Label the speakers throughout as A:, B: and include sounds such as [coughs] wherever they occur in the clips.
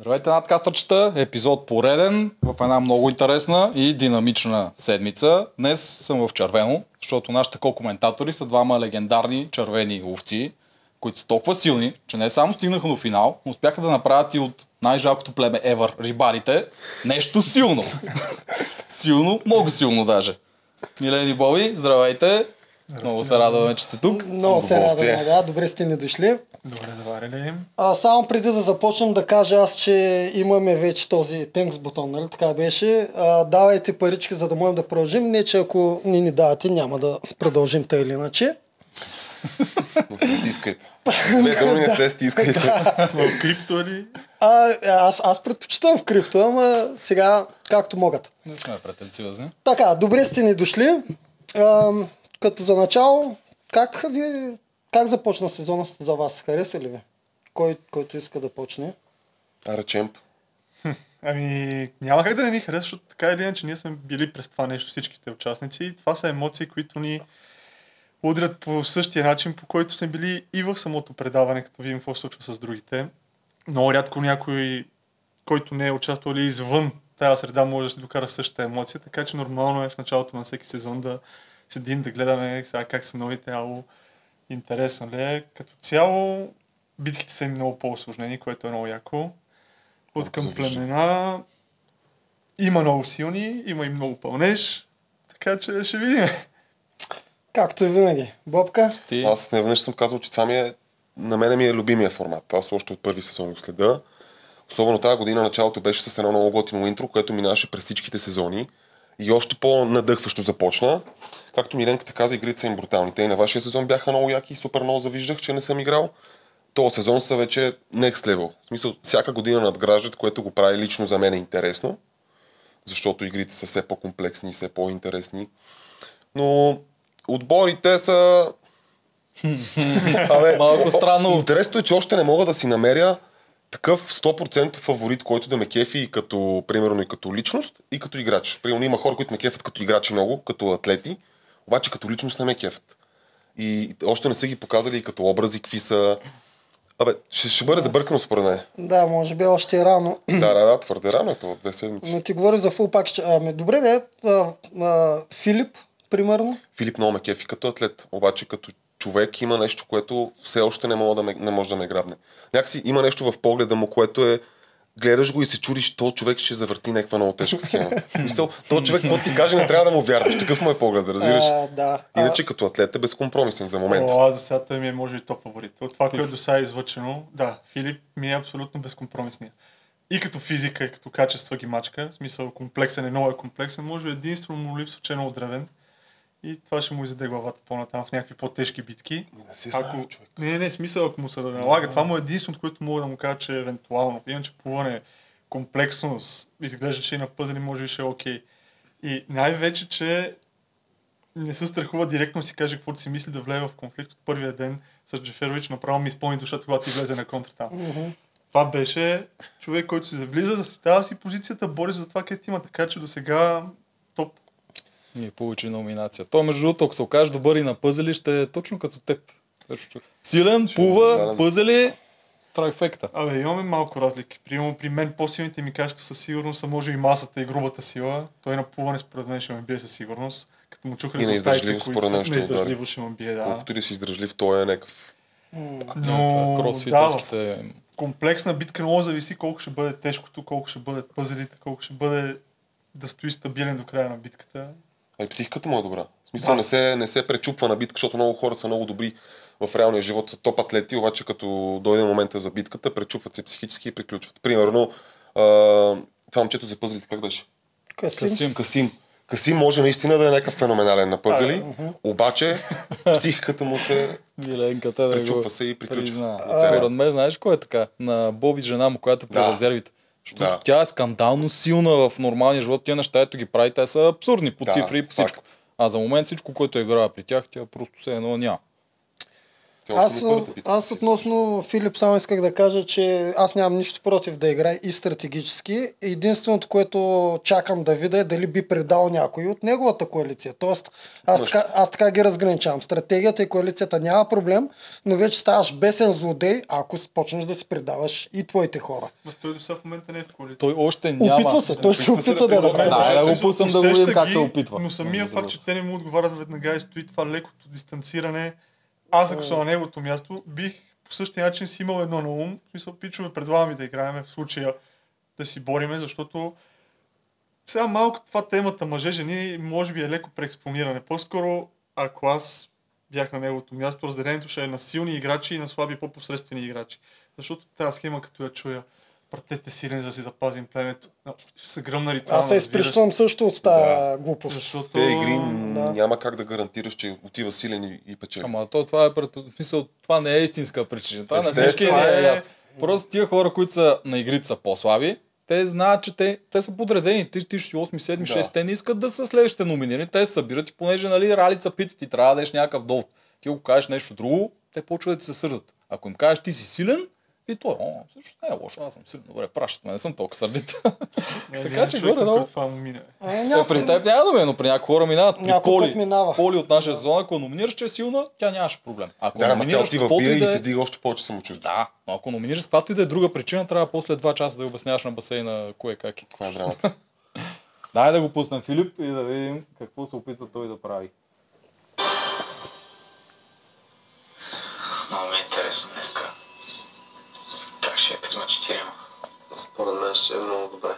A: Здравейте, надкастърчета! Епизод пореден в една много интересна и динамична седмица. Днес съм в червено, защото нашите ко-коментатори са двама легендарни червени ловци, които са толкова силни, че не само стигнаха до финал, но успяха да направят и от най-жалкото племе ever, рибарите, нещо силно. [laughs] силно, много силно даже. Милени Боби, здравейте! Много се радваме, че сте тук.
B: Много се радваме, да. Добре сте ни дошли.
C: Добре, заварили.
B: А, само преди да започнем да кажа аз, че имаме вече този thanks бутон, нали така беше. А, давайте парички, за да можем да продължим. Не, че ако ни ни давате, няма да продължим тъй или иначе. [laughs]
D: Не се стискайте. [laughs] Две думи не се стискайте.
C: В крипто ли?
B: А, аз, аз предпочитам в крипто, ама сега както могат.
A: Не сме претенциозни.
B: Така, добре сте ни дошли. А, като за начало, как ви, как започна сезона за вас? Хареса ли ви? Кой, който иска да почне?
D: Арачемп.
C: Ами, няма как да не ни хареса, защото така или иначе ние сме били през това нещо всичките участници. И Това са емоции, които ни удрят по същия начин, по който сме били и в самото предаване, като видим какво се случва с другите. Много рядко някой, който не е участвал или извън тази среда, може да се докара същата емоция, така че нормално е в началото на всеки сезон да седим да гледаме сега как са новите, ало интересно ли е. Като цяло, битките са им много по-осложнени, което е много яко. От към племена има много силни, има и много пълнеж, така че ще видим.
B: Както и винаги. Бобка?
A: Ти,
D: Аз не веднъж съм казал, че това ми е, на мен ми е любимия формат. Аз още от първи сезон го следа. Особено тази година началото беше с едно много готино интро, което минаваше през всичките сезони. И още по-надъхващо започна. Както Миленката каза, игрите са им брутални. Те и на вашия сезон бяха много яки и супер много завиждах, че не съм играл. Този сезон са вече next level. В смисъл, всяка година надграждат, което го прави лично за мен е интересно. Защото игрите са все по-комплексни и все по-интересни. Но отборите са... [laughs] Абе,
A: Малко странно.
D: Интересното е, че още не мога да си намеря такъв 100% фаворит, който да ме кефи и като, примерно, и като личност, и като играч. Примерно има хора, които ме кефят като играчи много, като атлети, обаче като личност не ме кефят. И още не са ги показали и като образи, какви са. Абе, ще, ще бъде забъркано според мен.
B: Да, може би още е рано. [clears throat]
D: да, да, да, твърде рано е това, две седмици.
B: Но ти говори за фул пак. Ами, добре, да а, а, Филип, примерно.
D: Филип много ме кефи като атлет, обаче като човек има нещо, което все още не, мога да ме, не може да ме грабне. Някакси има нещо в погледа му, което е гледаш го и се чудиш, то човек ще завърти някаква много тежка схема. В Смисъл, то човек, какво ти каже, не трябва да му вярваш. Такъв му е поглед, разбираш.
B: А, да.
D: Иначе като атлет е безкомпромисен за момента.
C: О, аз за сега той ми е може би топ фаворит. От това, което до сега е излъчено, да, Филип ми е абсолютно безкомпромисния. И като физика, и като качество ги мачка, в смисъл комплексен е, много е комплексен, може би единствено му липсва, че е много древен. И това ще му изяде главата по-натам в някакви по-тежки битки.
D: Не си знае,
C: Ако...
D: човек.
C: Не, не, не, смисъл, ако му се налага, това му е единственото, което мога да му кажа, че е евентуално. Иначе плуване, комплексност, изглежда, че и на пъзели може би ще е окей. И най-вече, че не се страхува директно да си каже каквото си мисли да влезе в конфликт от първия ден с Джеферович, направо ми изпълни душата, когато излезе на контра там. Това беше човек, който си завлиза, защитава си позицията, бори за това, където има, така че до сега
A: ни получи номинация. Той, между другото, ако се окаже добър и на пъзели, ще е точно като теб. Силен, пува, пъзели, трайфекта.
C: Абе, имаме малко разлики. Примерно при мен по-силните ми качества със сигурност са може и масата и грубата сила. Той на плуване според мен ще ме бие със сигурност. Като му чух
D: И
C: резултатите, които
D: според
C: са
D: мен, ще удари.
C: неиздържливо ще ме бие, да.
D: Колкото и да си издръжлив, той е някакъв.
C: Но, да, в
A: Кросфитърските...
C: комплексна битка много зависи колко ще бъде тежкото, колко ще бъдат пъзелите, колко ще бъде да стои стабилен до края на битката.
D: А и психиката му е добра. В смисъл,
C: Да.
D: не, се, не се пречупва на битка, защото много хора са много добри в реалния живот, са топ атлети, обаче като дойде момента за битката, пречупват се психически и приключват. Примерно, а, това момчето за пъзелите как беше?
B: Касим.
A: Касим.
D: Касим. Касим може наистина да е някакъв феноменален на пъзели, обаче психиката му се
A: Миленката да
D: Пречупва
A: го
D: се и приключва.
A: Според мен, знаеш кой е така? На Боби жена му, която е при
D: Да.
A: резервите. Защото
D: Да.
A: тя е скандално силна в нормалния живот. Тия неща, ето ги прави, те са абсурдни по
D: Да,
A: цифри и по всичко. А за момент всичко, което е играла при тях, тя просто се едно няма.
B: Аз, аз относно Филип само исках да кажа, че аз нямам нищо против да играе и стратегически. Единственото, което чакам да видя е дали би предал някой от неговата коалиция. Тоест, аз, така, аз така ги разграничавам. Стратегията и коалицията няма проблем, но вече ставаш бесен злодей, ако почнеш да си предаваш и твоите хора.
C: Но той до сега в момента не е в коалиция.
A: Той още няма.
B: Опитва се, той се
D: опитва да
B: направи.
A: Да, да го пуснем да го видим как се опитва.
C: Но самия факт, че те не му отговарят веднага и стои това лекото дистанциране, аз ако съм на неговото място, бих по същия начин си имал едно на ум. В смисъл, пичове, предлагам ви да играем в случая да си бориме, защото сега малко това темата мъже-жени може би е леко преекспониране. По-скоро, ако аз бях на неговото място, разделението ще е на силни играчи и на слаби по-посредствени играчи. Защото тази схема, като я чуя, пратете силен, за да си запазим племето, ще се гръмна ритуал.
B: Аз се изприщвам също от тази глупост.
C: Защото...
D: Те игри
B: да.
D: няма как да гарантираш, че отива силен и, и печели.
A: Ама то, това е смисъл, това не е истинска причина. Това на
D: Естествено.
A: всички
C: Това
A: не е
C: е-
A: ясно. Просто тия хора, които са на игрите са по-слаби, те знаят, че те, те са подредени. Ти, ти 8, 7, 6,
D: Да.
A: те не искат да са следващите номинирани. Те се събират и понеже нали, ралица пита ти трябва да дадеш някакъв долг. Ти го кажеш нещо друго, те почват да ти се сърдат. Ако им кажеш ти си силен, и той, о, също не е лошо, аз съм силен. Добре, пращат ме, не съм толкова сърдит. [laughs] Така че горе-долу.
C: който Това му мине.
B: А,
A: Е,
B: някой-
A: при теб няма да ме, но при някои хора минават. При Поли,
B: минава.
A: Поли от нашия сезон, ако номинираш, че е силна, тя нямаше проблем. Ако
D: Да,
A: номинираш
D: отива в
A: каквото
D: бия
A: и да е-
D: се дига още повече самочувствие.
A: Да, но ако номинираш с каквато и да е друга причина, трябва после два часа да я обясняваш на басейна кое как е.
D: Това е драмата.
A: Дай да го пуснем Филип и да видим какво се опитва той да прави.
E: Много ми е интересно. Ще е, като сме четирима?
F: Според мен ще е много добре.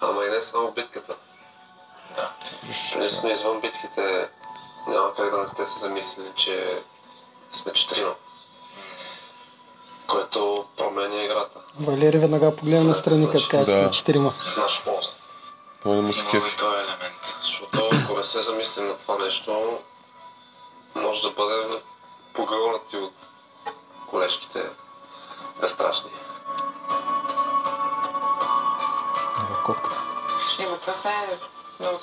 F: Ама и не само битката.
E: Да.
F: Принципно извън битките няма как да не сте се замислили, че сме четирима. Което променя играта.
B: Валери веднага погледна настрани, като каже, че са четирима.
F: Наша полза.
D: Той не му се кефи.
E: е този елемент.
F: Защото ако не се замислим на това нещо, може да бъдем погълнати от колежките безстрашни.
A: Котката.
G: Ема това са е много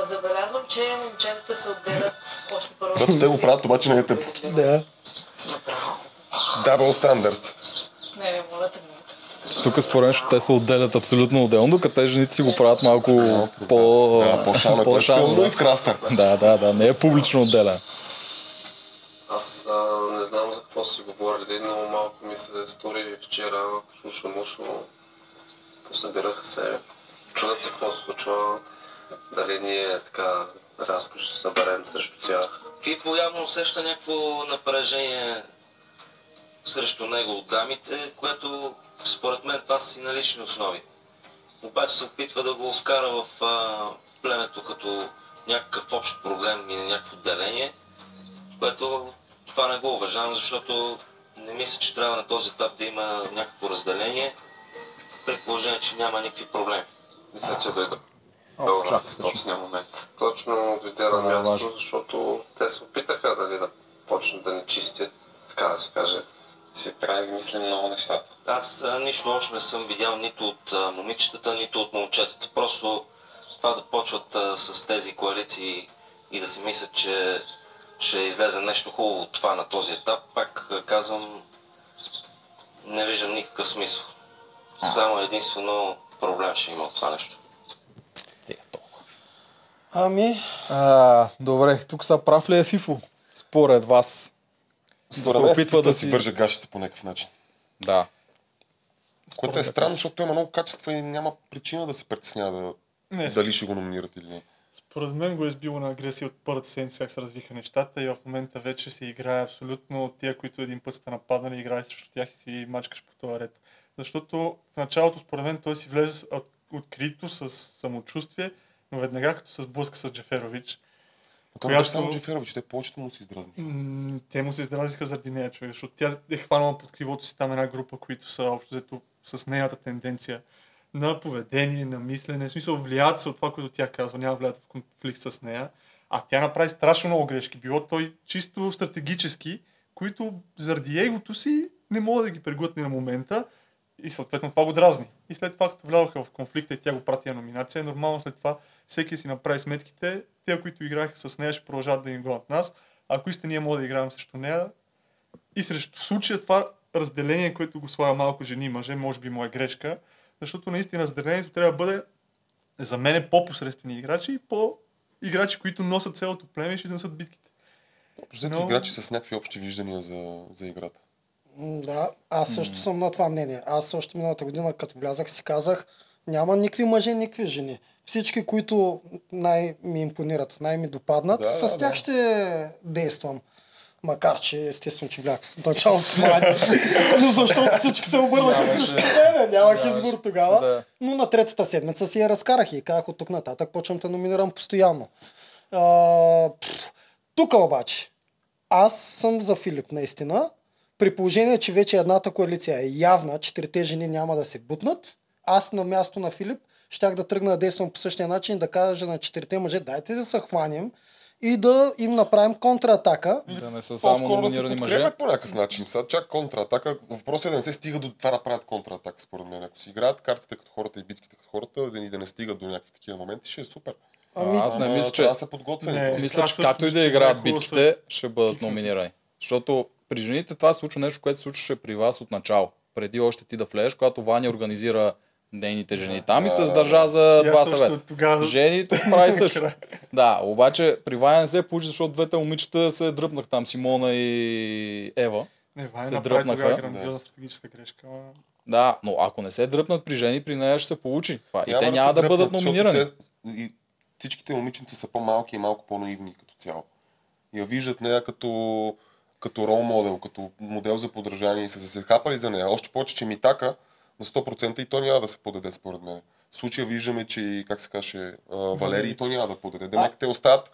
H: Забелязвам, че момчетата се отделят още първо.
D: Да, те го правят, обаче не е тъпо.
B: Да.
H: Направо.
D: Дабл стандарт.
H: Не, не, моля те.
A: Тук според мен, те се отделят абсолютно отделно, докато те жените си го правят малко по...
D: Да, по-шано, е
A: по-шано, да.
D: и в краста.
A: Да, да, да, не е публично отделен.
F: Какво си говорили, но малко ми се стори вчера, шушо-мушо, посъбираха се, чудят се какво се случва, дали ние така рязко ще се съберем срещу тях.
I: Фипо явно усеща някакво напрежение срещу него от дамите, което според мен това са си налични основи. Обаче се опитва да го вкара в а, племето като някакъв общ проблем и някакво деление, което това не го уважавам, защото не мисля, че трябва на този етап да има някакво разделение, при положение, че няма никакви проблеми.
F: Мисля, че дойде в точния момент. Точно дойде на място,
A: важно.
F: защото те се опитаха дали, да почнат да ни чистят, така да се каже. Ще трябва да мислим много нещата.
I: Аз а, нищо още не съм видял нито от а, момичетата, нито от момчетата. Просто това да почват а, с тези коалиции и да си мислят, че ще излезе нещо хубаво от това на този етап, пак казвам, не виждам никакъв смисъл. Само единствено проблем ще има от това нещо.
B: Ами,
A: А, добре, тук са прав ли е Фифо? Според вас.
D: Според
A: се
D: мен
A: опитва да
D: да
A: си-
D: върже гащите по някакъв начин.
A: Да.
D: Което е странно, защото той има много качества и няма причина да се притеснява да,
C: Не,
D: дали ще го номинират или не.
C: Според мен го е сбило на агресия от първата седмица, как се развиха нещата и в момента вече се играе абсолютно от тия, които един път сте нападнали, играе срещу тях и си мачкаш по този ред. Защото в началото, според мен, той си влезе открито, с самочувствие, но веднага като се сблъска с Джеферович,
D: Но той беше
C: Която-
D: само Джеферович, те повечето му се издразни.
C: м, те му се изразиха заради нея, човек, защото тя е хванала под кривото си там една група, които са общо взето с нейната тенденция на поведение, на мислене, в смисъл влияят се от това, което тя казва, няма влияят в конфликт с нея. А тя направи страшно много грешки. Било той чисто стратегически, които заради егото си не мога да ги преглътне на момента и съответно това го дразни. И след това, като влязоха в конфликта и тя го прати на номинация, нормално след това всеки си направи сметките, те, които играеха с нея, ще продължават да им гонят нас, ако истина ние може да играем срещу нея. И срещу случая това разделение, което го слага малко жени и мъже, може би му е грешка, защото наистина разделението трябва да бъде за мен е по-посредствени играчи и по-играчи, които носят цялото племе и ще изнесат битките.
D: Взето
C: Но-
D: играчи с някакви общи виждания за, за играта.
B: Да, аз също съм на това мнение. Аз още миналата година, като влязах, си казах, няма никакви мъже, никакви жени. Всички, които най- ми импонират, най-ми допаднат,
D: Да,
B: с
D: да,
B: тях
D: да.
B: ще действам. Макар, че естествено, че в начало с млади. Но защото всички се обърнаха срещу мен. Нямах избор тогава.
A: да.
B: Но на третата седмица си я разкарах и казах от тук нататък почвам те номинирам постоянно. Тук обаче, аз съм за Филип наистина. При положение, че вече едната коалиция е явна, четирите жени няма да се бутнат, аз на място на Филип щях да тръгна да действам по същия начин, да кажа на четирите мъже, дайте да се хванем и да им направим контратака.
A: Да не са само
D: По-скоро да се подкрепят по някакъв начин. Сега чак контратака. Въпросът е да не се стига до това да правят контратака, според мен. Ако си играят картите като хората и битките като хората, да ни да не стигат до някакви такива моменти, ще е супер.
B: Ами,
A: Аз не мисля, че...
D: да са подготвени.
C: Не.
A: Мисля,
C: Аз
A: че както и да играят битките,
C: са
A: ще бъдат номинирани. Защото при жените това се случва нещо, което се случваше при вас от начало. Преди още ти да влезеш, когато Ваня организира нейните жени там и се задържа за два съвета.
C: тогава-
A: Жени тук прави [laughs] също. Да, обаче при Ваня не се получи, защото двете момичета се дръпнах там, Симона и Ева.
C: Не, Ваня
A: се дръпнаха.
C: грандиозна стратегическа грешка.
A: Да, но ако не се дръпнат при жени, при нея ще се получи това. И те
D: се
A: няма да
D: дръпнат,
A: бъдат номинирани.
D: Те, и всичките момиченца са по-малки и малко по-наивни като цяло. Я виждат нея като, като рол модел, като модел за подражание и са се хапали за нея. Още повече, че Митака на 100% и то няма да се подаде според мен. В случая виждаме, че и, как се каже, Валерий и то няма да подаде. Демек те остават,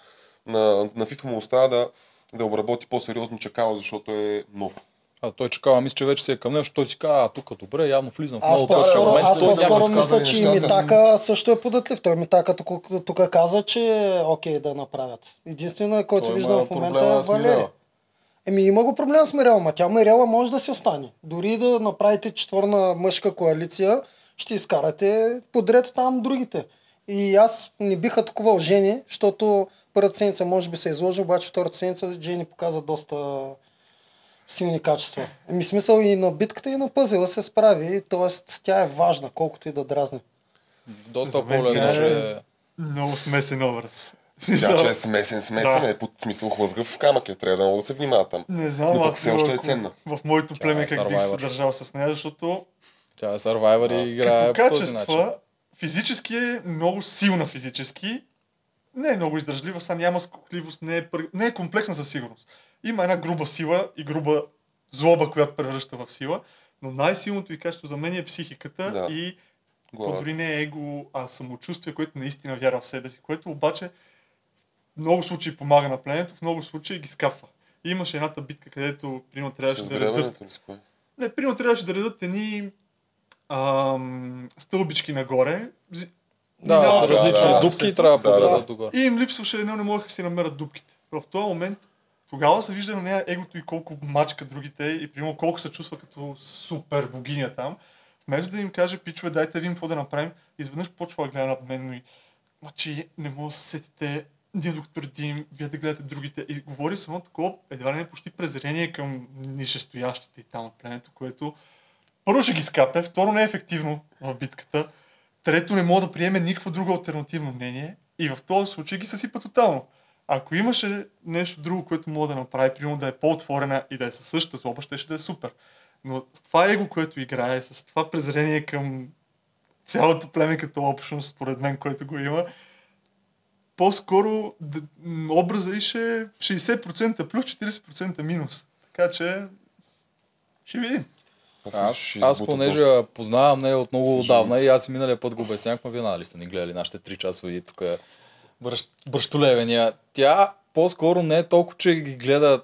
D: на, на FIFA му остава да, да обработи по-сериозно чакала, защото е нов.
A: А той чакава, мисля, че вече се е към защото той си казва, а тук добре, явно влизам в много точен момент.
B: аз
A: той
B: по-скоро
A: да
B: мисля, че и. Митака също е податлив. Той Митака тук, тук каза, че е окей да направят. Единствено, който
A: Той
B: виждам в момента е Валери. Еми има го проблем с Мирела, ма тя Мирела може да си остане. Дори да направите четвърна мъжка коалиция, ще изкарате подред там другите. И аз не бих атакувал Жени, защото първата седмица може би се изложи, обаче втората седмица Жени показа доста силни качества. Еми смисъл и на битката и на пъзела се справи, т.е. тя е важна, колкото и да дразни.
A: Доста по-лесно ще...
C: е Много смесен образ. Смисъл,
D: че е смесен, смесен
C: Да.
D: е под смисъл хлъзгав в камък. Е. Трябва да много да се внимава там.
C: Не знам,
D: Но пък все още е
C: ако
D: ценна.
C: в моето племе
A: е
C: как бих се държал с нея, защото
A: Тя е Survivor и играе
C: като
A: по този начин.
C: качества, физически е много силна физически, не е много издръжлива, са няма скокливост, не е, пър- не е комплексна със сигурност. Има една груба сила и груба злоба, която превръща в сила, но най-силното и качество за мен е психиката
D: Да.
C: и то
D: Главата.
C: дори не е его, а самочувствие, което наистина вярва в себе си, което обаче много случаи помага на племето, в много случаи ги скапва. И имаше едната битка, където примерно трябваше да редат не, примерно трябваше да редат едни ам, стълбички нагоре.
A: Да,
C: минава
A: са различни
D: да,
A: дупки
C: да.
A: и трябва да
D: Да, да.
A: подредат догоре.
C: И им липсваше едно, не можеха да си намерят дупките. В този момент тогава се вижда на нея егото и колко мачка другите и примерно колко се чувства като супер богиня там. Вместо да им каже, пичове, дайте да видим какво да направим, изведнъж почва да гледа над мен и значи не може да се сетите, ние докато редим, вие да гледате другите. И говори с едно такова, едва ли не почти презрение към нишестоящите и там от племето, което първо ще ги скапе, второ не е ефективно в битката, трето не мога да приеме никакво друго альтернативно мнение и в този случай ги съсипа тотално. Ако имаше нещо друго, което мога да направи, примерно да е по-отворена и да е със същата злоба, ще, ще да е супер. Но с това его, което играе, с това презрение към цялото племе като общност, според мен, което го има, по-скоро образа и ще е 60% плюс 40% минус. Така че ще видим.
A: Аз, аз
D: избута
A: понеже я познавам не от много отдавна и аз и миналия път го обяснях, ма вие нали сте ни гледали нашите 3 часови тук бръщ, бръщолевения. Тя по-скоро не е толкова, че ги гледа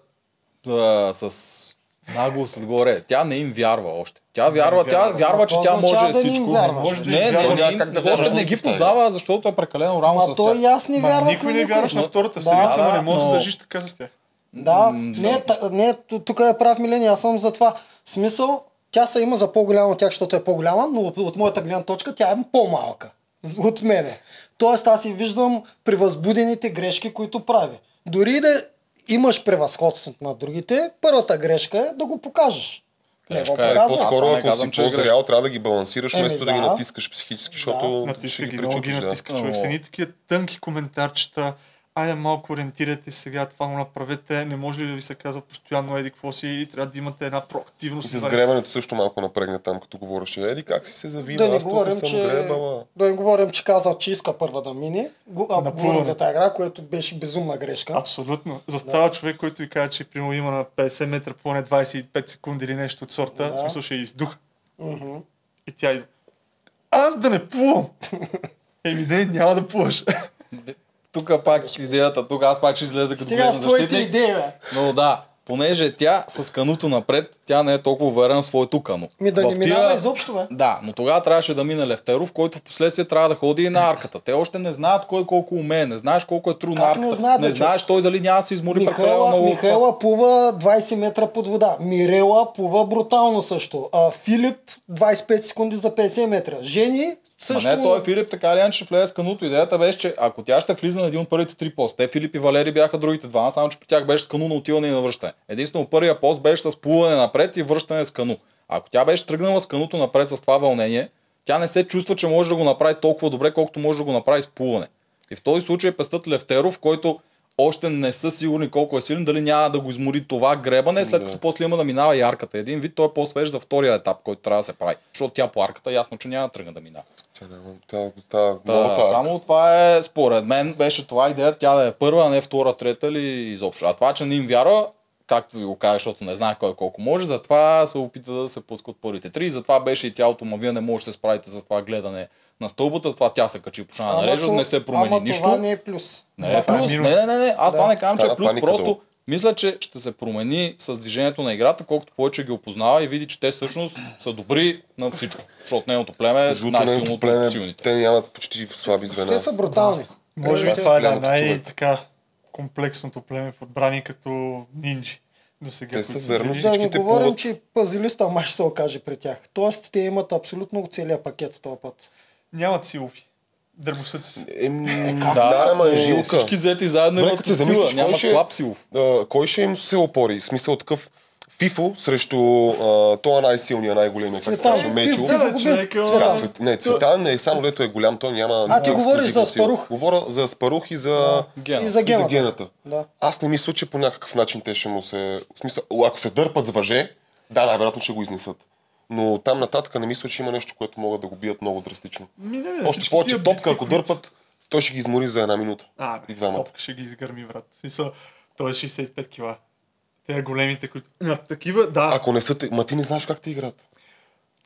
A: а, с наглост отгоре. Тя не им вярва още. Тя вярва, тя
C: вярва.
A: че тя може
B: да
A: всичко.
C: Може да
A: Не, не, не,
D: как да
A: още
D: вярваш
A: не ги познава, защото е прекалено рано с
B: той и аз не
C: Ма
B: вярвах
C: никой не вярваш на втората седмица, но не може да държиш така с тях.
B: Да, не, не, тук е прав Милени, аз съм за това. Смисъл, тя се има за по-голяма от тях, защото е по-голяма, но от, моята гледна точка тя е по-малка. От мене. Тоест аз и виждам при възбудените грешки, които прави. Дори да имаш превъзходството на другите, първата грешка е да го покажеш. Не го
A: Грешка е.
D: По-скоро, ако
A: казвам,
D: си
A: е
D: по-зрял, трябва да ги балансираш,
B: Еми,
D: вместо да ги
B: да.
D: натискаш психически, защото
C: Натиска
D: ги
C: ги.
D: Да.
C: натиска човек. С едни такива тънки коментарчета. Айде малко ориентирайте се сега, това го направете. Не може ли да ви се казва постоянно еди какво си и трябва да имате една проактивност.
D: И с гребането също малко напрегна там, като говореше. Еди, как си се завива,
B: Да не
D: аз тук
B: говорим,
D: съм
B: че,
D: гребала.
B: да не говорим, че каза, че иска първа да мине. А, говорим за тази игра, което беше безумна грешка.
C: Абсолютно. Застава човек, който ви каже, че примерно има на 50 метра поне 25 секунди или нещо от сорта.
B: Да.
C: В смисъл ще издуха.
B: Мгм.
C: И тя идва. Аз да не плувам! [laughs] Еми не, няма да плуваш.
A: Тук пак идеята, тук аз пак ще излезе като
B: Стига с твоите идеи, бе.
A: Но да, понеже тя с кануто напред, тя не е толкова уверена в своето кано.
B: Ми да не минава изобщо, бе.
A: Да, но тогава трябваше да мине Левтеров, който в последствие трябва да ходи и на арката. Те още не знаят кой колко умее, не знаеш колко е трудно арката.
B: не знаят, бе,
A: не
B: човек?
A: знаеш той дали няма да се измори прекалено много.
B: Михайла плува 20 метра под вода. Мирела плува брутално също. А, Филип 25 секунди за 50 метра. Жени
A: Ма
B: също...
A: не, той Филип така или ще влезе с кануто. Идеята беше, че ако тя ще влиза на един от първите три пост, те Филип и Валери бяха другите два, само че при тях беше с кану на отиване и на връщане. Единствено първия пост беше с плуване напред и връщане с кану. Ако тя беше тръгнала с кануто напред с това вълнение, тя не се чувства, че може да го направи толкова добре, колкото може да го направи с плуване. И в този случай е пестът Левтеров, който още не са сигурни колко е силен, дали няма да го измори това гребане, след
D: Да.
A: като после има да минава и арката. Един вид той е по-свеж за втория етап, който трябва да се прави. Защото тя по арката ясно, че няма да тръгне да минава.
D: Тя тя, тя,
A: Та, само това е, според мен, беше това идея, тя да е първа, а не втора, трета или изобщо. А това, че не им вярва, както ви го кажа, защото не знае кой колко може, затова се опита да се пуска от първите три. Затова беше и цялото, ма вие не можете да се справите за това гледане на стълбата, затова тя се качи по шана на режа,
B: то-
A: не се промени
B: ама
A: нищо.
B: това не е плюс.
A: Не е
B: Това
A: плюс. Не, не, не, не. Аз
B: Да.
A: това не казвам, че е плюс. Просто
D: долу.
A: мисля, че ще се промени с движението на играта, колкото повече ги опознава и види, че те всъщност са добри на всичко. Защото нейното племе е най-силното от
D: племе,
A: силните.
D: те нямат почти слаби звена.
B: Те са брутални.
C: Може би
D: Е,
C: това е
D: племето
C: най-
D: човек.
C: така комплексното племе в отбрани като нинджи. До сега,
D: Те са верно.
B: Да не говорим,
D: плуват.
B: че пазилиста май ще се окаже при тях. Тоест, те имат абсолютно целият пакет този път.
C: Нямат силови. Дърбосъци.
D: Еми,
A: Да,
D: да, ама е
A: но
D: жилка.
A: Всички взети заедно
D: Добре,
A: имат сила,
D: замислиш, кой
A: нямат
D: ще-
A: слаб силов.
D: А, кой ще им се опори? В смисъл такъв Фифо срещу а, това най-силния, най-големия, как се казва, Мечо.
C: Да, човек.
D: Да, цвет, не, Цветан не, само дето е голям, той няма
B: А, ти говориш за. Спарух.
D: Говоря за Спарух и за.
B: И за
D: и за
B: гената.
D: гената.
B: Да.
D: Аз не мисля, че по някакъв начин те ще му се... В смисъл, ако се дърпат с въже, да, най-вероятно ще го изнесат. Но там нататък не мисля, че има нещо, което могат да го бият много драстично.
C: Ми, не, не,
D: Още повече топка,
C: битки,
D: ако
C: които-
D: дърпат, той ще ги измори за една минута.
C: А,
D: И двамата.
C: топка ще ги изгърми, брат. Смисъл, той е 65 кила. Те големите, които... А, такива, да.
D: Ако не са... Ма ти не знаеш как те играят.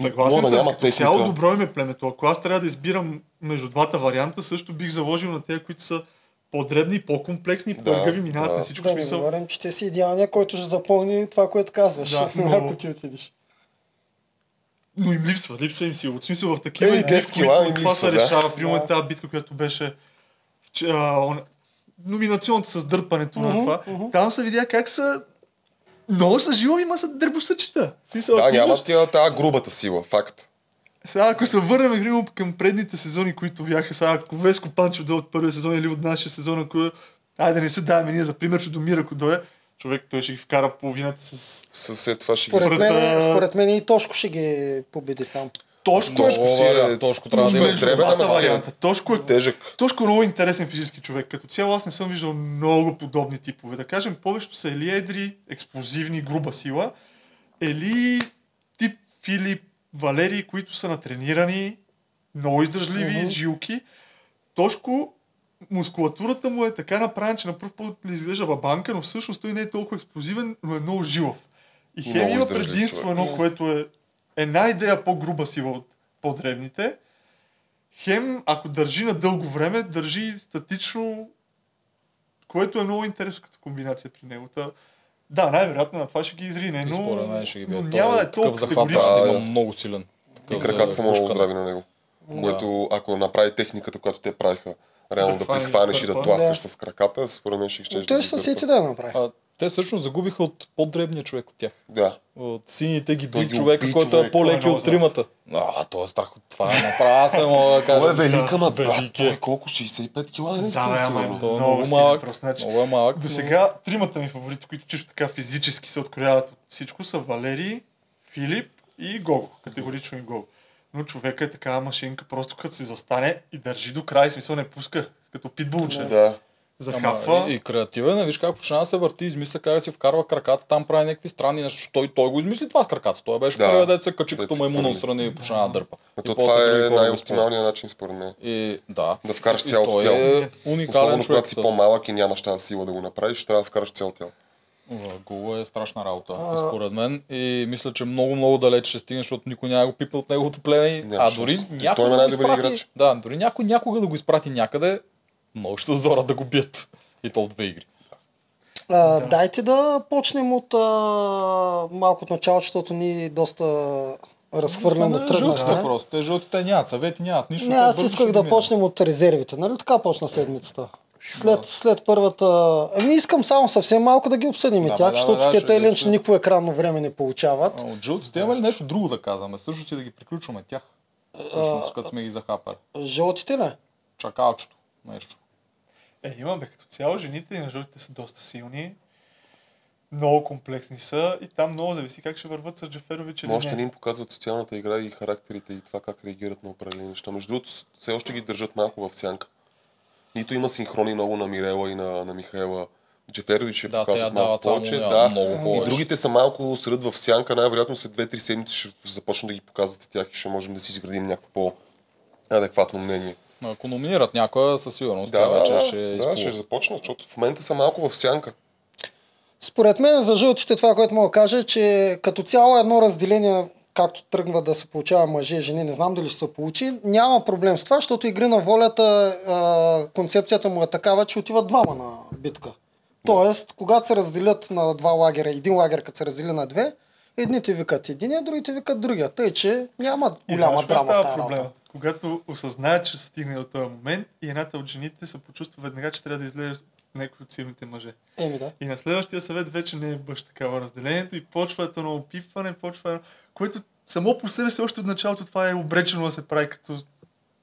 C: Съгласен
D: Мога да
C: съм, като цяло добро им е племето. Ако аз трябва да избирам между двата варианта, също бих заложил на тези, които са по-дребни, по-комплексни,
D: Да,
C: пъргави, минават
D: да.
C: на всичко
B: Да
C: смисъл.
B: говорим, че те си идеалния, който ще запълни това, което казваш.
C: Да, но-
B: Ако ти отидеш.
C: Но им липсва, липсва им сила. В смисъл в такива
D: Е,
C: игри,
D: 10
C: в
D: кила
C: които това се
D: да.
C: решава. Примерно
B: Да.
C: тази битка, която беше вче- а, он- номинационната с дърпането на това. Там се видя как са много са жилави, ма са дърбосъчета. Смисъл,
D: Да, нямат тя тази грубата сила, факт.
C: Сега, ако се върнем примерно, към предните сезони, които бяха, сега, ако Веско Панчев дойде от първия сезон или от нашия сезон, ако Айде не се даваме ние за пример, че Домир, ако дойде, човек той ще ги вкара половината с...
D: С след това ще ги...
B: Според мен,
C: Според,
B: мен и Тошко ще ги победи там.
C: Тошко е...
D: Тошко си е...
A: Тошко трябва да има
D: ама е
C: варианта. Тошко е
D: Тежък.
C: Тошко е много интересен физически човек. Като цяло аз не съм виждал много подобни типове. Да кажем, повечето са или едри, експлозивни, груба сила, или тип Филип, Валерий, които са натренирани, много издържливи,
B: Мгм.
C: жилки. Тошко, мускулатурата му е така направена, че на пръв поглед не изглежда бабанка, но всъщност той не е толкова експлозивен, но е много жилов. И хем има предимство едно, което е една идея по-груба сила от по-дребните, Хем, ако държи на дълго време, държи статично, което е много интересно като комбинация при него. Та, да, най-вероятно на това ще ги изрине, но,
A: мен ще ги бие.
C: но
A: Той
C: няма да е толкова
A: захват,
C: категоричен.
A: да,
D: Да,
A: да
D: да.
A: има много силен.
D: И краката са много здрави на него. Което, ако направи техниката, която те правиха, реално
C: Да
D: да,
C: хване
D: прихванеш и
C: да
D: да тласкаш с краката, според мен ще ще
B: Той ще се сети да направи.
A: А, Те всъщност загубиха от по-дребния човек от тях.
D: Да.
A: От сините ги би човека, който е по-леки
C: е
A: от
C: много
A: тримата. А, то е страх от това. Направо аз не мога да кажа. [laughs]
D: Той е велик, ама
A: Велик
D: той
A: е.
D: колко? 65 кила? ли
C: Да, ама
A: е
C: Много
A: малък.
C: значи.
A: Много е малък.
C: До сега тримата ми фаворити, които чисто така физически се открояват от всичко, са Валерий, Филип и Гого. Категорично и Гого. Но човека е такава машинка, просто като се застане и държи до край, смисъл не пуска, като питбулче.
D: Да.
C: Захапва.
A: Ама, и, и креативен, е, виж как почна да се върти, измисля как да си вкарва краката, там прави някакви странни неща. Той, той го измисли това с краката. Той беше
D: Да.
A: първият се качи като
D: хвърли.
A: отстрани и почна да дърпа.
D: А
A: И
D: то
A: после
D: това е най-оптималният начин според мен.
A: И да.
D: Да вкараш цялото тяло.
A: е уникален
D: Особено
A: човек.
D: когато си по-малък и нямаш тази сила да го направиш, трябва да вкараш цяло тяло.
A: Гол е страшна работа, според мен. И мисля, че много, много далеч ще стигне, защото никой няма да го пипне от неговото племе.
D: Няма
A: А дори някой
D: той
A: да го изпрати,
D: играч.
A: да, дори някой някога да го изпрати някъде, много ще се зора да го бият. И то в две игри.
B: А, Дайте да почнем от а, малко от начало, защото ни доста разхвърляме
A: Сме на жълтите
B: тръгнахме.
A: просто. Те жълтите нямат съвети, нямат нищо.
B: Не, аз исках да
A: ги
B: почнем от резервите. Нали така почна седмицата? След, след първата... Ами искам само съвсем малко да ги обсъдим и
A: Да,
B: тях,
A: бе, да,
B: защото
A: бе, да,
B: те те
A: обсъдим.
B: никакво екранно време не получават.
A: А От жълтите има ли нещо друго да казваме? Също си да ги приключваме тях. Всъщност, като сме ги захапали.
B: Жълтите не?
A: Чакалчето. Нещо.
C: Е, има бе, като цяло жените и на жълтите са доста силни. Много комплексни са и там много зависи как ще върват с Джаферович или
D: още
C: не
D: им показват социалната игра и характерите и това как реагират на определени неща. Между другото, все още ги държат малко в сянка. Нито има синхрони много на Мирела и на, на Михаела. Джеферович ще
A: Да,
D: показват малко повече. Да.
A: много
D: И
A: повече.
D: другите са малко сред в сянка. Най-вероятно след 2-3 седмици ще започнат да ги показват и тях и ще можем да си изградим някакво по-адекватно мнение.
A: Ако номинират някоя, със сигурност
D: Да,
A: тя
D: да,
A: вече
D: да,
A: ще
D: да,
A: изплува.
D: ще започнат, защото в момента са малко в сянка.
B: Според мен за жълтите това, което мога да кажа, е, че като цяло едно разделение, както тръгва да се получава мъже и жени, не знам дали ще се получи, няма проблем с това, защото игри на волята, а, концепцията му е такава, че отиват двама на битка. Тоест, когато се разделят на два лагера, един лагер като се раздели на две, едните викат единия, другите викат другия. Тъй, че няма
C: И
B: голяма
C: кое
B: драма в тази
C: проблема?
B: работа.
C: Когато осъзнаят, че са стигнали до този момент и едната от жените се почувства веднага, че трябва да излезе някой от силните мъже.
B: Еми да.
C: И на следващия съвет вече не е бъж такава разделението и почва едно опипване, почва което само по себе си още от началото това е обречено да се прави като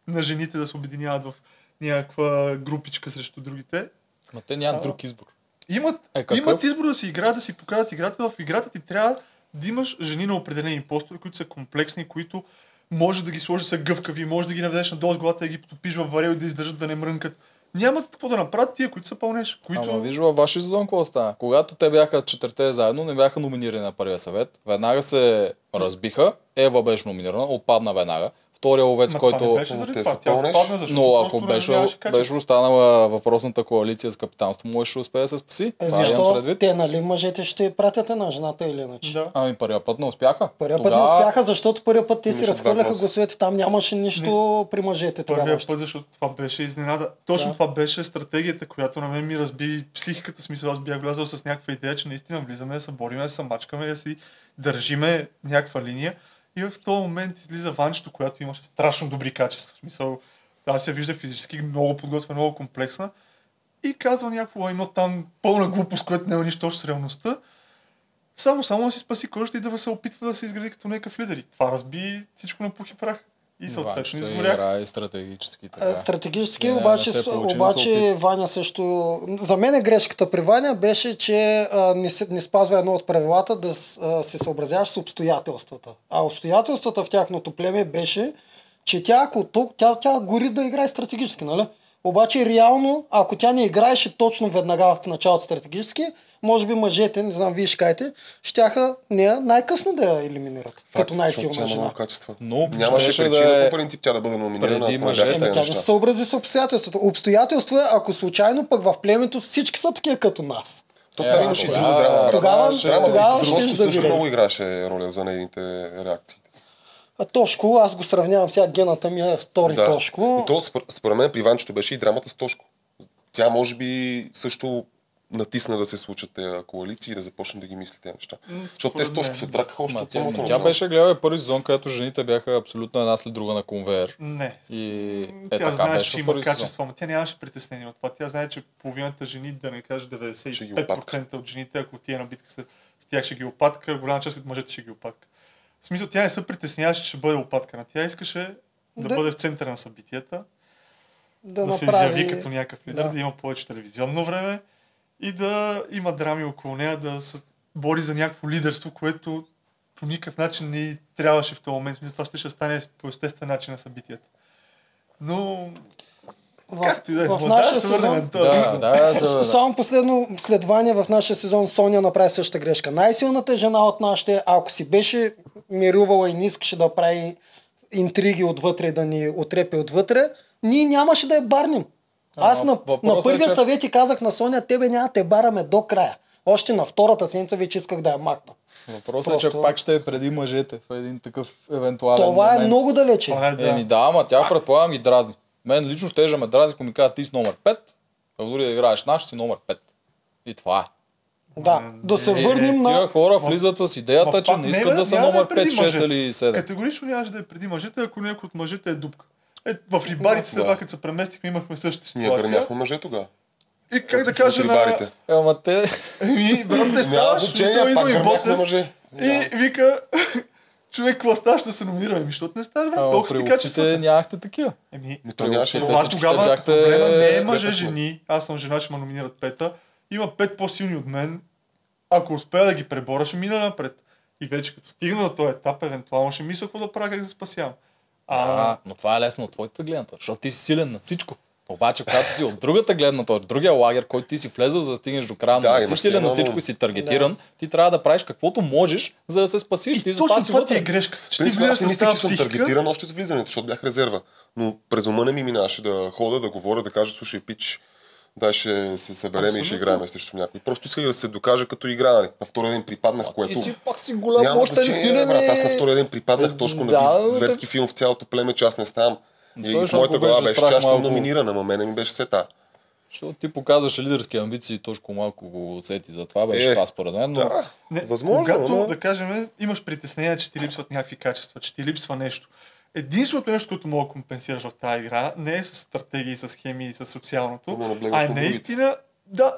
C: на жените да се обединяват в някаква групичка срещу другите.
A: Ма те нямат
C: А.
A: друг избор.
C: Имат,
A: Е, какъв?
C: имат избор да си играят, да си покажат играта. В играта ти трябва да имаш жени на определени постове, които са комплексни, които може да ги сложиш са гъвкави, може да ги наведеш надолу с главата, да ги потопиш във варел и да издържат да не мрънкат. Нямат какво да направят тия, които са пълнеш. Които...
A: Ама виж във вашия сезон какво стана. Когато те бяха четирите заедно, не бяха номинирани на първия съвет. Веднага се разбиха. Ева беше номинирана, отпадна веднага. Втория ловец,
C: Ма
A: който...
C: Не беше заради
D: Те
C: това.
D: са
C: Тя
D: пълнеш.
C: отпадна, защото
A: Но ако
C: не
A: беше, беше останала въпросната коалиция с капитанство, можеше да успее да се спаси.
B: Е, защо
A: предвид.
B: те, нали, мъжете ще пратят една жената или иначе?
C: Да.
A: Ами първия път не успяха.
B: Първия път не успяха, защото първия път те си разхвърляха
D: гласа.
B: гласовете. Там нямаше нищо при мъжете.
C: Първия
B: още.
C: път, защото това беше изненада. Точно
B: Да.
C: това беше стратегията, която на мен ми разби психиката. Смисъл, аз бях влязал с някаква идея, че наистина влизаме да се бориме, да се мачкаме, да си държиме някаква линия. И в този момент излиза Ванчето, която имаше страшно добри качества. В смисъл, аз я вижда физически много подготвена, много комплексна. И казва някакво, има там пълна глупост, която няма нищо общо с реалността. Само, само да си спаси кожата и да се опитва да се изгради като някакъв лидер. И това разби всичко на пух и прах. И съответно изгорях.
A: играе стратегически.
B: Е,
A: Така.
B: Стратегически,
A: Не, не
B: обаче,
A: се
B: с-
A: получи,
B: обаче. Ваня също... За мен е грешката при Ваня беше, че а, не, се, не спазва едно от правилата да а, се съобразяваш с обстоятелствата. А обстоятелствата в тяхното племе беше, че тя, ако тук, тя, тя гори да играе стратегически, нали? Обаче реално, ако тя не играеше точно веднага в началото стратегически, може би мъжете, не знам, вие ще кажете, щяха нея най-късно да я елиминират.
D: Факт,
B: като най-силна жена.
D: много качества.
A: Но
D: Нямаше причина
A: да е
D: по принцип тя да бъде номинирана,
A: преди мъжете.
B: тя не се съобрази с обстоятелствата. Обстоятелство е, ако случайно пък в племето всички са такива като нас.
D: То там
A: а,
D: имаше и
A: тогава-
D: друга драма. брат.
B: тогава-
D: Драмата
B: тогава
D: и
B: ще
D: Трошки
B: да
D: също
B: видим.
D: много играше роля за нейните реакции.
B: А Тошко, аз го сравнявам сега, гената ми е втори Тошко.
D: И то спор- според мен при Ванчето беше и драмата с Тошко. Тя може би също натисна да се случат тези коалиции и да започне да ги мисли тези неща.
C: М,
D: Защото те с точно се тракаха още от
A: тя,
D: самото
A: тя беше гледала първи сезон, където жените бяха абсолютно една след друга на конвейер.
C: Не.
A: И е
C: Тя
A: така
C: знае,
A: беше
C: че има качество, но тя нямаше притеснение от това. Тя знае, че половината жени, да не кажа
D: Ще ги
C: 95% от жените, ако ти е на битка с тях ще ги опатка, голяма част от мъжете ще ги опатка. В смисъл, тя не се притесняваше, че ще бъде опаткана. Тя искаше да,
B: Да.
C: бъде в центъра на събитията,
B: Да,
C: да, се
B: направи...
C: изяви като някакъв лидер,
B: Да.
C: да. има повече телевизионно време и да има драми около нея, да се бори за някакво лидерство, което по никакъв начин не трябваше в този момент. Това ще, ще стане по естествен начин на събитията. Но,
B: В,
C: както и да е,
B: в нашия
C: да, се
B: сезон...
A: Да, да, за,
B: Само последно следвание в нашия сезон Соня направи същата грешка. Най-силната жена от нашите, ако си беше мирувала и не искаше да прави интриги отвътре и да ни отрепе отвътре, ние нямаше да я барнем. Аз
A: Ама
B: на, на
A: е,
B: първия
A: че-
B: съвет ти казах на Соня, тебе няма те бараме до края. Още на втората седмица вече исках да я макна.
A: въпросът е, че
B: Просто-
A: пак ще е преди мъжете в един такъв евентуален
B: Това е
A: момент.
B: много далече.
C: Е, да.
A: Еми да, ама тя предполагам ги дразни. Мен лично ще ме дразни, ако ми кажат ти си номер 5, а дори да играеш наш, си номер 5. И това е.
B: Да, да се
C: Е,
B: върнем
A: Тия
B: на...
A: хора влизат с идеята,
C: Ма
A: че не
C: не,
A: искат
C: бе,
A: да са
C: е
A: номер
C: преди
A: 5, 6
C: мъжете.
A: или 7.
C: Категорично нямаше да е преди мъжете, ако някой от мъжете е дупка. Е, в рибарите след
D: Да.
C: това, като се преместихме, имахме същата
D: Ние
C: ситуация.
D: гърмяхме мъже тогава.
C: И как да кажа на...
D: рибарите.
A: Ама те...
C: Еми, брат, не ставаш, смисъл, идва и Ботев.
D: мъже.
C: И вика, [laughs] човек, какво става, ще се номинираме? Ами, защото не ставаш, брат, толкова си
A: ловците
C: качествата.
A: нямахте такива.
C: Еми,
D: Ми то нямаше
A: Те
C: това тогава проблема не е
D: крепостни.
C: мъже-жени. Аз съм жена, ще ме номинират пета. Има пет по-силни от мен. Ако успея да ги преборя, ще мина напред. И вече като стигна до този етап, евентуално ще мисля какво да правя, как да спасявам. А,
A: А, но това е лесно от твоята гледна точка, защото ти си силен на всичко. Обаче, когато си от другата гледна точка, другия лагер, който ти си влезъл, за да стигнеш до края, но
D: Да,
A: не си силен на всичко
D: но-
A: и си таргетиран, ти трябва да правиш каквото можеш, за да се спасиш. Ти затова
C: точно
A: си
C: това ти е грешка. Че ти влизаш с тази
D: съм таргетиран още с влизането, защото бях резерва. Но през ума не ми минаваше да хода, да говоря, да кажа, слушай, пич, дай ще се съберем и ще играем срещу някой. Просто исках да се докажа като игра, нали. На втория ден припаднах, което...
A: Ти си пак си голям,
D: Няма
A: още
D: значение,
A: силен
D: брат. Аз на втория ден припаднах точно
A: Да,
D: на зверски филм в цялото племе, че аз не ставам. И, в моята глава
A: беше
D: че аз съм
A: малко-
D: номиниран, ама мене ми беше сета.
A: Защото ти показваше лидерски амбиции, точно малко го усети за това, беше
D: Е,
A: това според мен, но
D: Да,
C: Не,
D: възможно,
C: когато,
D: но...
C: да кажем, имаш притеснение, че ти липсват някакви качества, че ти липсва нещо. Единственото нещо, което мога да компенсираш в тази игра, не е с стратегии, с хемии, с социалното, а е
D: на
C: наистина да,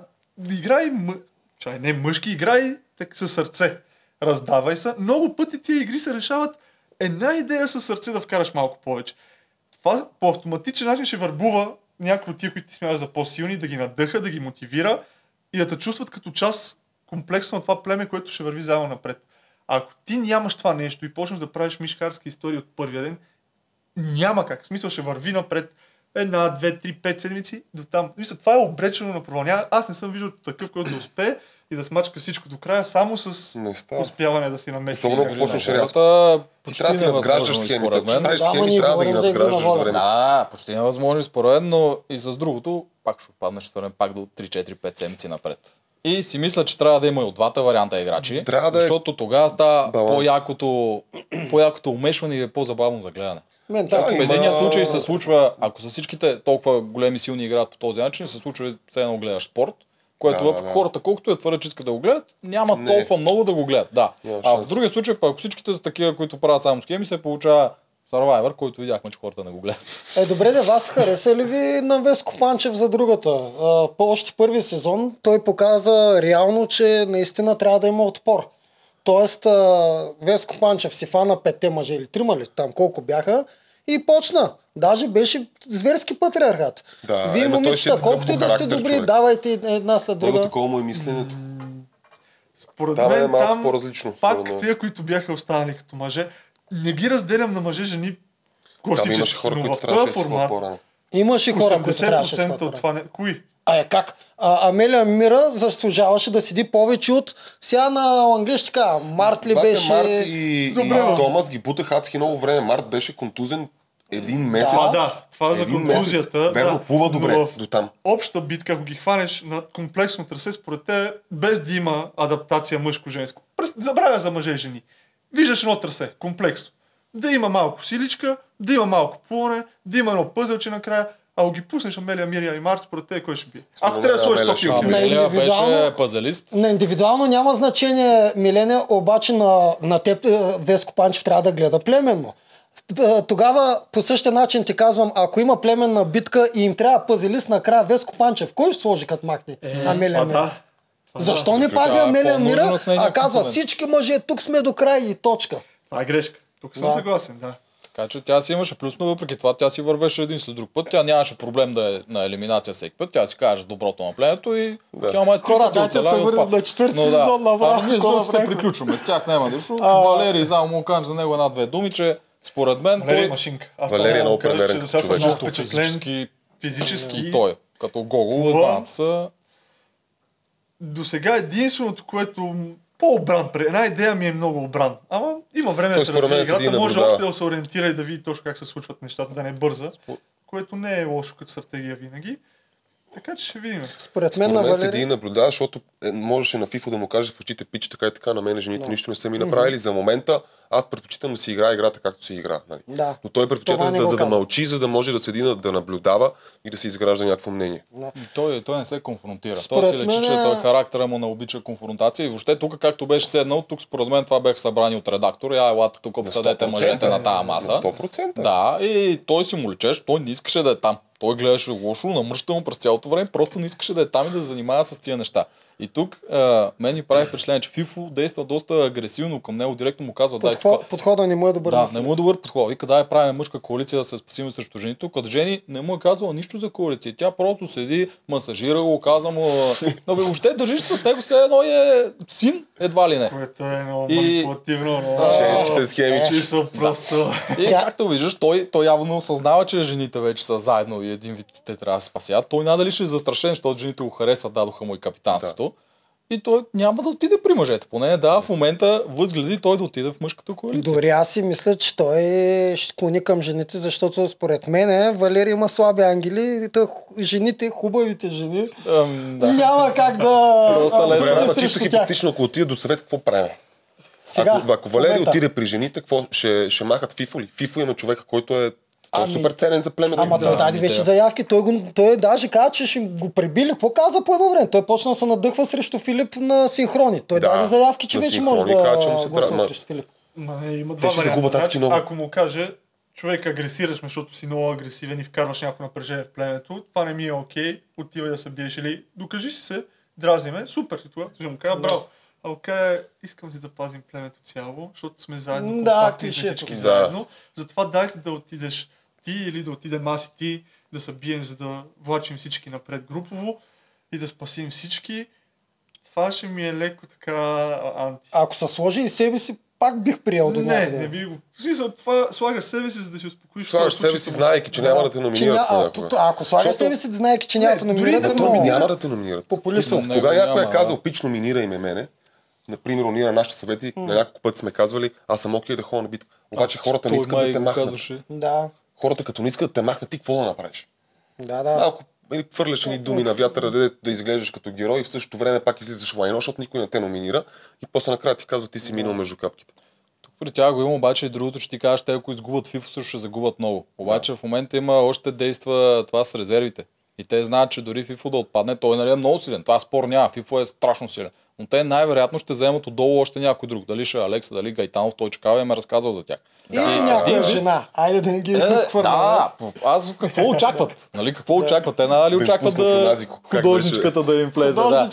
C: играй, мъ... Чай, не мъжки, играй так, със сърце. Раздавай се. Много пъти тия игри се решават една идея със сърце да вкараш малко повече. Това по автоматичен начин ще върбува някои от тия, които ти смяташ за по-силни, да ги надъха, да ги мотивира и да те чувстват като част комплексно от това племе, което ще върви заедно напред. Ако ти нямаш това нещо и почнеш да правиш мишкарски истории от първия ден, няма как. В смисъл ще върви напред една, две, три, пет седмици до там. Мисля, това е обречено на провал. Няма- Аз не съм виждал такъв, който да успее и да смачка всичко до края, само с успяване да си намеси.
D: Ако
C: някакви
D: почнеш
A: хората
D: Ти трябва да си надграждаш схемите. Ако правиш схеми, трябва да ги
B: за
D: надграждаш
B: воля.
D: времето.
A: Да, почти невъзможно според мен, но и с другото пак ще отпаднеш пак до 3-4-5 седмици напред. И си мисля, че трябва да има и от двата варианта играчи,
D: Трябва да е
A: защото тогава става
D: баланс.
A: по-якото, по-якото умешване и е по-забавно за гледане.
B: Мен,
D: Да,
A: В
D: има-
A: единия случай се случва, ако са всичките толкова големи силни играят по този начин, се случва все едно гледаш спорт, което
D: Да,
A: да,
D: да.
A: хората, колкото е твърде, че искат да го гледат, няма
D: Не.
A: толкова много да го гледат. Да.
D: Няма
A: а в другия случай, пък ако всичките са такива, които правят само схеми, се получава Survivor, който видяхме, че хората не го гледат.
B: Е, добре, да вас хареса ли ви на Веско Панчев за другата? А, по още първи сезон той показа реално, че наистина трябва да има отпор. Тоест, а, Веско Панчев си фана петте мъже или трима ли там колко бяха и почна. Даже беше зверски патриархат.
D: Да,
B: Вие,
D: е
B: момичета,
D: такъв
B: колкото и да сте добри,
D: човек.
B: давайте една след
D: Много
B: друга.
D: такова му е мисленето.
C: Според
D: Там е
C: мен
D: малко
C: там
D: по-различно,
C: пак
D: според
C: тия, които бяха останали като мъже, не ги разделям на мъже-жени
D: Там
C: класически,
D: хора,
C: но в този
D: да
C: формат.
B: Имаше хора, които трябваше да
C: 80%
B: се
C: от това не... Кои?
B: А е как? А, Амелия Мира заслужаваше да седи повече от сега на английски така. Март ли
D: Бате,
B: беше?
D: Март и,
C: Добре,
D: и. Томас ги бутах адски много време. Март беше контузен един месец.
C: Това да, това за
D: Един
C: контузията.
D: месец. Верно,
C: да.
D: плува добре
C: в
D: до там.
C: Обща битка, ако ги хванеш на комплексно трасе, според те, без да има адаптация мъжко-женско. Забравя за мъже и жени. Виждаш едно трасе, комплексно. Да има малко силичка, да има малко плуване, да има едно пъзелче накрая. ако ги пуснеш Амелия, Мирия и Март, според те кой ще бие? Ако трябва да сложиш
D: Амелия
C: топ
D: ще
C: фигурки.
D: бие.
A: Амелия
B: индивидуално-
A: беше пазалист.
B: На индивидуално няма значение, Милене, обаче на, на теб е, Веско Панчев трябва да гледа племенно. Е, Тогава по същия начин ти казвам, ако има племенна битка и им трябва пазилист накрая Веско Панчев, кой ще сложи като махне Амелия
C: това
B: Мира?
C: да.
B: Защо не
A: Това
B: пази Амелия Мира, а казва всички мъже, тук сме до край и точка.
C: Това е грешка. Тук съм
B: Да.
C: съгласен, да.
A: Така че тя си имаше плюс, но въпреки това тя си вървеше един след друг път. Тя нямаше проблем да е на елиминация всеки път. Тя си каже доброто на племето и
D: Да.
A: тя ма е
B: Хора,
A: пъти
B: дайте се
A: отпада.
B: на четвърти
A: Но да.
B: сезон, направо,
A: Ами ние защото ще
B: направихме?
A: приключваме. С тях няма нищо.
B: А.
A: Валерий, само му кажем за него една-две думи, че според мен
C: Валерия е
A: той
C: машинка. Аз
D: Валерия
C: това
D: е
C: да
D: много
C: съм
D: човек.
A: чисто физически
C: физически.
A: и той. Като Гогол,
C: Това-
A: двамата са
C: До сега единственото, което по-обран, една идея ми е много обран. Ама има време
D: Той
C: да се развие
D: седи
C: играта, може още да се ориентира и да види точно как се случват нещата, да не бърза, което не е лошо като стратегия винаги. Така че ще видим.
B: Според мен
D: Според
B: на
D: мен седи и
B: Валерия...
D: наблюдава, защото е, можеше на FIFA да му кажеш в очите пич така и така, на мен жените нищо не са ми направили. За момента аз предпочитам да си играе играта както се игра. Нали?
B: Да.
D: Но той предпочита да, за да мълчи, за да може да седи да, да наблюдава и да си изгражда някакво мнение.
A: Той, той не се конфронтира.
B: Според
A: той си лечи,
B: мен
A: че
B: е-
A: той характера му не обича конфронтация и въобще тук както беше седнал, тук според мен това беха събрани от редактора. Я елате тук обсъдете
D: 100%.
A: мъжете на тази маса.
D: На 100%.
A: Да, и той си му лечеше, той не искаше да е там. Той гледаше лошо, намръща му през цялото време, просто не искаше да е там и да се занимава с тия неща. И тук а, мен ми прави впечатление, че Фифо действа доста агресивно към него, директно му казва, дай
B: Подход,
A: тук.
B: подхода не му е добър.
A: Да, не му е добър подход. Вика, дай правим мъжка коалиция да се спасим срещу жените, като жени не му е казала нищо за коалиция. Тя просто седи, масажира го, каза му, но бе, въобще държиш с него все едно е син, едва ли не.
C: Което е много
A: И-
C: манипулативно, много...
D: Женските схеми, че
C: Чисто просто...
A: И както виждаш, той, той явно осъзнава, че жените вече са заедно и един вид те трябва да се спасят. Той надали ще е застрашен, защото жените го харесват, дадоха му и капитанството. И той няма да отиде при мъжете. Поне да, в момента възгледи той да отиде в мъжката коалиция.
B: Дори аз си мисля, че той ще склони към жените, защото според мен Валерий има слаби ангели и той, жените, хубавите жени,
A: Ам, да.
B: няма как да... А,
A: лесно.
B: да
D: Добре,
B: срещу
D: чисто
B: тях.
D: хипотетично, ако отиде до съвет, какво правим?
B: Сега,
D: ако, ако
B: в
D: Валерий
B: момента.
D: отиде при жените, какво ще, ще махат Фифо ли? Фифо има човека, който е, той е
B: Ами-
D: супер ценен за племето.
B: Ама той даде вече заявки, той, го, той даже каза, че ще го пребили. Какво каза по едно време? Той почна да се надъхва срещу Филип на синхрони. Той
D: Да,
B: даде заявки, че вече може да
D: каза, че му се ма-
B: срещу Филип.
C: Ма, не, има
D: Те
C: два
D: ще
C: варианта.
D: загубят адски
C: Значи,
D: много.
C: Ако му каже, човек агресираш ме, защото си много агресивен и вкарваш някакво напрежение в племето, това не ми е окей, отивай да се биеш или докажи си се, дразни ме, супер, и тогава ще му кажа, браво. А каже, искам да пазим племето цяло, защото сме заедно,
B: Да,
C: всички
D: Да.
C: заедно, затова дайте да отидеш ти или да отидем аз и ти, да се бием, за да влачим всички напред групово и да спасим всички. Това ще ми е леко така анти.
B: Ако се сложи и себе си, пак бих приел до
C: Не, не би го. В смисъл, това слагаш себе си, за да си успокоиш.
D: Слагаш себе си,
C: са-
D: знаеки, че няма да те номинират.
B: ня- а, ако слагаш
D: Защото-
B: себе си, знаеки, че няма да
C: дори
B: номинират,
C: да
B: е
D: няма да те номинират.
B: Популистно.
D: Кога някой е казал, пич, номинирай ме мене, например, ние на нашите съвети, на няколко пъти сме казвали, аз съм окей да ходя на битка. Обаче хората не искат да те махнат.
A: казваше.
B: Да,
D: Хората като не искат да те махнат, ти какво да направиш?
B: да, да.
D: Малко или хвърляш ни думи на вятъра, да, да изглеждаш като герой и в същото време пак излизаш лайно, защото никой не те номинира и после накрая ти казва, ти си минал между капките.
A: При тях го има обаче и другото, че ти кажеш, те ако изгубят FIFA, също ще загубят много. Обаче в момента има още действа това с резервите. И те знаят, че дори FIFA да отпадне, той нали, е много силен. Това спор няма. FIFA е страшно силен. Но те най-вероятно ще вземат отдолу още някой друг. Дали ще е Алекса, дали Гайтанов, той чакава и ме разказал за тях.
B: И някоя жена. Айде да не ги
A: Е,
B: отхвърляме.
A: да, аз какво очакват? Нали, какво очакват? Те нали
D: Да
A: очакват да художничката да им влезе. Да.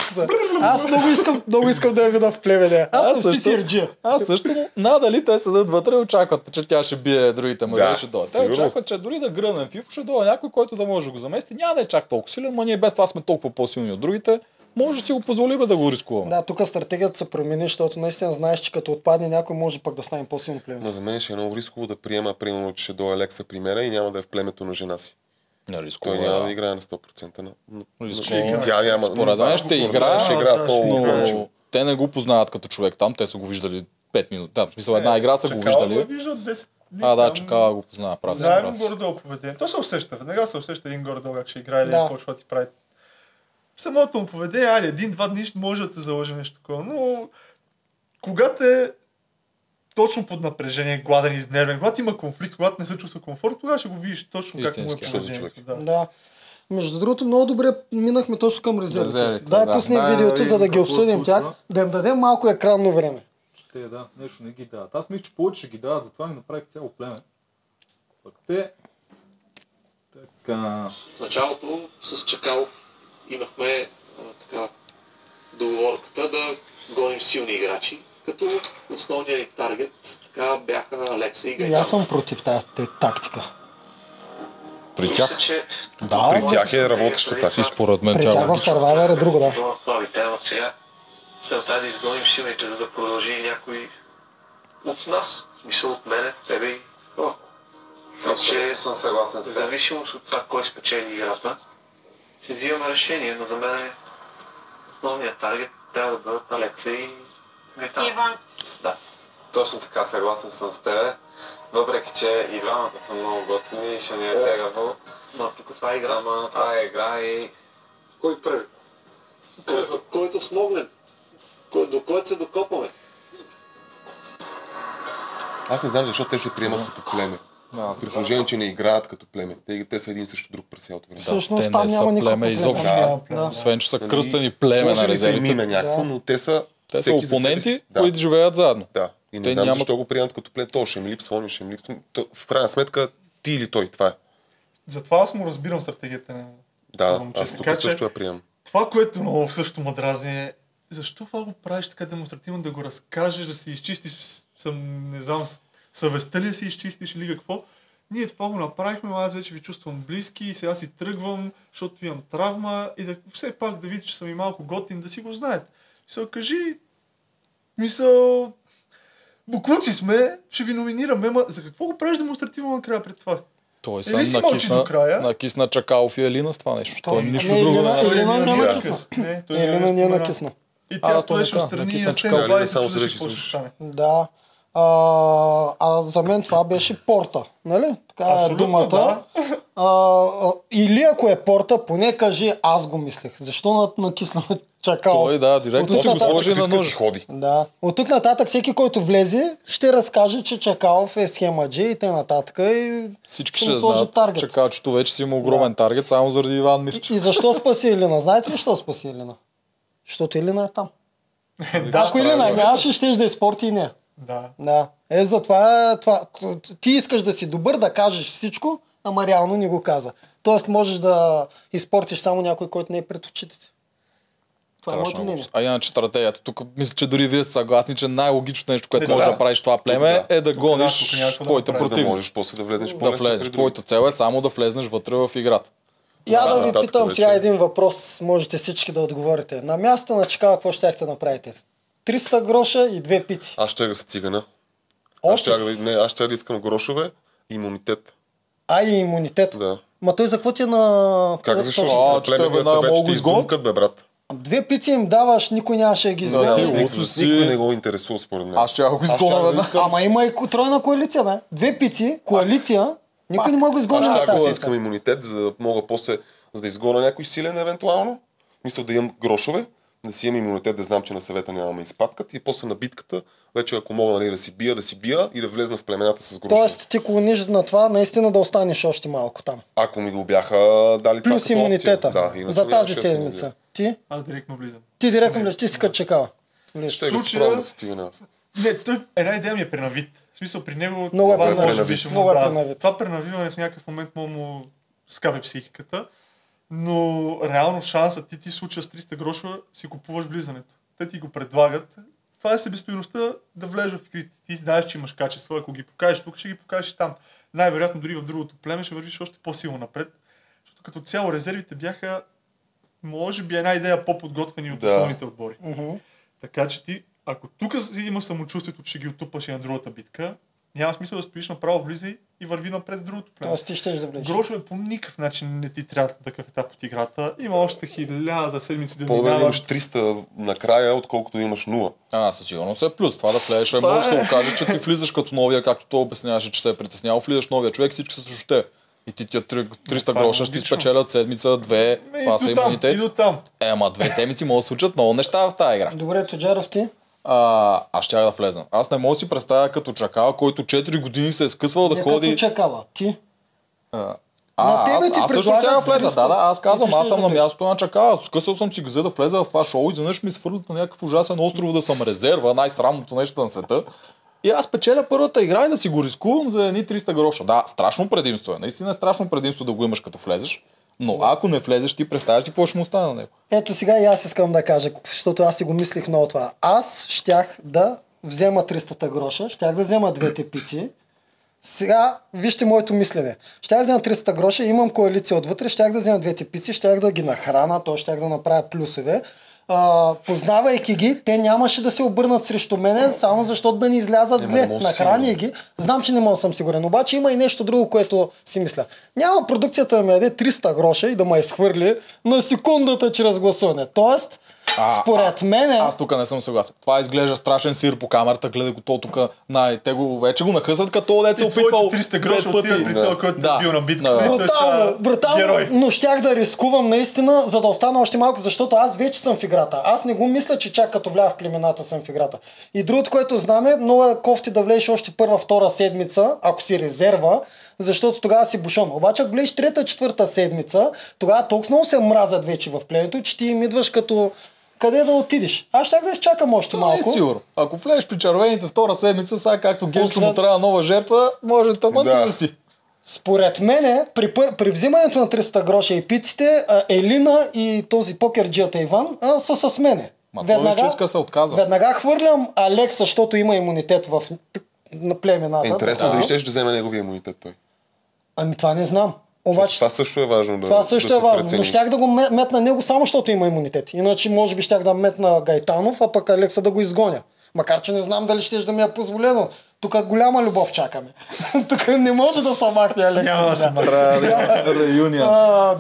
B: Аз много искам, много искам да я видя в племене. Аз,
A: Аз
B: съм
A: също. Аз също, надали те седат вътре и очакват, че тя ще бие другите мъже.
D: Да,
A: ще дойде. Те очакват, че дори да гръмнем фифо, ще дойде някой, който да може да го замести. Няма да е чак толкова силен, но ние без това сме толкова по-силни от другите. Може да си го позволим да го рискуваме.
B: Да, тук стратегията се промени, защото наистина знаеш, че като отпадне някой, може пък да стане по-силно племе.
D: Но за мен ще е много рисково да приема, примерно, че ще дойде Лекса при мен и няма да е в племето на жена си.
A: Не рискува.
D: Той няма да
A: да.
D: играе на 100% на... на-
A: Рискува.
D: И тя няма...
A: Според мен ще играе,
D: ще играят
C: да, ще играе.
A: Но те не го познават като човек там, те са го виждали 5 минути. Да, в смисъл една игра са го
C: Чакала го е
A: виждали.
C: виждал 10 дни.
A: А, да,
C: там.
A: чакала го познава. Прав си,
C: Знаем горе-долу поведение. То се усеща. Веднага се усеща един горе-долу как ще играе, да, почва да ти прави. Самото му поведение, айде, един-два дни ще може да те заложи нещо такова, но когато е точно под напрежение, гладен, изнервен, когато има конфликт, когато не се чувства комфорт, тогава ще го видиш точно как му е
A: Истински.
C: Поведението. Да.
B: Да. Между другото, много добре минахме точно към резервите.
A: Резервите,
B: Дай
A: да.
B: пуснем
A: Да,
B: видеото,
A: да
B: за да ги обсъдим тях. Да им дадем малко екранно време.
A: Ще да, нещо не ги дават. Аз мисля, че повече ще ги дават, затова ми направих цяло племе. Пък те... Така...
F: В началото с Чакалов имахме а, така договорката да гоним силни играчи, като основният ни таргет така бяха Алекса и
B: И
F: Гайдан.
B: аз съм против тази тактика.
A: При
F: Мисля,
A: тях,
F: че
B: Да,
D: При тях е работеща така.
A: и според мен
B: при
A: тя
B: тях
A: е
B: в. Survivor е друго, да.
F: това слабите, ама сега целта е да изгоним силните, за да продължи някой от нас, в смисъл от мене, тебе и О. че
E: съм съгласен
F: в зависимост от това кой спечели играта, си взимаме решение, но за мен е основният таргет трябва да бъдат Алекса и Гайтан.
H: Иван.
F: Да.
E: Точно така, съгласен съм с тебе. Въпреки, че и двамата са много готини, ще ни е тегаво.
F: Но тук това е игра.
E: Ама това е игра и...
F: Кой първи? Който, който смогнем. Кой, до който се докопаме.
D: Аз не знам защо те се приемат като племе.
A: Да,
D: При положение, че не играят като племе. Те, те са един срещу друг през цялото време.
B: Всъщност
A: те
B: там
A: не
B: няма
A: са племе
B: племе.
A: изобщо.
B: Да,
C: Да.
B: да.
A: Освен, че са
D: Нали,
A: кръстени племе на
D: Може ли се им мине някакво,
B: Да.
D: но те са...
A: Те са опоненти.
D: Да.
A: които живеят заедно.
D: Да. И не
A: Те
D: знам
A: нямат-
D: защо го приемат като плен. То ще ми липсва, он ще ми липсва. То, в крайна сметка, ти или той, това е.
C: Затова аз му разбирам стратегията на това
D: Да,
C: момче.
D: аз тук
C: Така че-
D: също я приемам.
C: Това, което много също ме дразни е, защо това го правиш така демонстративно, да го разкажеш, да си изчистиш, съм, не знам, съвестта ли си изчистиш или какво. Ние това го направихме, но аз вече ви чувствам близки и сега си тръгвам, защото имам травма и да, все пак да видите, че съм и малко готин, да си го знаят. Мисъл, кажи, мисъл, буклуци сме, ще ви номинираме, ма за какво го правиш демонстративно накрая пред това?
A: Той
C: си мълчи
A: накисна,
C: до края?
A: накисна Чакалов и Елина с това нещо. Той
C: Той-
A: нищо
B: Не,
A: друго
B: Елина-
A: не
B: Елина
C: е
B: кисна. Елина
C: не
B: ни е
C: спомена.
B: накисна.
C: И
A: А,
C: тя
A: то
C: стоеше
A: така,
C: отстрани
A: накисна
C: и
A: чакалка.
C: стена и се
D: Само
C: чудеше
D: седеше и
C: какво ще
D: слушаше.
C: стане.
B: Да. А, а за мен това беше порта, нали? Така е думата.
C: да.
B: А, а, или ако е порта, поне кажи аз го мислех. Защо на, накиснаме чакал?
A: Той, да, директно си го
B: нататък-
A: сложи на
D: да
A: нож.
D: ходи.
B: Да. От тук нататък всеки, който влезе, ще разкаже, че Чакалов е схема G и т.н. И,
A: Всички
B: ще
A: ще знаят,
B: таргет.
A: че Качето вече си има огромен таргет, само заради Иван Мирчев.
B: и, и защо спаси Елина? Знаете ли защо спаси Елина? Защото Елина е там. Ако Елина е нямаше, ще да изпорти и нея.
C: Да.
B: Да. Е, затова това, ти искаш да си добър, да кажеш всичко, ама реално не го каза. Тоест можеш да изпортиш само някой, който не е пред очите. Това е моето мнение.
A: А иначе стратегията. Тук мисля, че дори вие сте съгласни, че най-логичното нещо, което
C: Е, да.
A: можеш да правиш в това племе
D: Да.
A: е да
C: Тук
A: гониш
C: да, тук да
A: твоите
C: направиш.
D: За да можеш
A: противници.
D: после да влезнеш
A: Да
D: по-лесно
A: влезеш. Твоята цел е само да влезнеш вътре в играта.
B: Я да ви
D: нататък
B: питам
D: вече.
B: сега един въпрос, можете всички да отговорите. На място на Чикаго какво щяхте да направите? 300 гроша и две пици.
D: Аз ще да се цигана. Аз
B: Още?
D: ще да, не, аз ще да искам грошове и имунитет.
B: А и имунитет.
D: Да.
B: Ма той за какво ти е на...
D: Как защо?
A: А,
D: На
A: че веднага
D: ще
A: го
D: изгонкат, бе, брат.
B: Две пици им даваш, никой нямаше да ги
A: Да,
B: изгоня.
A: ти
D: Никой,
A: си.
D: никой не го интересува, според мен.
A: Аз ще го
D: Аз
A: изгоня
D: да
B: Ама има и тройна коалиция, бе. Две пици, коалиция, никой не може да го изгони
D: Аз ще си искам имунитет, за да мога после, за да изгоня някой силен евентуално. Мисля да имам грошове, да си имам имунитет, да знам, че на съвета няма да ме изпаткат и после на битката, вече ако мога нали, да си бия, да си бия и да влезна в племената с грошове.
B: Тоест ти клониш на това наистина да останеш още малко там.
D: Ако ми го бяха дали това
B: Плюс
D: като
B: имунитета.
D: Да, иначе
B: за тази седмица. Ти?
C: Аз директно влизам.
B: Ти директно влез, ти си като чекава.
D: Ще
C: случая-
D: пробвам да се стигна.
C: Не, той една идея ми е пренавид. В смисъл при него
B: Много е
C: това
B: пренавид.
C: може би ще му
B: Много е пренавид.
C: Това пренавиване в някакъв момент му му скабе психиката, но реално шансът ти ти случая с 300 гроша си купуваш влизането. Те ти го предлагат. Това е себестоиността да влезеш в игрите. Ти знаеш, че имаш качества. Ако ги покажеш тук, ще ги покажеш и там. Най-вероятно дори в другото племе ще вървиш още по-силно напред. Защото като цяло резервите бяха може би една идея по-подготвени от
D: Да.
C: основните отбори.
B: Мгм.
C: Така че ти, ако тук си имаш самочувствието, че ги отупаш и на другата битка, няма смисъл да стоиш направо, влизай и върви напред в другото племе.
B: Тоест ти ще да влезеш.
C: Грошове по никакъв начин не ти трябва такъв етап от играта. Има още хиляда седмици да
D: По-добре
C: минават.
D: имаш 300 накрая, отколкото имаш 0.
A: А, със сигурност е плюс. Това да влезеш, е, може да
C: е.
A: се окаже, че ти влизаш като новия, както той обясняваше, че се е притеснявал. Влизаш новия човек, всички са срещу теб. И ти тия три- 300
C: това е
A: гроша ще ти спечелят седмица, две,
C: Ме,
A: това са
C: там, и
A: имунитет.
C: до там.
A: Е, ама две седмици могат да се случат много неща в тази игра.
B: Добре, Тоджаров ти?
A: А, аз щях да влезна. Аз не мога да си представя като чакала, който 4 години се е скъсвал да
B: Не
A: ходи.
B: като чакала. Ти.
A: А,
B: На тебе
A: аз,
B: ти
A: аз също ще да влеза.
B: 300.
A: Да, да, аз казвам, аз съм на мястото на чакала. Скъсал съм си газа да влеза в това шоу и изведнъж ми свърлят на някакъв ужасен остров да съм резерва, най-срамното нещо на света. И аз печеля първата игра и да си го рискувам за едни 300 гроша. Да, страшно предимство е. Наистина е страшно предимство да го имаш като влезеш. Но ако не влезеш, ти представяш си какво ще му остане на него.
B: Ето сега и аз искам да кажа, защото аз си го мислих много това. Аз щях да взема 300 гроша, щях да взема двете пици. Сега, вижте моето мислене. Щях да взема 300 гроша, имам коалиция отвътре, щях да взема двете пици, щях да ги нахрана, то щях да направя плюсове. А, познавайки ги, те нямаше да се обърнат срещу мене, само защото да ни излязат зле. Нахрани ги. Знам, че не мога да съм сигурен. Обаче има и нещо друго, което си мисля. Няма продукцията да ми даде 300 гроша и да ме изхвърли на секундата чрез гласуване. Тоест,
A: А,
B: според мен е...
A: Аз тук не съм съгласен. Това изглежда страшен сир по камерата, гледай го то тук. Най, те го вече го нахъсват като дете
C: И
A: опитвал
C: твоите 300 гроша отиват при
D: Да.
C: този, който
A: Да.
C: е бил на битка.
A: Да.
B: Брутално, брутално,
C: Герой.
B: но щях да рискувам наистина, за да остана още малко, защото аз вече съм в играта. Аз не го мисля, че чак като вля в племената съм в играта. И другото, което знам е, много е кофти да влезеш още първа, втора седмица, ако си резерва, защото тогава си бушон. Обаче, ако влезеш трета, четвърта седмица, тогава толкова много се мразят вече в племето, че ти им идваш като къде да отидеш. Аз щях да изчакам още
A: Това
B: малко.
A: е сигурно. Ако влезеш при червените втора седмица, сега както
B: Освен-
A: му трябва нова жертва, може тъмън
D: Да.
A: да. си.
B: Според мене, при, пър... при взимането на 300 гроша и пиците, Елина и този покерджията Иван а, са с мене.
A: Ма той иска да се отказва.
B: веднага хвърлям Алекс, защото има имунитет в на племената.
D: Е, интересно
B: Да.
D: дали ще да вземе неговия имунитет той.
B: Ами това не знам. Обаче
D: Това също е важно да
B: това също
D: да
B: е важно.
D: прецени.
B: Но щях да го ме- метна него само защото има имунитет. Иначе може би щях да метна Гайтанов, а пък Алекса да го изгоня. Макар, че не знам дали ще да ми е позволено. Тук голяма любов чакаме. [laughs] Тук не може да се махне Алекса.
C: Няма да се махне.
A: Реюнион.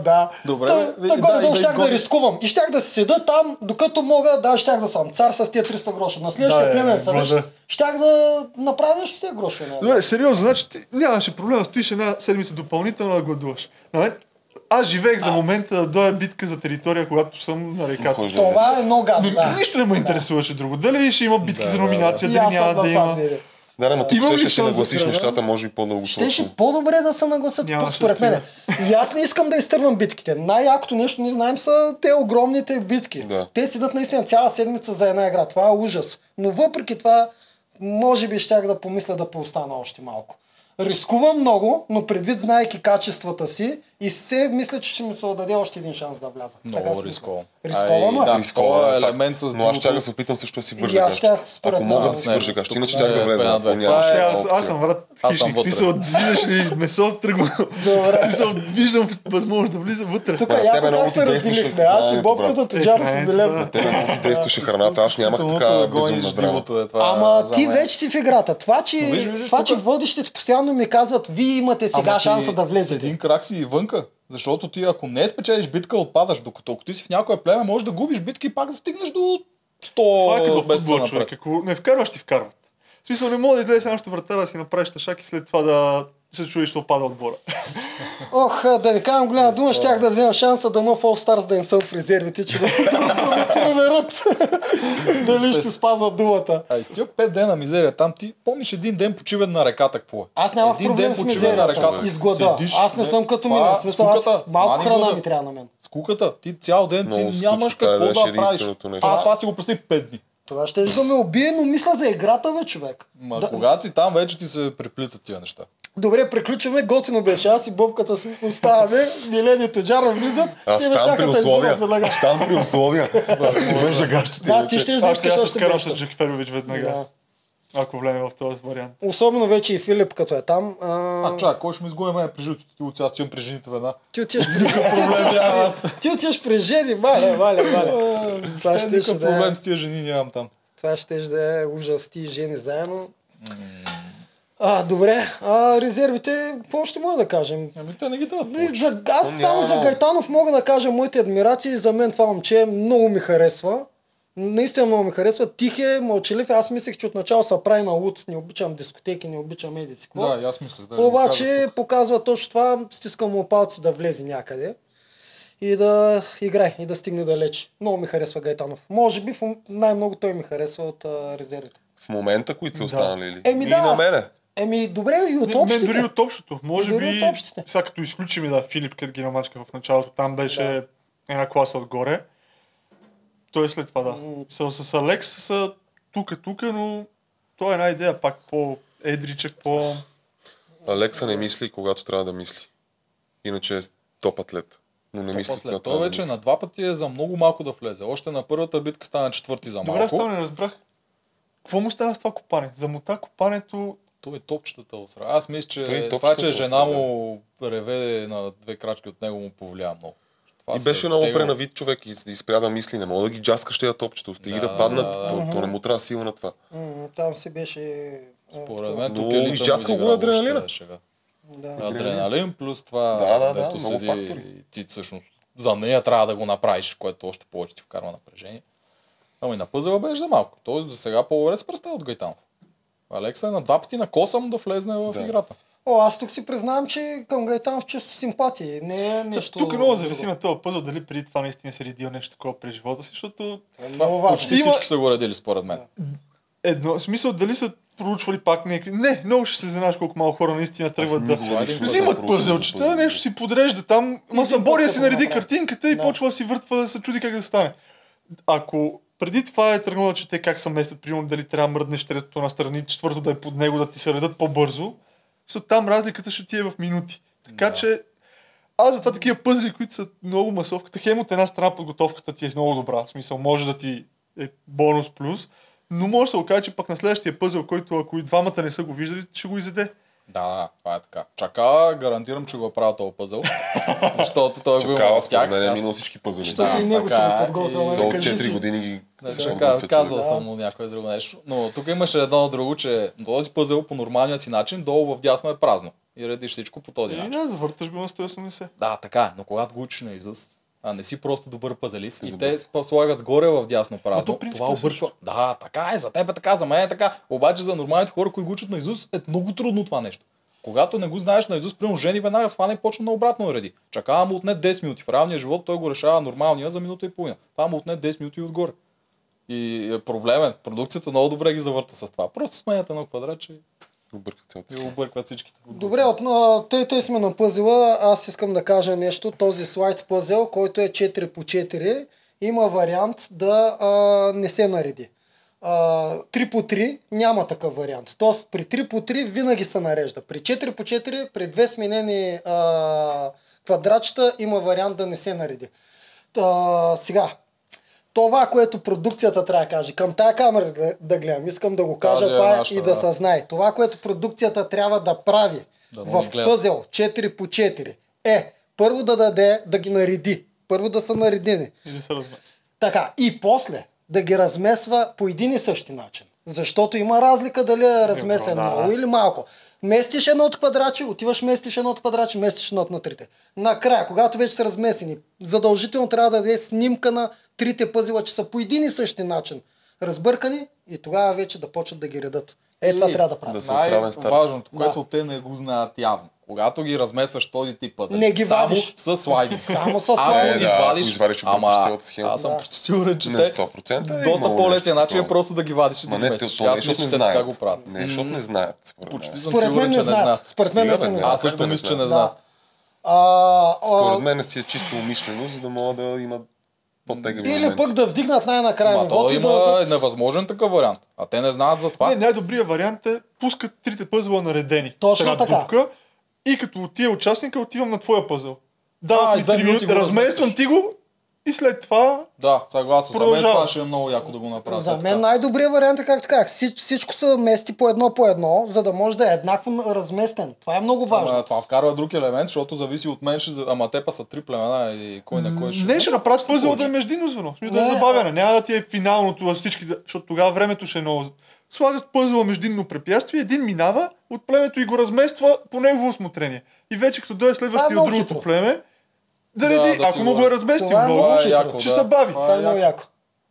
B: Да.
A: Добре,
B: Та, та
A: да,
B: горе долу
A: да
B: щях да рискувам. И щях да си седа там, докато мога, да, щях да съм цар с тия 300 гроша. На следващия
C: е,
B: племен съвет, щях да направя нещо с тия грошове. нали?
C: Добре, сериозно, значи нямаше проблема, стоиш една седмица допълнително да гладуваш. На мен, аз живеех за момента да дойде битка за територия, когато съм на реката.
B: Това е много гадно, да.
C: Нищо не ме интересуваше друго. Дали ще има битки за номинация, дали няма да има.
D: Да, да, но
C: ли
D: ще
C: да
D: нагласиш нещата, може и по-дълго
B: Щеше по-добре да се нагласят,
C: Няма
B: според мен. И аз не искам да изтървам битките. Най-якото нещо, ние знаем, са те огромните битки.
D: Да.
B: Те седат наистина цяла седмица за една игра. Това е ужас. Но въпреки това, може би щях да помисля да поостана още малко. Рискувам много, но предвид знаеки качествата си и се мисля, че ще ми се отдаде още един шанс да вляза.
A: Много рисково.
B: Рисковано е.
A: да,
D: Рисковано
A: това
D: е
A: е елемент с
D: Но аз ще да се опитам също да си
B: И
D: вържа
B: аз според
D: Ако мога да си
A: не.
D: вържа
A: Тук
D: иначе щях
A: е
D: да влезна.
A: пена
D: ако
A: две.
D: нямаше
A: Това е-
C: Аз, съм
A: съм
C: хищник. Смисъл, виждаш ли месо, тръгвам. Смисъл, виждам възможност да влиза вътре.
B: Тук яко
D: много
B: се разделихме. Аз и
D: храненето,
B: Бобката. Тоджаров
C: Е,
B: и
C: да.
D: Тебе много ти действаше храната, аз нямах така безумна драма.
A: е
B: Ама ти вече си в играта. Това, че, водещите постоянно ми казват, вие имате сега шанса да влезете.
A: един крак си и вънка. Защото ти ако не спечелиш битка, отпадаш. Докато ако ти си в някое племе, можеш да губиш битки и пак да стигнеш до 100
C: Това е като футбол, човек. Ако не вкарваш, ти вкарват. В смисъл, не мога да излезеш на вратара да си направиш тъшак и след това да се чуеш, що пада отбора.
B: Ох, да не казвам голяма дума, щях да взема шанса да нов All Stars да не съм в резервите, че да [laughs] ме проверят дали ще се спазват думата.
A: А и с тия 5 дена мизерия там, ти помниш един ден почивен на реката, какво е?
B: Аз нямах
A: един
B: проблем
A: ден
B: с
A: почивен на реката.
B: Изглада.
A: Седиш,
B: Аз не съм като
A: това
B: мина. В смисъл, аз
A: скуката,
B: малко храна ми трябва на мен.
A: Скуката, ти цял ден
D: Много
A: ти нямаш
D: това
A: какво да правиш. А, това си го представи 5 дни.
B: Това ще да ме убие, но мисля за играта, бе, човек.
A: Ма
B: Да-
A: когато си там, вече ти се преплитат тия неща.
B: Добре, приключваме. Готино беше. Аз и бобката си оставаме. Милен и Тоджаров влизат.
D: Аз там при условия. Аз там при условия. Си вържа гащите.
B: Да, ти ще
C: Аз
B: още
C: скарам
B: нещо.
C: с Джекферович веднага, ако влезе в този вариант.
B: Особено вече и Филип, като е там. А,
A: А, чак, кой ще ми изгони мен при житото? Ти от сега стоим при жените веднага.
B: ти отиваш при... [laughs] ти отиваш при жени, маля, маля, маля. Това ще,
A: Никакъв
B: ще да
A: проблем
B: е,
A: с тия жени нямам там.
B: това ще да е ужас. Ти и жени заедно. А, добре. А, резервите, какво ще мога да кажем?
A: Ами те не ги дадат.
B: И За, аз
D: То
B: само
D: няма
B: за. Гайтанов мога да кажа моите адмирации. За мен това момче много ми харесва. Наистина много ми харесва. Тих е, мълчалив. Аз мислех, че отначало се прави на луд. Не обичам дискотеки, не обичам медици. какво.
A: Да, и аз мислех. го
B: Обаче показва точно това. Стискам му палци да влезе някъде. и да играе и да стигне далеч. Много ми харесва Гайтанов. Може би най-много той ми харесва от а, резервите.
D: В момента, които са
C: Да.
D: останали ли?
B: Еми
D: и
B: да,
D: на
B: аз-
D: мене.
B: Еми, добре, и от
C: Не,
B: общите.
C: дори от общото. Може
B: Дори
C: би,
B: от
C: сега като изключим да, Филип, къде ги намачка в началото, там беше една класа отгоре. Той е след това, да. С, с Алекс са тука, тука, но това е една идея, пак по-едричък, по...
D: Алекса не мисли, когато трябва да мисли. Иначе е топ атлет. Но не мисли, когато
A: Той
D: трябва да
A: вече
D: мисли.
A: на два пъти е за много малко да влезе. Още на първата битка стана четвърти за
C: Добре, аз
A: малко.
C: не разбрах. Какво му стана с това копане? За мута копането...
A: Той е топчетата осра. Аз мисля, че
D: е
A: това, че жена му реве на две крачки от него му повлия много. Това
D: И беше много
A: тегъл.
D: пренавит човек и, и спря да мисли. Не мога да ги джаскаш тези топчета. Стиги да,
A: Да,
D: паднат.
A: да,
D: то, то, не му трябва сила на това.
B: М, там си беше... а,
A: Според мен
D: Но
A: тук е му
D: го адреналина.
B: Да.
A: Адреналин плюс това,
D: Да, да, да,
A: дето
D: много
A: седи
D: фактори.
A: и ти всъщност за нея трябва да го направиш, което още повече ти вкарва напрежение. Ама и на пъзела беше за малко. Той за сега по-добре се представя от Гайтанов. Алекса е на два пъти на косъм да влезне в
D: Да.
A: играта.
B: О, аз тук си признавам, че към Гайтанов чисто симпатии. Не е нещо...
C: Тук много зависи на този пъзъл, дали преди това наистина си редил нещо такова през живота си, защото
B: Много важно.
A: Почти
C: Има-
A: всички са го редили според мен.
C: едно, в смисъл дали са проучвали пак някакви... Не, много ще се знаеш колко малко хора наистина тръгват да... Взимат пъзелчета,
D: пъзел.
C: нещо си подрежда там. Ма съм Боря си нареди картинката и почва да си въртва да се чуди как да стане. Ако преди това е тръгнало да чете как се местят, примерно дали трябва да мръднеш третото на страни, четвърто да е под него, да ти се редат по-бързо, so, там разликата ще ти е в минути. Така
A: Да.
C: че аз затова такива пъзли, които са много масовката, хем от една страна подготовката ти е много добра, в смисъл може да ти е бонус плюс, но може да се окаже, че пък на следващия пъзел, който ако и двамата не са го виждали, ще го изеде.
A: Да, да, това е така. Чака, гарантирам, че го е правил този пъзъл. [laughs] защото той го има
D: Чакава,
A: в тях.
D: мен е минал всички пъзели.
B: Защото и него го
A: е.
B: подготвил,
A: И-
B: нали? Кажи
D: 4
B: си.
D: години ги
A: Не,
D: се
A: че
D: подготвя
A: ка- казвал
B: Да.
A: съм му някое друго нещо. Но тук имаше едно друго, че този пъзел по нормалния си начин, долу в дясно е празно. И редиш всичко по този
C: И
A: начин.
C: да, завърташ го на 180.
A: Да, така е. Но когато го учиш на Изус, а не си просто добър пазалист и те слагат горе в дясно празно,
C: то
A: това
C: е
A: обърква. Да, така е, за теб е така, за мен е така. Обаче за нормалните хора, които го учат на Изус, е много трудно това нещо. Когато не го знаеш на Изус, примерно жени веднага схвана и почна на обратно да реди. Чакава му отне 10 минути. В реалния живот той го решава нормалния за минута и половина. Това му отне 10 минути отгоре. И е проблемен. Продукцията много добре ги завърта с това. Просто сменят едно квадратче
D: Объркват цялата
A: и
D: схема.
A: объркват всичките.
B: Добре, от, на, тъй, тъй сме на пъзела, аз искам да кажа нещо. Този слайд пъзел, който е 4 по 4, има вариант да а, не се нареди. А, 3 по 3 няма такъв вариант. Тоест при 3 по 3 винаги се нарежда. При 4 по 4, при две сменени а, квадратчета има вариант да не се нареди. А, сега, това, което продукцията трябва да каже, към тая камера да, да гледам, искам да го кажа
A: Тази е
B: това
A: нашата,
B: и да
A: да.
B: се знае. Това, което продукцията трябва да прави
A: Да
B: в пъзел 4 по 4 е първо да даде, да ги нареди. Първо да са наредени.
C: И да се.
B: Така, и после да ги размесва по един и същи начин. Защото има разлика дали е размесен
C: да.
B: много или малко. Местиш едното квадратче, отиваш местиш едното квадратче, местиш едното на трите. Накрая, когато вече са размесени, задължително трябва да даде снимка на трите пъзела, че са по един и същи начин разбъркани и тогава вече да почват да ги редат. Е, това трябва да правят.
D: Да се отравен старт.
A: Най-важното,
B: Да.
A: което те не го знаят явно. Когато ги размесваш този тип пъзели,
B: Не ги
A: само
B: вадиш.
A: с слайди. [laughs]
B: Само с
A: Ако
B: слайди.
D: Е, да,
A: извадиш,
D: ако
A: ама
D: цялата схема.
A: аз съм
B: Да.
A: почти сигурен, че
D: Не
A: те
D: 100%. е
A: доста по-лесен начин е просто да ги вадиш и да ги
D: не, не,
A: Аз
D: защото
A: мисля,
D: не
A: че така
D: знаят.
A: го правят.
D: Не, защото не знаят.
A: Почти съм сигурен,
B: не
A: че не
B: знаят. Според мен не
D: не.
B: знаят.
A: Аз също
D: да не
A: мисля, че не
D: знаят?
B: А,
D: Според мен си е чисто умишлено, за да могат да имат по-тегави
B: или
D: моменти.
B: пък да вдигнат най-накрая нивото и
A: има
B: да...
A: невъзможен такъв вариант. А те не знаят за това.
C: Не, най-добрият вариант е пускат трите пъзела наредени.
B: Точно
C: с една
B: така.
C: дупка и като отида участника, отивам на твоя пъзел.
A: А,
C: Да,
A: и
C: ми
A: две
C: 3
A: минути
C: минути,
A: го
C: размествам ти го и след това
A: Да, съгласен. За мен това ще е много яко да го направят.
B: За мен най-добрият вариант е както казах. Всич, всичко се мести по едно по едно, за да може да е еднакво разместен. Това е много важно.
A: Ама, това вкарва друг елемент, защото зависи от мен, ще... ама те па са три племена и кой на кой ще...
C: не ще направиш пъзел да е междинно звено. Да
B: Не,
C: е забавяне. Няма да ти е финалното във всички, защото тогава времето ще е много. Слагат пъзела междинно препятствие, един минава от племето и го размества по негово осмотрение. И вече като дойде следващия от другото
B: хитро.
C: племе, да
A: Да,
C: реди,
A: да
C: ако му
A: го-
C: го е разместил
B: Това е
C: много,
A: е яко,
C: ще
A: да.
C: се бави.
A: Това
B: Това е много яко.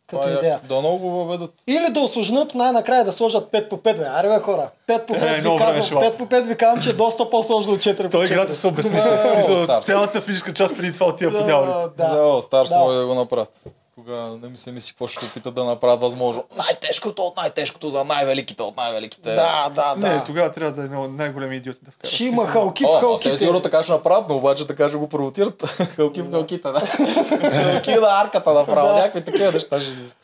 B: като
A: е
B: идея.
A: Да много го въведат.
B: Или да осложнат най-накрая да сложат 5 по 5, бе. Аре бе хора. 5 по 5
C: Е,
B: ви
C: ще
B: казвам, 5 по 5 ви казвам, че е доста по-сложно от 4 по 4.
C: Той играта се обясни.
A: Е, Стар.
C: Цялата физическа част преди това отива по дяволите.
B: Да,
A: Stars
B: Да.
A: може да го направят. Тогава не ми се мисли какво ще опитат да направят възможно. Най-тежкото от най-тежкото за най-великите от най-великите.
B: Да, да,
C: Не,
B: да.
C: тогава трябва да е най-големи идиоти да вкарат.
B: Ще има халки в
A: О, а те
B: халките.
A: сигурно така ще направят, но обаче така ще го провокират. [laughs] Халки в халките, да. Халки на арката направо. Някакви такива неща ще измислят.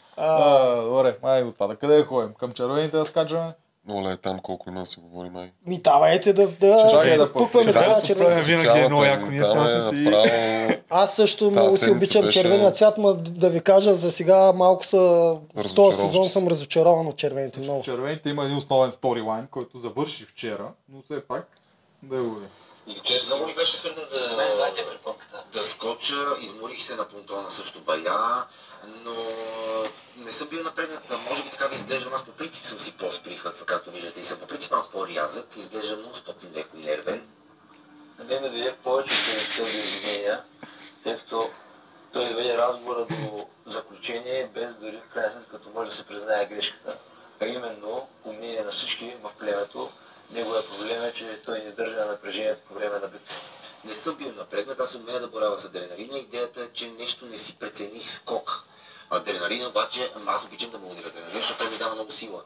A: Добре, май отпада. Къде да ходим? Към червените да скачаме?
D: Оле, там колко има да си говори май.
B: Ми давайте да, да,
A: Чакай
B: да
A: да
B: пукваме червено.
C: правим винаги е много яко. Ние
D: там е
C: си...
D: направо
B: Аз също
D: Тази
B: много си обичам
D: беше-
B: червения цвят, но да ви кажа, за сега малко са... В този сезон
D: се.
B: съм разочарован от червените много.
A: Червените има един основен сторилайн, който завърши вчера, но все пак да го е.
J: И честно,
I: Много ми беше трудно да... Е препоръката.
J: да скоча, изморих се на понтона също бая, но не съм бил напрегнат. Може би така ви изглеждам. Аз по принцип съм си по-сприхът, както виждате, и съм по принцип малко по-рязък. Изглеждам много стоп леко нервен.
I: На мен ме дойде повече от цел да извинения, тъй като той доведе разговора до заключение, без дори в крайна сметка, като може да се признае грешката. А именно, по мнение на всички в племето, неговия проблем е, че той не издържа на напрежението по време на битка.
J: Не съм бил напрегнат, аз умея да боравя с адреналина. Идеята е, че нещо не си прецених скок. Адреналина обаче, аз обичам да модулира адреналин, защото той ми дава много сила.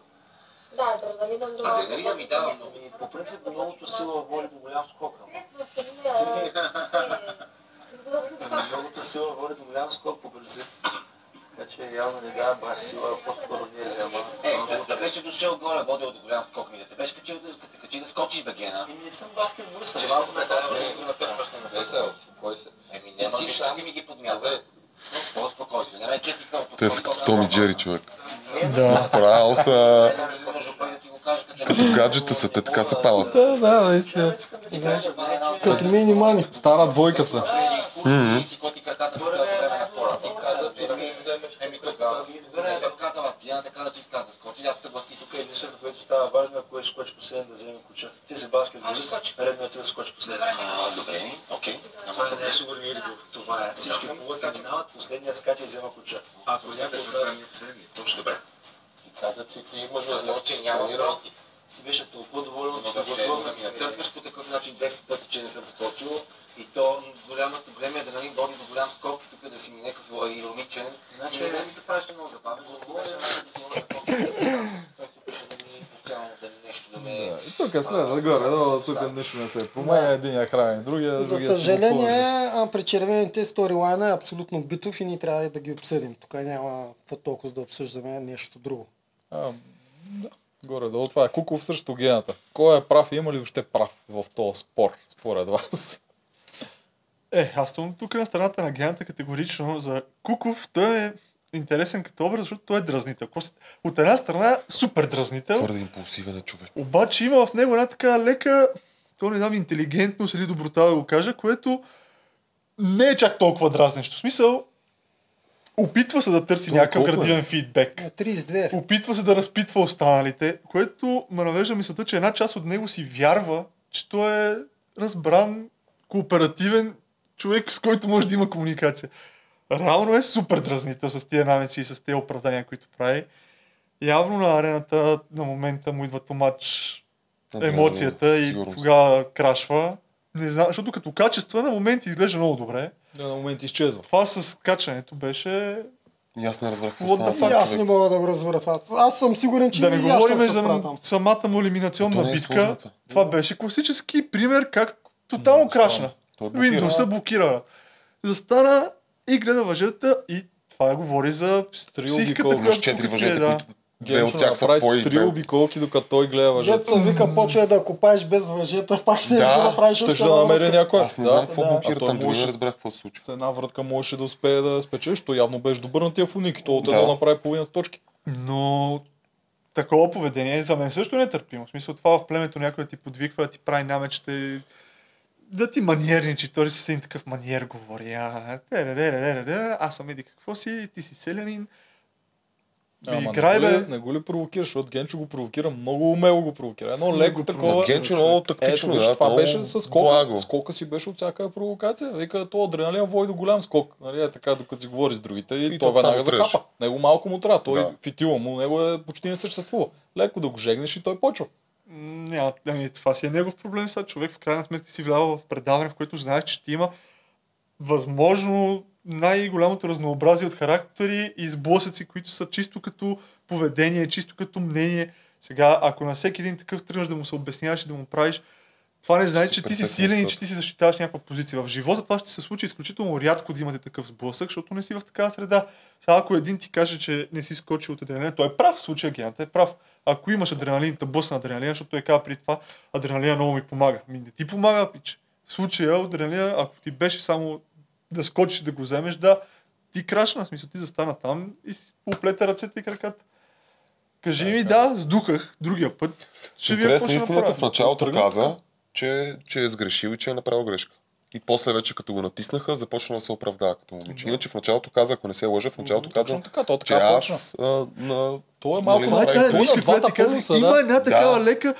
H: Да, адреналина до
J: Адреналина ми дава много.
I: По принцип, многото сила води до голям скок. Многото [laughs] сила води до голям скок по принцип. Така че явно не дава баш сила, а по-скоро нерви, ама...
J: Е, да, да беше дошъл горе, водил до голям скок ми, да се беше качил, да като се качи да скочиш бе гена.
I: Еми не съм баскетболист,
J: Че малко ме дава
I: дава
J: ти сам ми ги подмята. По-спокойно, не ме кефи като...
D: те са като Том и Джери, човек.
C: Да.
D: Право са
J: да като...
D: гаджета са, те така се палят.
A: Да, да, наистина.
B: Като мини мани.
A: Стара двойка са.
J: си
I: важно, ако е скочи последен да вземе куча. Ти си баскетболист, редно е ти да скочи последен.
J: А, Добре, окей.
I: Това е най-сигурният избор. Това е. Всички полуки минават, последният скача и взема куча. Ако някой от вас
J: Точно добре.
I: каза, че ти имаш
J: Казал, че няма против.
I: ти беше толкова доволен, че
J: да
I: да
J: да ми натъркваш по такъв начин 10 пъти, че не съм скочил. И то голямото време е да нали води до голям скок, тук да си ми някакъв ироничен. Значи не ми се правиш много забавно. Да постоянно да нещо да.
A: И тук е след, горе, но тук нищо не се променя. Единия храни другия,
B: За
A: другия
B: съжаление, а, при червените сторилайна е абсолютно битов и ние трябва да ги обсъдим. Тук няма какво толкова да обсъждаме нещо друго.
A: А, да, горе-долу това е Куков срещу гената. Кой е прав и има ли въобще прав в този спор, според вас?
C: Е, аз съм тук на страната на гената категорично. За Куков той е интересен като образ, защото той е дразнител. От една страна супер дразнител,
D: Твърде импулсивен е човек.
C: обаче има в него една така лека, то не знам, интелигентност или доброта да го кажа, което не е чак толкова дразнещо. В смисъл, опитва се да търси
D: То
C: някакъв
D: е?
C: градивен фидбек.
B: На 32.
C: Опитва се да разпитва останалите, което ме навежда мисълта, че една част от него си вярва, че той е разбран, кооперативен човек, с който може да има комуникация. Реално е супер дразнител с тия намеци и с тези оправдания, които прави. Явно на арената на момента му идва томач емоцията и тогава крашва. Не знам, защото като качество на моменти изглежда много добре.
A: Да, на момент изчезва.
C: Това с качането беше...
D: И аз не разбрах какво става.
B: Аз не мога да го разбера това. Аз съм сигурен, че
C: Да не говорим
B: се
C: за самата му елиминационна
D: е
C: битка.
D: сложно това.
C: беше класически пример как тотално крашна.
D: блокира.
C: Windows блокира. Застана и гледа въжета и това говори за
A: Три
C: психиката,
A: обиколки.
D: Имаш
C: която
D: четири въжета,
C: да.
D: които две от
A: Генчо
D: тях са
A: направи
D: твои.
A: три
D: две-
A: обиколки, докато той гледа въжета.
B: Дето се вика, почва да копаеш без въжета, пак ще
D: Да,
B: да, направиш
A: Ще
B: още
A: ще
B: една
A: намери
B: врътка.
A: някой.
D: Аз не знам какво
B: да.
D: блокира
A: А той
D: там, дори
A: можеше-
D: не разбрах какво се случва.
A: С една вратка можеше да успее да спечелиш, той явно беше добър на тия фуники. Той от
D: Да.
A: едно направи половина точки.
C: Но такова поведение за мен също не е търпимо. В смисъл това в племето някой да ти подвиква, да ти прави намечета и да ти маниерничи. Той си един такъв маниер говори. А, аз съм еди какво си, ти си селянин.
A: Ама
C: играй,
A: не, го ли, не го ли провокираш, защото Генчо го провокира, много умело го провокира. Едно леко такова.
D: Генчо много тактично,
A: Ето, виж,
D: да,
A: това беше с скока. Скока си беше от всяка провокация. Вика, то адреналин води до голям скок. Нали, е така, докато си говори с другите и,
D: И
A: той
D: то
A: веднага захапа. Него малко му трябва. Той
D: Да.
A: фитила му, него е, почти не съществува. Леко да го жегнеш и той почва.
C: Няма, ами, това си е негов проблем сега. Човек в крайна сметка си влява в предаване, в което знаеш, че ще има възможно най-голямото разнообразие от характери и сблъсъци, които са чисто като поведение, чисто като мнение. Сега, ако на всеки един такъв тръгнеш да му се обясняваш и да му правиш, това не значи, че ти си
D: 100%
C: силен и че ти си защитаваш някаква позиция. В живота това ще се случи изключително рядко да имате такъв сблъсък, защото не си в такава среда. Сега ако един ти каже, че не си скочил от адреналин, той е прав, в случая гената е прав. Ако имаш адреналин, та бъсна адреналин, защото той казва при това, адреналина много ми помага. Ми не ти помага, пич. В случая адреналина, ако ти беше само да скочиш да го вземеш, да, ти крашна, в смисъл ти застана там и си оплете ръцете и краката. Кажи ми, да, сдухах другия път. Ще ви
D: Интерес
C: какво
D: на
C: ще
D: истината
C: направя.
D: в началото каза, че, че е сгрешил и че е направил грешка. И после вече като го натиснаха, започна да се оправдава като момиче. Иначе в началото каза, ако не се лъжа, в началото каза,
A: Точно така, то
D: че
A: така
D: аз а, на...
A: Той е малко
D: нали, грешка.
C: нишка,
A: на
C: която ти казах. Има
A: да.
C: една такава
D: Да.
C: лека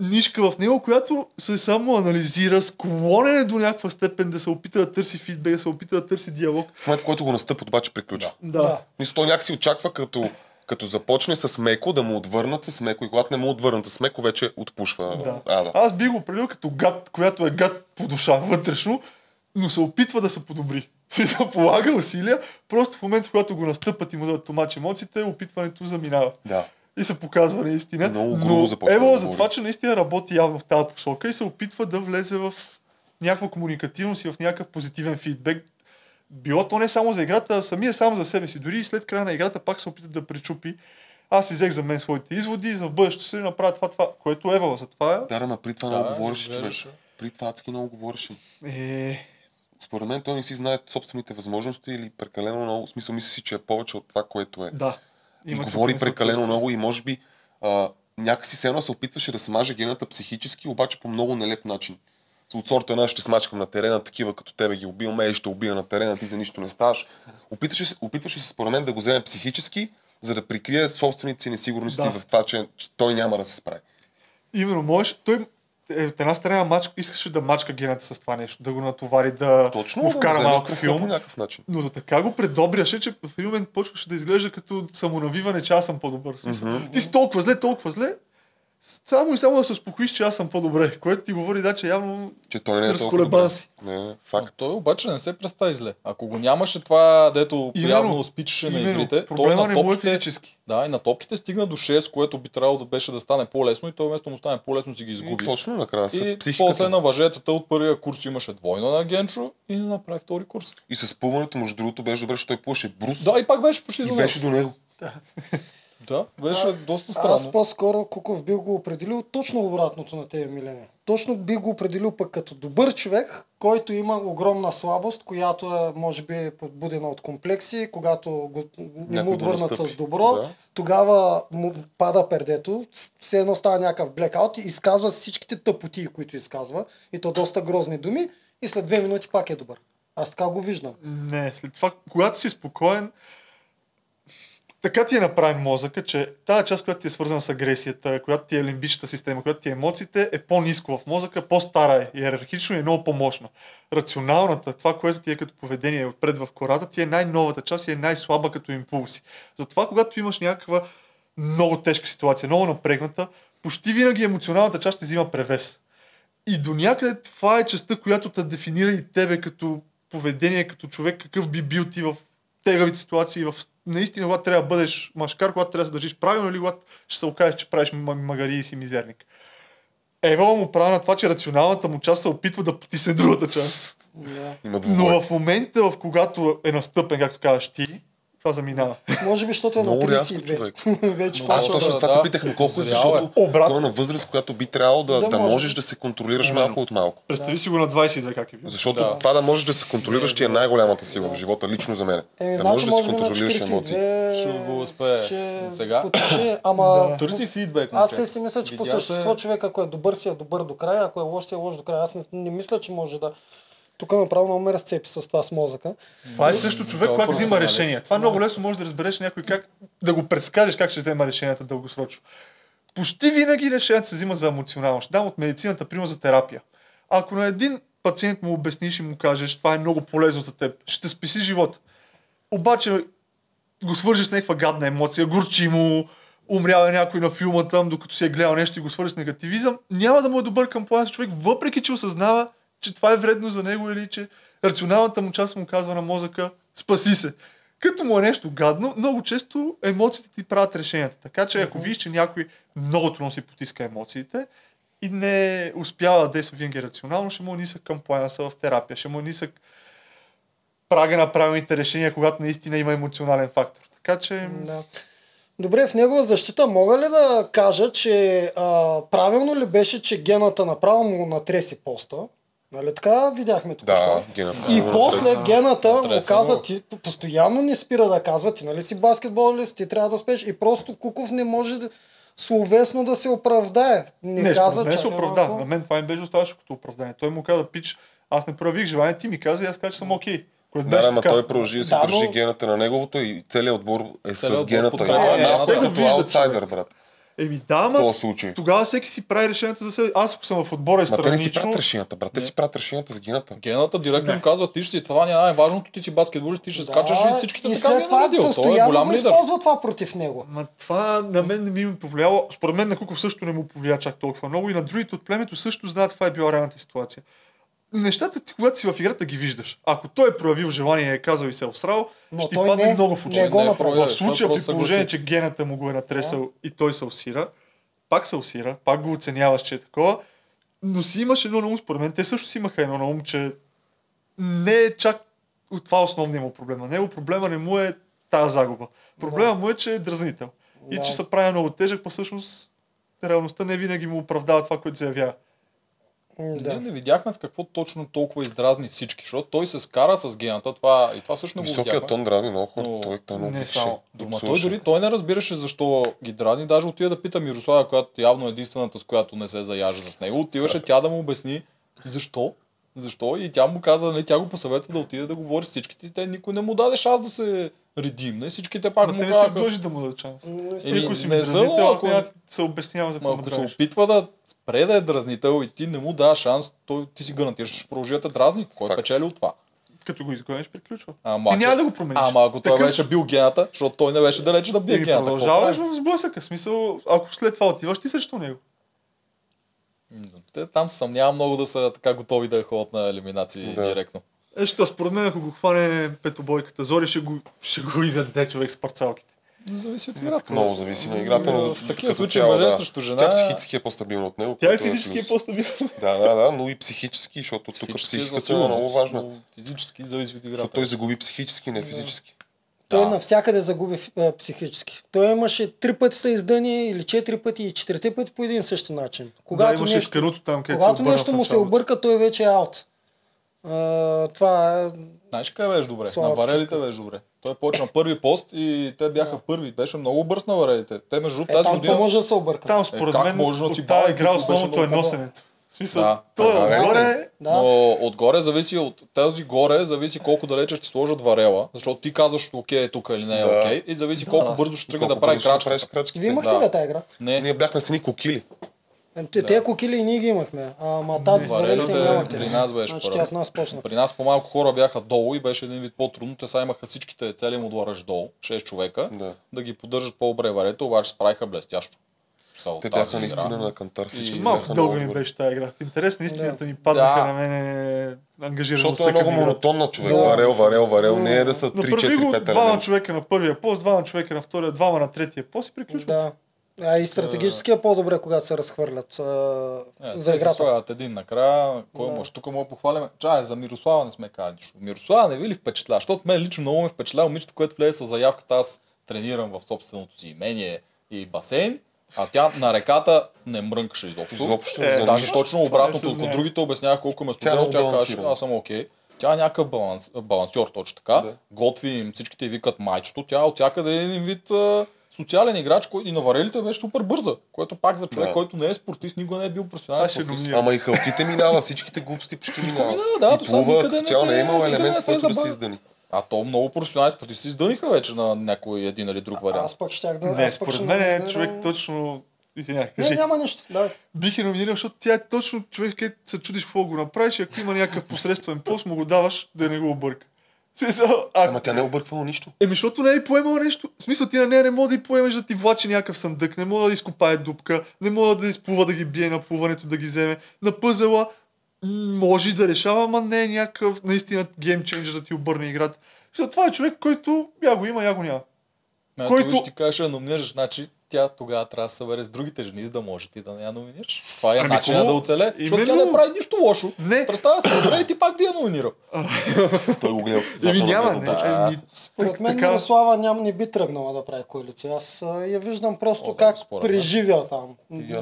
C: нишка в него, която се само анализира, склонен е до някаква степен да се опита да търси фидбек, да се опита да търси диалог.
D: В момента, в който го настъпат, обаче приключва.
C: Да.
B: Да.
D: Мисля, той някакси очаква като, като започне с меко, да му отвърнат с меко и когато не му отвърнат с меко, вече отпушва.
C: Да.
D: А, да.
C: Аз би го определил като гад, която е гад по душа вътрешно, но се опитва да се подобри. [laughs] Да полага усилия, просто в момента, в който го настъпат и му дадат томач емоциите, опитването заминава.
D: да.
C: И се показва наистина.
D: Много
C: Но Ева
D: да
C: за това, че наистина работи явно в тази посока и се опитва да влезе в някаква комуникативност и в някакъв позитивен фидбек. Било то не само за играта, а самия само за себе си. Дори и след края на играта пак се опита да пречупи. Аз си взех за мен своите изводи и за в бъдещето си направя това, това, което е Ева. За това
D: Да, ама при това
A: Да,
D: много говореше, човек. При това адски много говореше.
C: е...
D: Според мен той не си знае собствените възможности или прекалено много. В смисъл мисли си, че е повече от това, което е.
C: Да.
D: и говори прекалено много и може би а, някакси се едно се опитваше да смаже гената психически, обаче по много нелеп начин. От сорта на ще смачкам на терена, такива като тебе ги убиваме, и ще убия на терена, ти за нищо не ставаш. Опитваше, се- опитваше се според мен да го вземе психически, за да прикрие собствените си несигурности
C: Да.
D: в това, че, че той няма да се справи.
C: Именно, можеш, той е, от една страна мач, искаше да мачка гената с това нещо, да го натовари, да
D: Точно, да
C: вкара
D: вземе
C: малко филм.
D: по някакъв начин.
C: Но до така го предобряше, че в един момент почваше да изглежда като самонавиване, че аз съм по-добър.
D: Мгм.
C: Ти си толкова зле, толкова зле, само и само да се успокоиш, че аз съм по-добре, което ти говори, да, че явно
D: Че той не е толкова
C: разколебан си.
D: Не, факт.
A: Той обаче не се представи зле. Ако го нямаше това, дето явно спичаше на игрите,
C: Проблема
A: той
C: не
A: на
C: е
A: топките,
C: физически.
A: да, и на топките стигна до 6, което би трябвало да беше да стане по-лесно и той вместо му стане по-лесно си ги изгуби.
D: Точно накрая са
A: И
D: психиката.
A: после на въжетата от първия курс имаше двойна на Генчо и не направи втори курс.
D: И с пълването, между другото, беше добре, защото той пуше брус
A: Да, и пак беше почти
D: и
A: до
D: беше
A: него.
D: до него.
A: Да, беше доста
B: Аз
A: странно.
B: по-скоро Куков бих го определил точно обратното на тебе, Милене. Точно бих го определил пък като добър човек, който има огромна слабост, която е, може би, е подбудена от комплекси, когато го, не му отвърнат с добро,
D: Да.
B: тогава му пада пердето, все едно става някакъв блекаут и изказва всичките тъпоти, които изказва, и то доста грозни думи, и след две минути пак е добър. Аз така го виждам.
C: Не, след това, когато си спокоен, така ти е направен мозъка, че тази част, която ти е свързана с агресията, която ти е лимбичната система, която ти е емоциите, е по-низко в мозъка, по-стара е, иерархично и е много по-мощна. Рационалната, това, което ти е като поведение отпред в кората, ти е най-новата част и е най-слаба като импулси. Затова, когато имаш някаква много тежка ситуация, много напрегната, почти винаги емоционалната част ще взима превес. И до някъде това е частта, която те дефинира и тебе като поведение, като човек, какъв би бил ти в тегавите ситуации, в наистина, когато трябва да бъдеш машкар, когато трябва да се държиш правилно или когато ще се окажеш, че правиш магари и си мизерник. Ева му прави на това, че рационалната му част се опитва да потисне [laughs] другата част.
D: Двубой.
C: Но в момента, в когато е настъпен, както казваш ти, това заминава.
B: Може би, защото е на
D: Много рязко,
B: 32.
D: човек. [laughs]
B: Вече
A: Много
D: Аз точно
A: да,
D: това
A: да.
D: те питах, но колко е,
A: е.
D: защото
C: Обратно.
D: е на възраст, която би трябвало да,
B: Да
D: да,
B: може.
D: можеш да се контролираш
C: Именно.
D: малко от малко.
C: Представи си го на 22 как е бил.
D: Защото
A: Да.
D: това да можеш да се контролираш ти е най-голямата сила в живота, лично за мен.
B: Еми,
D: да
B: значи
D: можеш да си контролираш емоции.
B: 42
A: Ще го успее.
B: ще
A: Сега? [coughs]
B: ама...
A: Търси фидбек.
B: Аз си мисля, че по същество човек, ако е добър, си е добър до края, ако е лош, си е лош до края. Аз не мисля, че може да... Тук направо много ме разцепи с това с мозъка.
C: Това е също човек,
A: е
C: когато взима решение. Това е много лесно може да разбереш някой как да го предскажеш как ще взема решенията дългосрочно. Почти винаги решенията се взимат за емоционално. Ще дам от медицината, пример за терапия. Ако на един пациент му обясниш и му кажеш, това е много полезно за теб, ще спаси живота. Обаче го свържеш с някаква гадна емоция, горчи му, умрява някой на филма там, докато си е гледал нещо и го свържеш с негативизъм, няма да му е добър към плана човек, въпреки че осъзнава, че това е вредно за него или че рационалната му част му казва на мозъка, спаси се. Като му е нещо гадно, много често емоциите ти правят решенията. Така че ако видиш, че някой много трудно си потиска емоциите и не успява да действа винаги рационално, ще му е нисък към плана в терапия, ще му е нисък прага на правилните решения, когато наистина има емоционален фактор. Така че...
B: Да. Добре, в негова защита мога ли да кажа, че а, правилно ли беше, че гената направо му натреси поста? Нали така видяхме тук.
D: Да, гената.
B: И после гената му каза, ти постоянно не спира да казва, ти нали си баскетболист, ти трябва да успеш. И просто Куков не може да, словесно да се оправдае. Не,
C: Не,
B: каза,
C: мен се оправда.
B: малко.
C: На мен това ми беше оставаше като оправдание. Той му каза, пич, аз не правих желание, ти ми каза и аз казах, че съм окей. Което
D: Да,
C: беше
D: ама той продължи да си
B: Да,
D: държи
B: но-
D: гената на неговото и целият отбор е
A: Целият
D: с
A: отбор
D: гената.
A: Подкрепя
D: е
A: гената.
D: малко
A: Те го
C: виждат,
D: аутсайдер, брат.
C: Еми да,
D: В този случай.
C: тогава всеки си прави решенията за себе. Аз ако съм в отбора и
D: Ма те не си
C: странично...
D: правят решенията, брат. Те си правят решенията за гената.
A: Гената директно им казва, ти ще си това, не е най-важното, ти си баскетболист, ти ще скачаш и всичките
B: и
A: така ги е
B: това
A: наредил. Той е голям
B: го
A: лидер.
B: използва това против него.
C: Ма това на мен не ми е повлияло. Според мен на Куков също не му повлия чак толкова много и на другите от племето също знаят каква е била реалната ситуация. Нещата ти, когато си в играта, ги виждаш. Ако той е проявил желание и е казал и се е осрал,
B: Но
C: ще ти падне
B: не-
C: много в очи.
B: не го
A: Не е
B: направи.
A: проявил.
C: В случая, при положение, че гената му го е натресал и той се усира, пак се усира, пак го оценяваш, че е такова, но си имаш едно на ум, според мен. Те също си имаха едно на ум, че не е чак от това основният му проблем. На него проблема не му е тази загуба. Проблема му е, че е дразнител. И
B: Да.
C: че се прави много тежък, па всъщност реалността не винаги му оправдава това, което заявява.
A: Ние
B: Да.
A: не видяхме с какво точно толкова издразни всички, защото той се скара с гената, това, и това също не го
D: Високият
A: видяхме.
D: тон дразни много хора.
A: Но
D: Той той много
C: не
D: пише.
C: само.
A: Дома, той дори той не разбираше защо ги дразни. Даже отида да пита Мирослава, която явно е единствената, с която не се заяжа с него. Отиваше тя да му обясни защо. Защо? И тя му каза, нали, тя го посъветва да отиде да говори с всичките. Те никой не му даде шанс да се редим. Не, всичките пак
C: Ама
A: му
C: те не са длъжни да му дадат шанс.
B: Не
C: Всеки,
A: Еми,
C: ако си
A: не
C: дразнител, аз
A: ако-
C: няма да се обяснявам за какво
A: ако се опитва да спре да е дразнител и ти не му даш шанс, той, ти си гарантираш, че ще продължи да те дразни. Кой
D: Факт.
A: печели от това?
C: Като го изгониш, приключва.
A: Ама,
C: Ти няма да го промениш.
A: Ама ако той
C: Такъв-
A: беше бил гената, защото той не беше далече да бие гената.
C: продължаваш в сблъсъка. Смисъл, ако след това отиваш ти срещу него.
A: Те там съмнявам много да са така готови да ходят на елиминации
D: Да.
A: директно.
C: Е, що, според мен, ако го хване петобойката Зори, ще го, ще го изяде човек с парцалките.
A: Зависи от играта.
D: Много зависи на играта, но
A: В такива случаи
D: цяло,
A: мъже
D: да.
A: срещу жена-
D: Тя психически е по-стабилна от него.
C: Тя и
D: което
C: физически е
D: плюс.
C: по-стабилна.
D: Да, да, да, но и психически, защото тук
A: Психически е за
D: психиката е много важна.
A: Физически зависи от
D: Защото
A: играта.
D: той загуби психически, не физически.
B: Той
A: Да.
B: навсякъде загуби а, психически. Той имаше три пъти са издъни или четири пъти и четирите пъти по един същи начин. Когато
C: да, имаше
B: нещо,
C: скаруто там, където
B: когато
C: се
B: нещо му се обърка, той вече е аут. А, това е...
A: Знаеш къде беше добре?
B: Слава
A: на варелите беше добре. Той почна първи пост и те бяха първи. Беше много бърз на варелите. Те между
B: Е,
A: тази
B: там
A: година...
B: може да се обърка?
C: Там, според
A: Е,
C: мен,
A: може да
C: от
A: си
C: тази игра основното е
A: много
C: носенето. Смисъл,
A: Да.
C: той
D: Да, да,
C: отгоре...
B: Да.
A: Но отгоре зависи от тези горе, зависи колко далече ще сложат варела, защото ти казваш окей е тук или не е
D: Да.
A: окей и зависи колко бързо ще тръгне да прави крачка.
B: Вие имахте
A: Да.
B: ли тази игра?
A: Не,
D: Ние бяхме с едни кокили.
B: Е, Те, Те кокили и ние ги имахме. Ама тази варелите
A: варелите
B: нямахте.
A: при нас беше
B: Значи тя
A: първа.
B: от нас почна.
A: При нас по-малко хора бяха долу и беше един вид по-трудно. Те сега имаха всичките цели му двора долу, 6 човека,
D: Да.
A: да ги поддържат по-добре варето, обаче справиха блестящо. Са от
D: Те бяха
A: игра.
D: наистина на кантар всички.
A: И
C: Малко дълго ми беше тази игра. В интерес на истината ми паднаха
A: Да.
C: на мен ангажираността
D: Защото е много
C: към играта.
D: монотонна човек.
B: Да.
D: Варел, варел, варел. Не е да са
C: Направи го
D: 3-4-5
C: двама човека на първия пост, двама човека на втория, двама на третия пост и приключва.
B: Да. А и стратегически е по-добре, когато се разхвърлят а,
A: Е,
B: за
A: те се
B: играта.
A: слагат един накрая. Кой
B: Да.
A: може? Тук му похваляме. Чай, за Мирослава не сме казали нищо. Мирослава не ви ли впечатлява? Защото мен лично много ме впечатлява момичето, което влезе с заявката. Аз тренирам в собственото си имение и басейн. А тя на реката не мрънкаше изобщо.
D: Изобщо
C: Е,
A: Даже точно обратното, ако
C: знае.
A: другите обяснявах колко ме
D: Тя е
A: студено,
D: много
A: тя каже, аз съм окей. Тя е някакъв баланс, балансьор, точно така.
D: Да.
A: Готви им, всичките викат майчето. Тя от всякъде е един вид а, социален играч, който и на варелите беше супер бърза, което пак за човек,
D: Да.
A: който не е спортист, никога не е бил професионален спортист.
D: Ама и халките минава, всичките глупости почти
A: Всичко
D: минава.
A: минава, да,
D: и
A: до сега
D: плува,
A: никъде не се-
D: не е имал елемент, който да се
A: забавя.
D: издани.
A: А то много професионални спортисти издъниха вече на някой един или друг вариант.
B: Аз пък щях да...
C: Не, според мен е човек точно... Извинявай,
B: Не,
C: кажи.
B: няма нищо. Да.
C: Бих я номинирал, защото тя е точно човек, където се чудиш какво го направиш и ако има някакъв посредствен пост, му го даваш да не го обърка. Смисъл, а,
D: Ама тя не е обърквала нищо.
C: Еми, защото не е поемала нещо. В смисъл, ти на нея не може да й поемеш да ти влачи някакъв съндък, не може да изкопае дупка, не може да изплува да ги бие на плуването, да ги вземе. На пъзела може и да решава, ама не е някакъв наистина геймченджер да ти обърне играта. Защото това е човек, който я го има, я го няма.
A: Ето,
C: който-
A: който... ще ти кажеш да номинираш, значи тя тогава трябва да се събере с другите жени, за да може ти да не я номинираш. Това е
C: Ами,
A: начинът да оцеле, защото тя
C: Именно.
A: не прави нищо лошо.
C: Не.
A: Представя се, добре и ти пак би я номинирал. [laughs]
D: Той го гледа
C: Еми няма, не.
D: точка.
C: Еми,
B: Според мен
C: така-
B: Мирослава ням, не би тръгнала да прави коалиция. Аз а, я виждам просто
A: О, да,
B: как преживя там.
D: И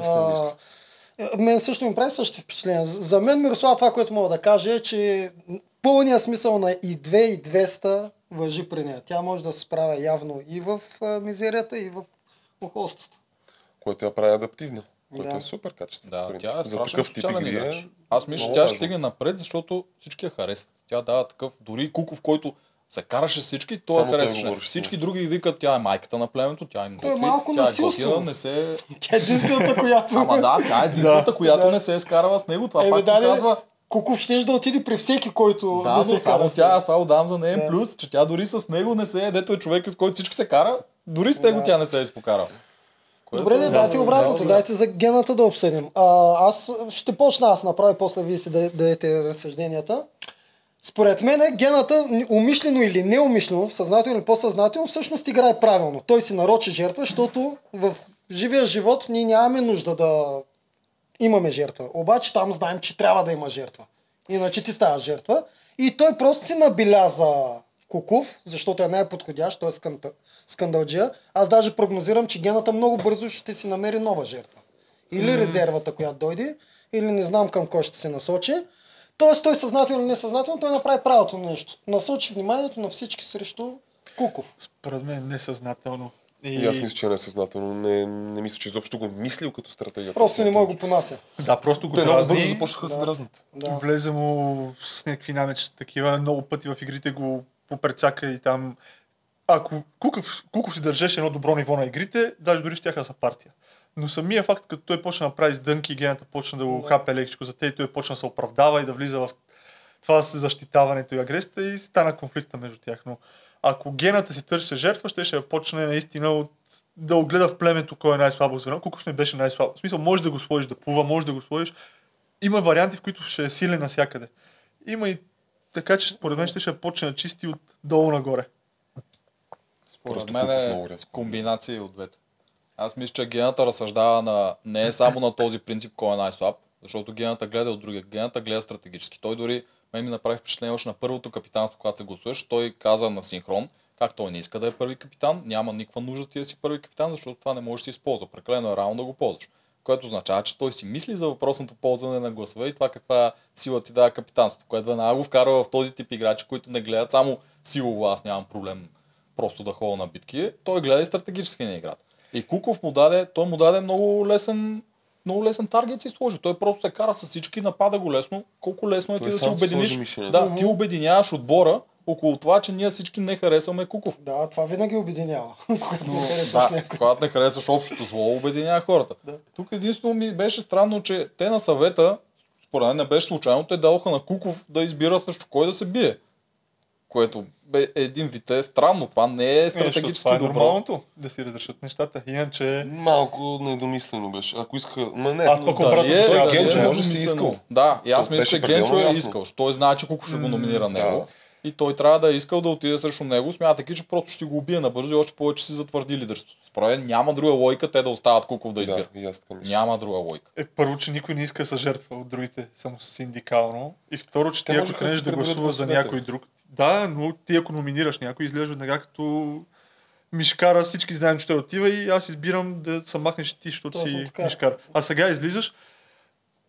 B: е, мен също ми прави същите впечатления. За мен Мирослава това, което мога да кажа е, че пълният смисъл на и 2 и 200 въжи при нея. Тя може да се справя явно и в мизерията, и в охолството.
D: Което я прави адаптивна. Което
B: Да.
D: е супер качество.
A: Да, тя е
D: За такъв тип игри
A: играч.
D: е
A: Аз мисля, че тя
D: важно.
A: ще стигне напред, защото всички я харесват. Тя дава такъв, дори Куков, който се караше всички, той
D: Само той
A: харесваше.
D: с
A: Всички други викат, тя е майката на племето, тя им
B: Той е
A: готви,
B: малко
A: тя е готина, не се...
B: Тя е единствената, [laughs] която...
A: Ама да, тя е единствената, която
B: да.
A: не се е скарала с него. Това
B: Еми,
A: пак
B: да,
A: показва,
B: Куков ще да отиде при всеки, който
A: Да,
B: да се
A: само тя, аз това отдавам за нея
B: Да.
A: плюс, че тя дори с него не се е, дето е човек, с който всички се кара, дори с него
B: Да.
A: тя не се е изпокарала.
B: Добре, да,
A: е
B: дайте обратното, дайте за гената да обсъдим. А, аз ще почна аз направя, после вие си да- дадете разсъжденията. Според мен гената, умишлено или неумишлено, съзнателно или по-съзнателно, всъщност играе правилно. Той си нарочи жертва, защото в живия живот ние нямаме нужда да имаме жертва. Обаче там знаем, че трябва да има жертва. Иначе ти ставаш жертва. И той просто си набеляза Куков, защото е най-подходящ, той е сканда, скандалджия. Аз даже прогнозирам, че гената много бързо ще си намери нова жертва. Или резервата, която дойде, или не знам към кой ще се насочи. Тоест той съзнателно или несъзнателно, той направи правилното нещо. Насочи вниманието на всички срещу Куков.
C: Според мен несъзнателно.
D: И аз мисля, че е несъзнателно. Не, не мисля, че изобщо го е мислил като стратегия.
B: Просто не мога го понася.
C: Да, просто го
D: Те много
C: дразни.
D: започнаха да се дразнат.
B: Да.
C: Влезе му с някакви намечи такива, много пъти в игрите го попрецака и там... Ако Куков, Куков си държеше едно добро ниво на игрите, даже дори ще да са партия. Но самия факт, като той почна да прави сдънки, гената почна да го хапе лекичко за те и той почна да се оправдава и да влиза в това с защитаването и агресията и стана конфликта между тях. Но ако гената си търси жертва, ще ще почне наистина от да огледа в племето кой е най-слабо звено. Куков не беше най-слабо. В смисъл, може да го сложиш да плува, може да го сложиш. Има варианти, в които ще е силен навсякъде. Има и така, че според мен ще, ще почне да чисти от долу нагоре.
A: Според
D: Просто
A: мен е комбинация от двете. Аз мисля, че гената разсъждава на, не е само на този принцип кой е най-слаб, защото гената гледа от другия. Гената гледа стратегически. Той дори мен ми направи впечатление още на първото капитанство, когато се гласуваш. Той каза на синхрон, как той не иска да е първи капитан, няма никаква нужда ти да си първи капитан, защото това не може да се използва. Прекалено е рано да го ползваш. Което означава, че той си мисли за въпросното ползване на гласове и това каква сила ти дава капитанството, което веднага го вкарва в този тип играчи, които не гледат само силово, аз нямам проблем просто да ходя на битки. Той гледа и стратегически на играта. И Куков му даде, той му даде много лесен, много лесен таргет си сложи. Той просто се кара с всички, напада го лесно. Колко лесно е
D: Той
A: ти да си обединиш.
D: мишенето.
A: Да, ти обединяваш отбора около това, че ние всички не харесваме Куков.
B: Да, това винаги обединява. [laughs] Когато не харесваш
A: Да,
B: някой.
A: когато не харесваш общото зло, обединява хората.
B: Да.
A: Тук единствено ми беше странно, че те на съвета, според мен не беше случайно, те дадоха на Куков да избира срещу кой да се бие. Което бе един вид е странно. Това не е
C: Е,
A: стратегически
C: това е
A: добро.
C: нормалното, да си разрешат нещата. Иначе...
D: Малко недомислено беше. Ако иска... Ма не, но-
C: пък обратно,
D: е,
C: той
D: да,
C: е
D: Генчо
C: добре.
D: може да си искал.
A: Да, и аз мисля, че Генчо е искал. Той знае, че Куко ще го номинира
D: да.
A: него. И той трябва да е искал да отиде срещу него, смятайки, че просто ще го убие набързо и още повече си затвърди лидерството. Според няма друга логика те да остават Куков да избира.
D: Да, така.
A: Няма друга логика.
C: Е, първо, че никой не иска да се жертва от другите, само синдикално. И второ, че
D: Те
C: ти ако
D: да се
C: да гласуваш за някой друг. Да, но ти ако номинираш някой, изглежда веднага като мишкара, всички знаем, че той отива и аз избирам да се махнеш ти, защото
B: Точно
C: си
B: така.
C: мишкар. А сега излизаш,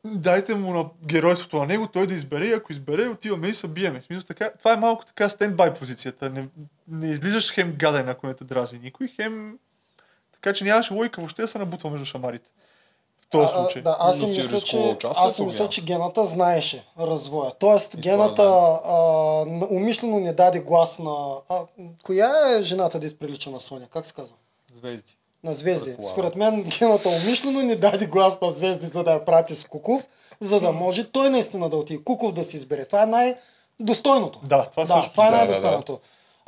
C: дайте му на геройството на него, той да избере и ако избере, отиваме и се биеме. В Смисъл, така, това е малко така стендбай позицията. Не, не излизаш хем гаден, ако не те дрази никой, хем Така че нямаше логика въобще да се набутва между шамарите. Този
B: А, а,
C: случай.
B: Да, аз си мисля, че, аз си мисля, че гената знаеше развоя. Тоест,
A: според
B: гената а, н- умишлено не даде глас на... А, коя е жената, да прилича на Соня? Как се казва?
A: Звезди.
B: На Звезди. Според мен гената умишлено не даде глас на Звезди, за да я прати с Куков, за да може той наистина да отиде. Куков да си избере. Това е най-достойното.
C: Да, това
B: да,
C: също.
B: това е
D: Да, да,
B: най-достойното.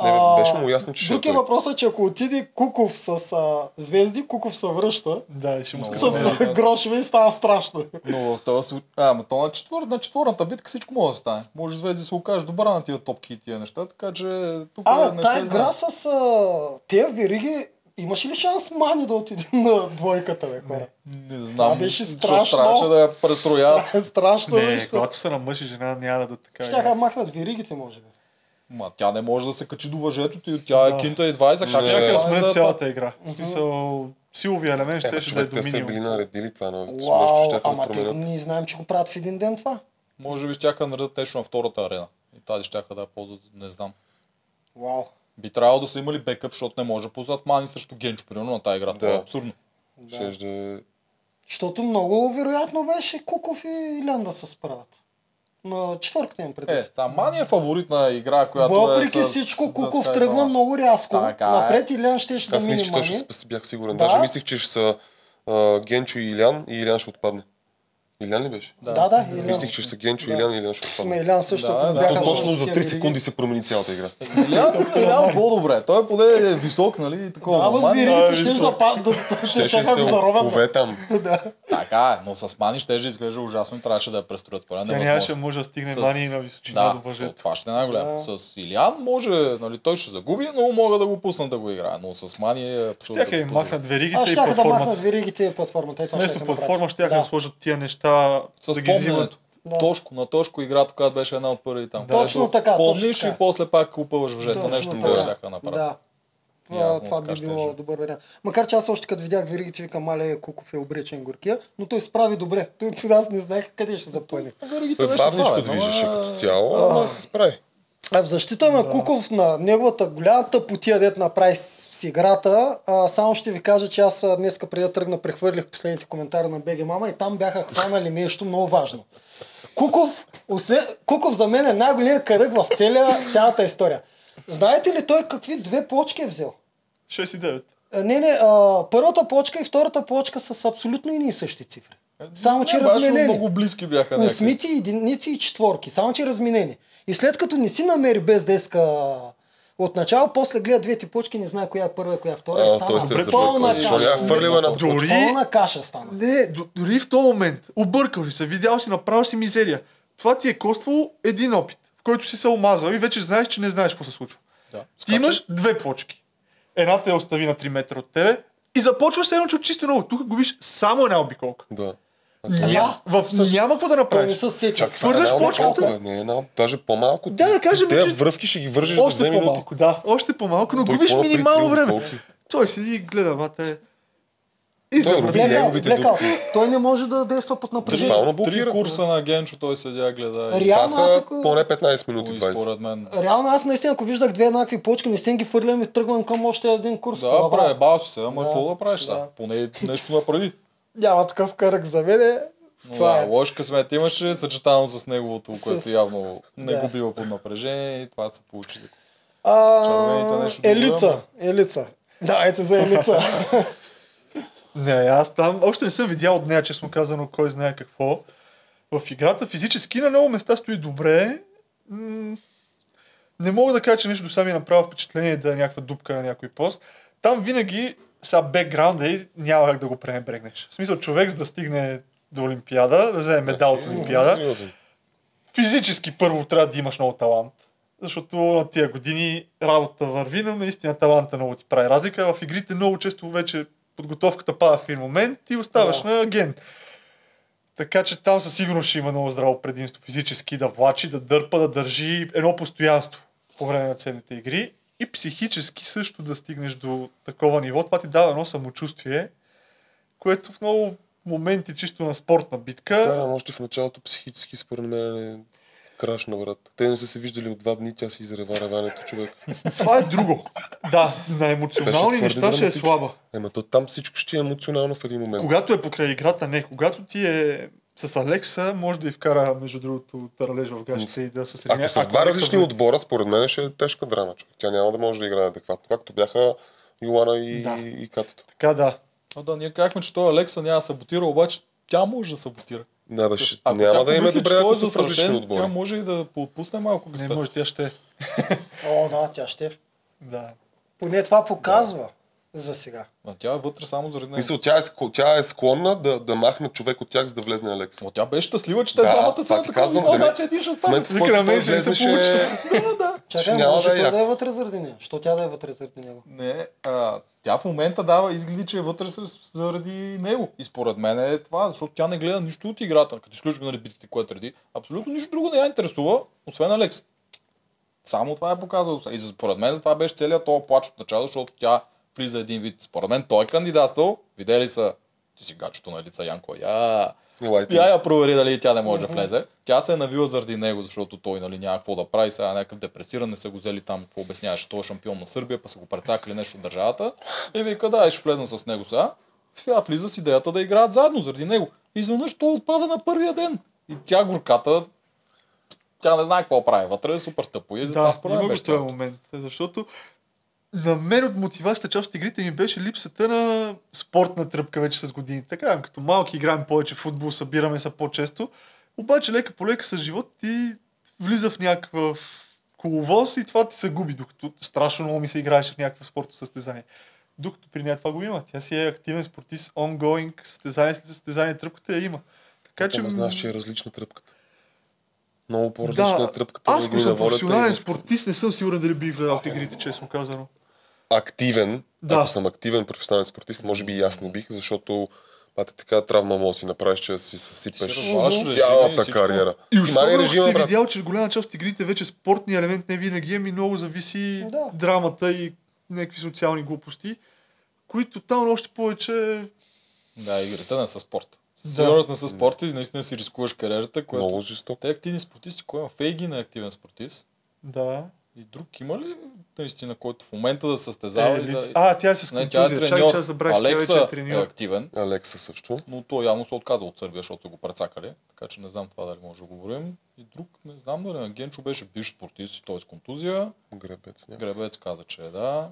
D: Не,
B: А,
D: беше му ясно, че
B: Друг е въпросът, че ако отиде Куков с а, Звезди, Куков се връща
C: Да, ще му
A: Много
C: се
B: с а, грошове и става страшно.
A: Но в този случай... А, ама то на, четвър... на четвърната битка всичко може да стане. Може Звезди да се окаже добра на тия топки и тия неща, така че тук
B: А,
A: не
B: тая
A: се
B: игра
A: знае.
B: с а, тези вериги, имаше ли шанс Мани да отиде [laughs] на двойката, бе, хора?
A: Не знам.
B: Това беше страшно.
A: Трябваше да я престроят. [laughs]
B: Страшно
C: Не,
B: нещо.
C: когато са на мъж и жена, няма да така.
B: Ще да махнат веригите, може би.
A: Ма тя не може да се качи до въжето ти, тя е
C: Да.
A: кинта и 20, как ще
C: да
A: за
C: сменят
A: това?
C: цялата игра. В смисъл, силовия елемент
D: Е,
C: ще ще да е до
D: те са били наредили това на нещо, ще да
B: ама те, ние знаем, че го правят в един ден това.
A: Може би щяха да наредят нещо на втората арена. И тази щяха да я ползват, не знам.
B: Вау.
A: Би трябвало да са имали бекъп, защото не може да ползват мани срещу Генчо, примерно на тази игра. Това е
D: Да.
A: абсурдно.
D: Ще да е...
B: Защото много вероятно беше Куков и Илян да се справят. На четвърката им преди.
A: Е, та Мани е фаворитна игра, която
B: Въпреки
A: е с,
B: всичко, Куков тръгва
A: това.
B: много рязко.
A: Така е.
B: Напред Илян ще ще да
D: Аз
B: мине
D: мислих, че той ще бях сигурен.
B: Да.
D: Даже мислих, че ще са а, Генчо и Илян и Илян ще отпадне. Илян ли беше?
B: Да, да, Илян.
D: Мислих, че ще са Генчо и
B: Да.
D: Илян и Илян ще отпадне.
B: Илян също,
A: Да, да.
D: То точно за
B: тия
D: 3
B: вериги.
D: секунди се промени цялата игра.
A: Илян, Илян по-добре. Той е поне е висок, нали? и Такова.
B: Да,
A: но
B: ама веригите ще да па- да
D: Ще
B: ще
D: ще
B: ще
D: се окове там. [laughs]
B: Да.
A: Така е, но с Мани ще изглежда ужасно и трябваше да я престроят. Според мен
C: нямаше може да стигне мани на височина
A: да,
C: до въжето.
A: това ще е най-голямо. С Илян може, нали, той ще загуби, но мога да го пусна да го играе. Но с Мани е абсолютно.
C: Тяха им махнат веригите и
B: щяха да махнат
C: платформата.
B: веригите и платформата. Е, да
C: платформа ще да сложат тия неща,
A: С
C: да ги взимат.
B: Да.
A: Тошко, на Тошко играта, която беше една от първи там.
B: Точно
A: където
B: така, точно
A: Помниш
B: така.
A: и после пак опъваш въжето.
B: Точно
A: Нещо
B: така.
A: такова щяха направят.
B: Да. Това,
A: Явно
B: това би
A: ще
B: било
A: е.
B: добър вариант. Макар че аз още като видях веригите, викам, мале Куков е обречен горкия, но той справи добре. Той [laughs] аз не знаех къде ще запъне.
A: Веригите беше
D: бавничко движеше като цяло, ама се справи.
B: А в защита на Куков, на неговата голямата потия, дет направи с играта, а, само ще ви кажа, че аз днеска преди да тръгна прехвърлих последните коментари на БГ Мама и там бяха хванали нещо много важно. Куков, освен, Куков за мен е най-големият кръг в, целия, в цялата история. Знаете ли той какви две плочки е взел?
C: 6 и 9.
B: А, Не, не, а, първата плочка и втората плочка са с абсолютно едни и същи цифри. Само, че
A: Не,
B: разменени.
A: Много близки бяха някакви.
B: Осмици, единици и четворки, само че разменени. И след като не си намери без деска от начало, после гледа двете почки, не знае коя е първа и коя е втора. и
D: А,
B: стана
D: той се е
B: пълна каша.
C: Дори-
B: Пълна каша стана.
C: Не, дори в този момент, объркал си се, видял си, направил си мизерия. Това ти е коствало един опит, в който си се омазал и вече знаеш, че не знаеш какво се случва.
A: Да.
C: Ти имаш две почки. Едната я остави на 3 метра от тебе и започваш едно, че от чисто ново. Тук губиш само една обиколка.
D: Да.
B: Да,
C: В... Няма какво да
B: не
C: направиш.
B: се сети.
D: Чак, това е
C: Хвърляш почката?
D: бе. Не, една, даже по-малко.
C: Да, да кажем,
D: Те
C: че-
D: връвки ще ги вържеш за
C: Още
D: две минути.
C: по-малко, да. Още по-малко, но
D: Той
C: губиш
D: направи
C: минимално време.
D: обиколки?
C: Той седи и гледа, бате. И
D: Той
C: се
D: роби неговите
B: блекал. Той не може да действа под напрежение.
A: Три курса на Генчо той седя, гледа. и-
B: Реално
D: Това
B: аз
D: са
B: ако...
D: поне 15 минути,
A: и
D: 20.
A: според мен.
B: Реално аз наистина, ако виждах две еднакви почки, наистина ги фърлям и тръгвам към още един курс.
A: Да, пребал си се, ама какво да правиш. Поне нещо направи.
B: Няма такъв кръг за мен. Това
A: да,
B: е.
A: лош късмет имаше, съчетано с неговото,
B: С-
A: което явно не
B: да.
A: го бива под напрежение и това се получи.
B: А,
A: нещо
B: елица, елица. Давайте за елица. [laughs]
C: Не, аз там още не съм видял от нея, честно казано, кой знае какво. В играта физически на много места стои добре. М, Не мога да кажа, че нещо до сега ми е направило впечатление да е някаква дупка на някой пост. Там винаги, сега бекграунда и няма как да го пренебрегнеш. В смисъл, човек за да стигне до Олимпиада, да вземе медал от Олимпиада, физически първо трябва да имаш много талант. Защото на тия години работа върви, но наистина таланта много ти прави разлика. В игрите много често вече подготовката пада в един момент и оставаш
B: Да.
C: на ген. Така че там със сигурност ще има много здраво предимство физически да влачи, да дърпа, да държи едно постоянство по време на целите игри и психически също да стигнеш до такова ниво. Това ти дава едно самочувствие, което в много моменти чисто на спортна битка
D: Да, но още в началото психически според мен е... Крашна, брат. Те не са се виждали от два дни, тя си изрева реването, човек. [laughs]
C: Това е друго. Да, на емоционални неща ще е слаба.
D: Ема то там всичко ще е емоционално в един момент.
C: Когато е покрай играта, не. Когато ти е с Алекса, може да й вкара, между другото, таралеж в гащите и да се средня.
D: Ако са в два различни отбора, според мен ще е тежка драма, човек. Тя няма да може да играе адекватно, както бяха Йоана и,
C: Да.
D: и Катето.
C: Така, да.
A: А да, ние казахме, че той Алекса няма да саботира, обаче тя може да саботира.
D: Да, бе, ще-
A: Ако
D: няма да има
A: помисли,
D: добре, ако
A: е
D: са в различни
A: застрашен,
D: отбори.
A: тя може и да поотпусне малко
C: Не
A: гъста.
C: може, тя ще. [laughs]
B: О, да, тя ще.
C: Да.
B: Поне това показва за сега.
A: А тя е вътре само заради него.
D: Мисля, тя е, тя е склонна да, да махне човек от тях, за да влезне Алекса.
A: Но тя беше щастлива, че те
D: Да,
A: двамата са на
D: ти
A: такова
D: казвам,
A: ниво,
D: да не-
A: значи един ще отпадне.
D: в който
C: на мен ще се получи. [laughs]
A: Да, да.
B: Чакай,
D: няма
B: може
D: да е
B: той да е вътре заради нея. Що тя да е вътре заради него?
A: Не, а, тя в момента дава изгледи, че е вътре заради него. И според мен е това, защото тя не гледа нищо от играта, като изключим на битките, което реди. Абсолютно нищо друго не я интересува, освен Алекс. Само това е показало. И според мен за това беше целият този плач от начало, защото тя влиза един вид. Според мен той е кандидатствал. Видели са, ти си гачето на лица Янко. Я, я я провери дали тя не може да влезе. Тя се е навила заради него, защото той нали, няма какво да прави. Сега някакъв депресиран, не са го взели там, какво обясняваше, той е шампион на Сърбия, па са го прецакали нещо от държавата. И вика, да, ще влезна с него сега. Тя влиза с идеята да играят заедно заради него. Изведнъж той отпада на първия ден. И тя горката, тя не знае какво прави вътре, е супер тъпо. И затова
C: Да,
A: според мен беше
C: този момент. Защото на мен от мотивацията част от игрите ми беше липсата на спортна тръпка вече с години. Така, като малки играем повече футбол, събираме се по-често. Обаче лека по лека с живот ти влиза в някакъв коловоз и това ти се губи, докато страшно много ми се играеше в някакво спортно състезание. Докато при нея това го има. Тя си е активен спортист, ongoing, състезание след състезание, тръпката я има. Така че...
D: Ама знаеш, че е различна тръпката. Много по-различна е тръпката.
C: аз ако съм професионален
D: и
C: спортист, не съм сигурен дали бих гледал в игрите, честно казано.
D: активен,
C: Да.
D: ако съм активен професионален спортист, може би и аз не бих, защото Пате така травма може да си направиш, че да си съсипеш цялата
A: всичко.
D: кариера.
C: И особено,
D: режима,
C: си
D: брат.
C: видял, че голяма част от игрите вече спортния елемент не винаги е, ми много зависи
B: Да.
C: драмата и някакви социални глупости, които там още повече...
A: Да, игрите не са спорт.
C: Да.
A: Не са спорт и наистина си рискуваш кариерата, което...
D: Много жестоко.
A: Те активни спортисти, кой има? Фейги не е активен спортист.
C: Да.
A: И друг има ли наистина, който в момента да състезава?
C: Е,
A: и да...
C: лиц... А, тя е с
A: Не, тя е
C: контузия. Чакай,
A: треньор.
C: че аз забравих, тя вече
A: Алекса
C: е
A: е
C: треньор.
A: активен,
D: Алекса също.
A: но той явно се отказа от Сърбия, защото са го прецакали. Така че не знам това дали може да говорим. И друг, не знам дали на Генчо беше бивш спортист, т.е. с контузия.
D: Гребец. Не.
A: Гребец каза, че е да.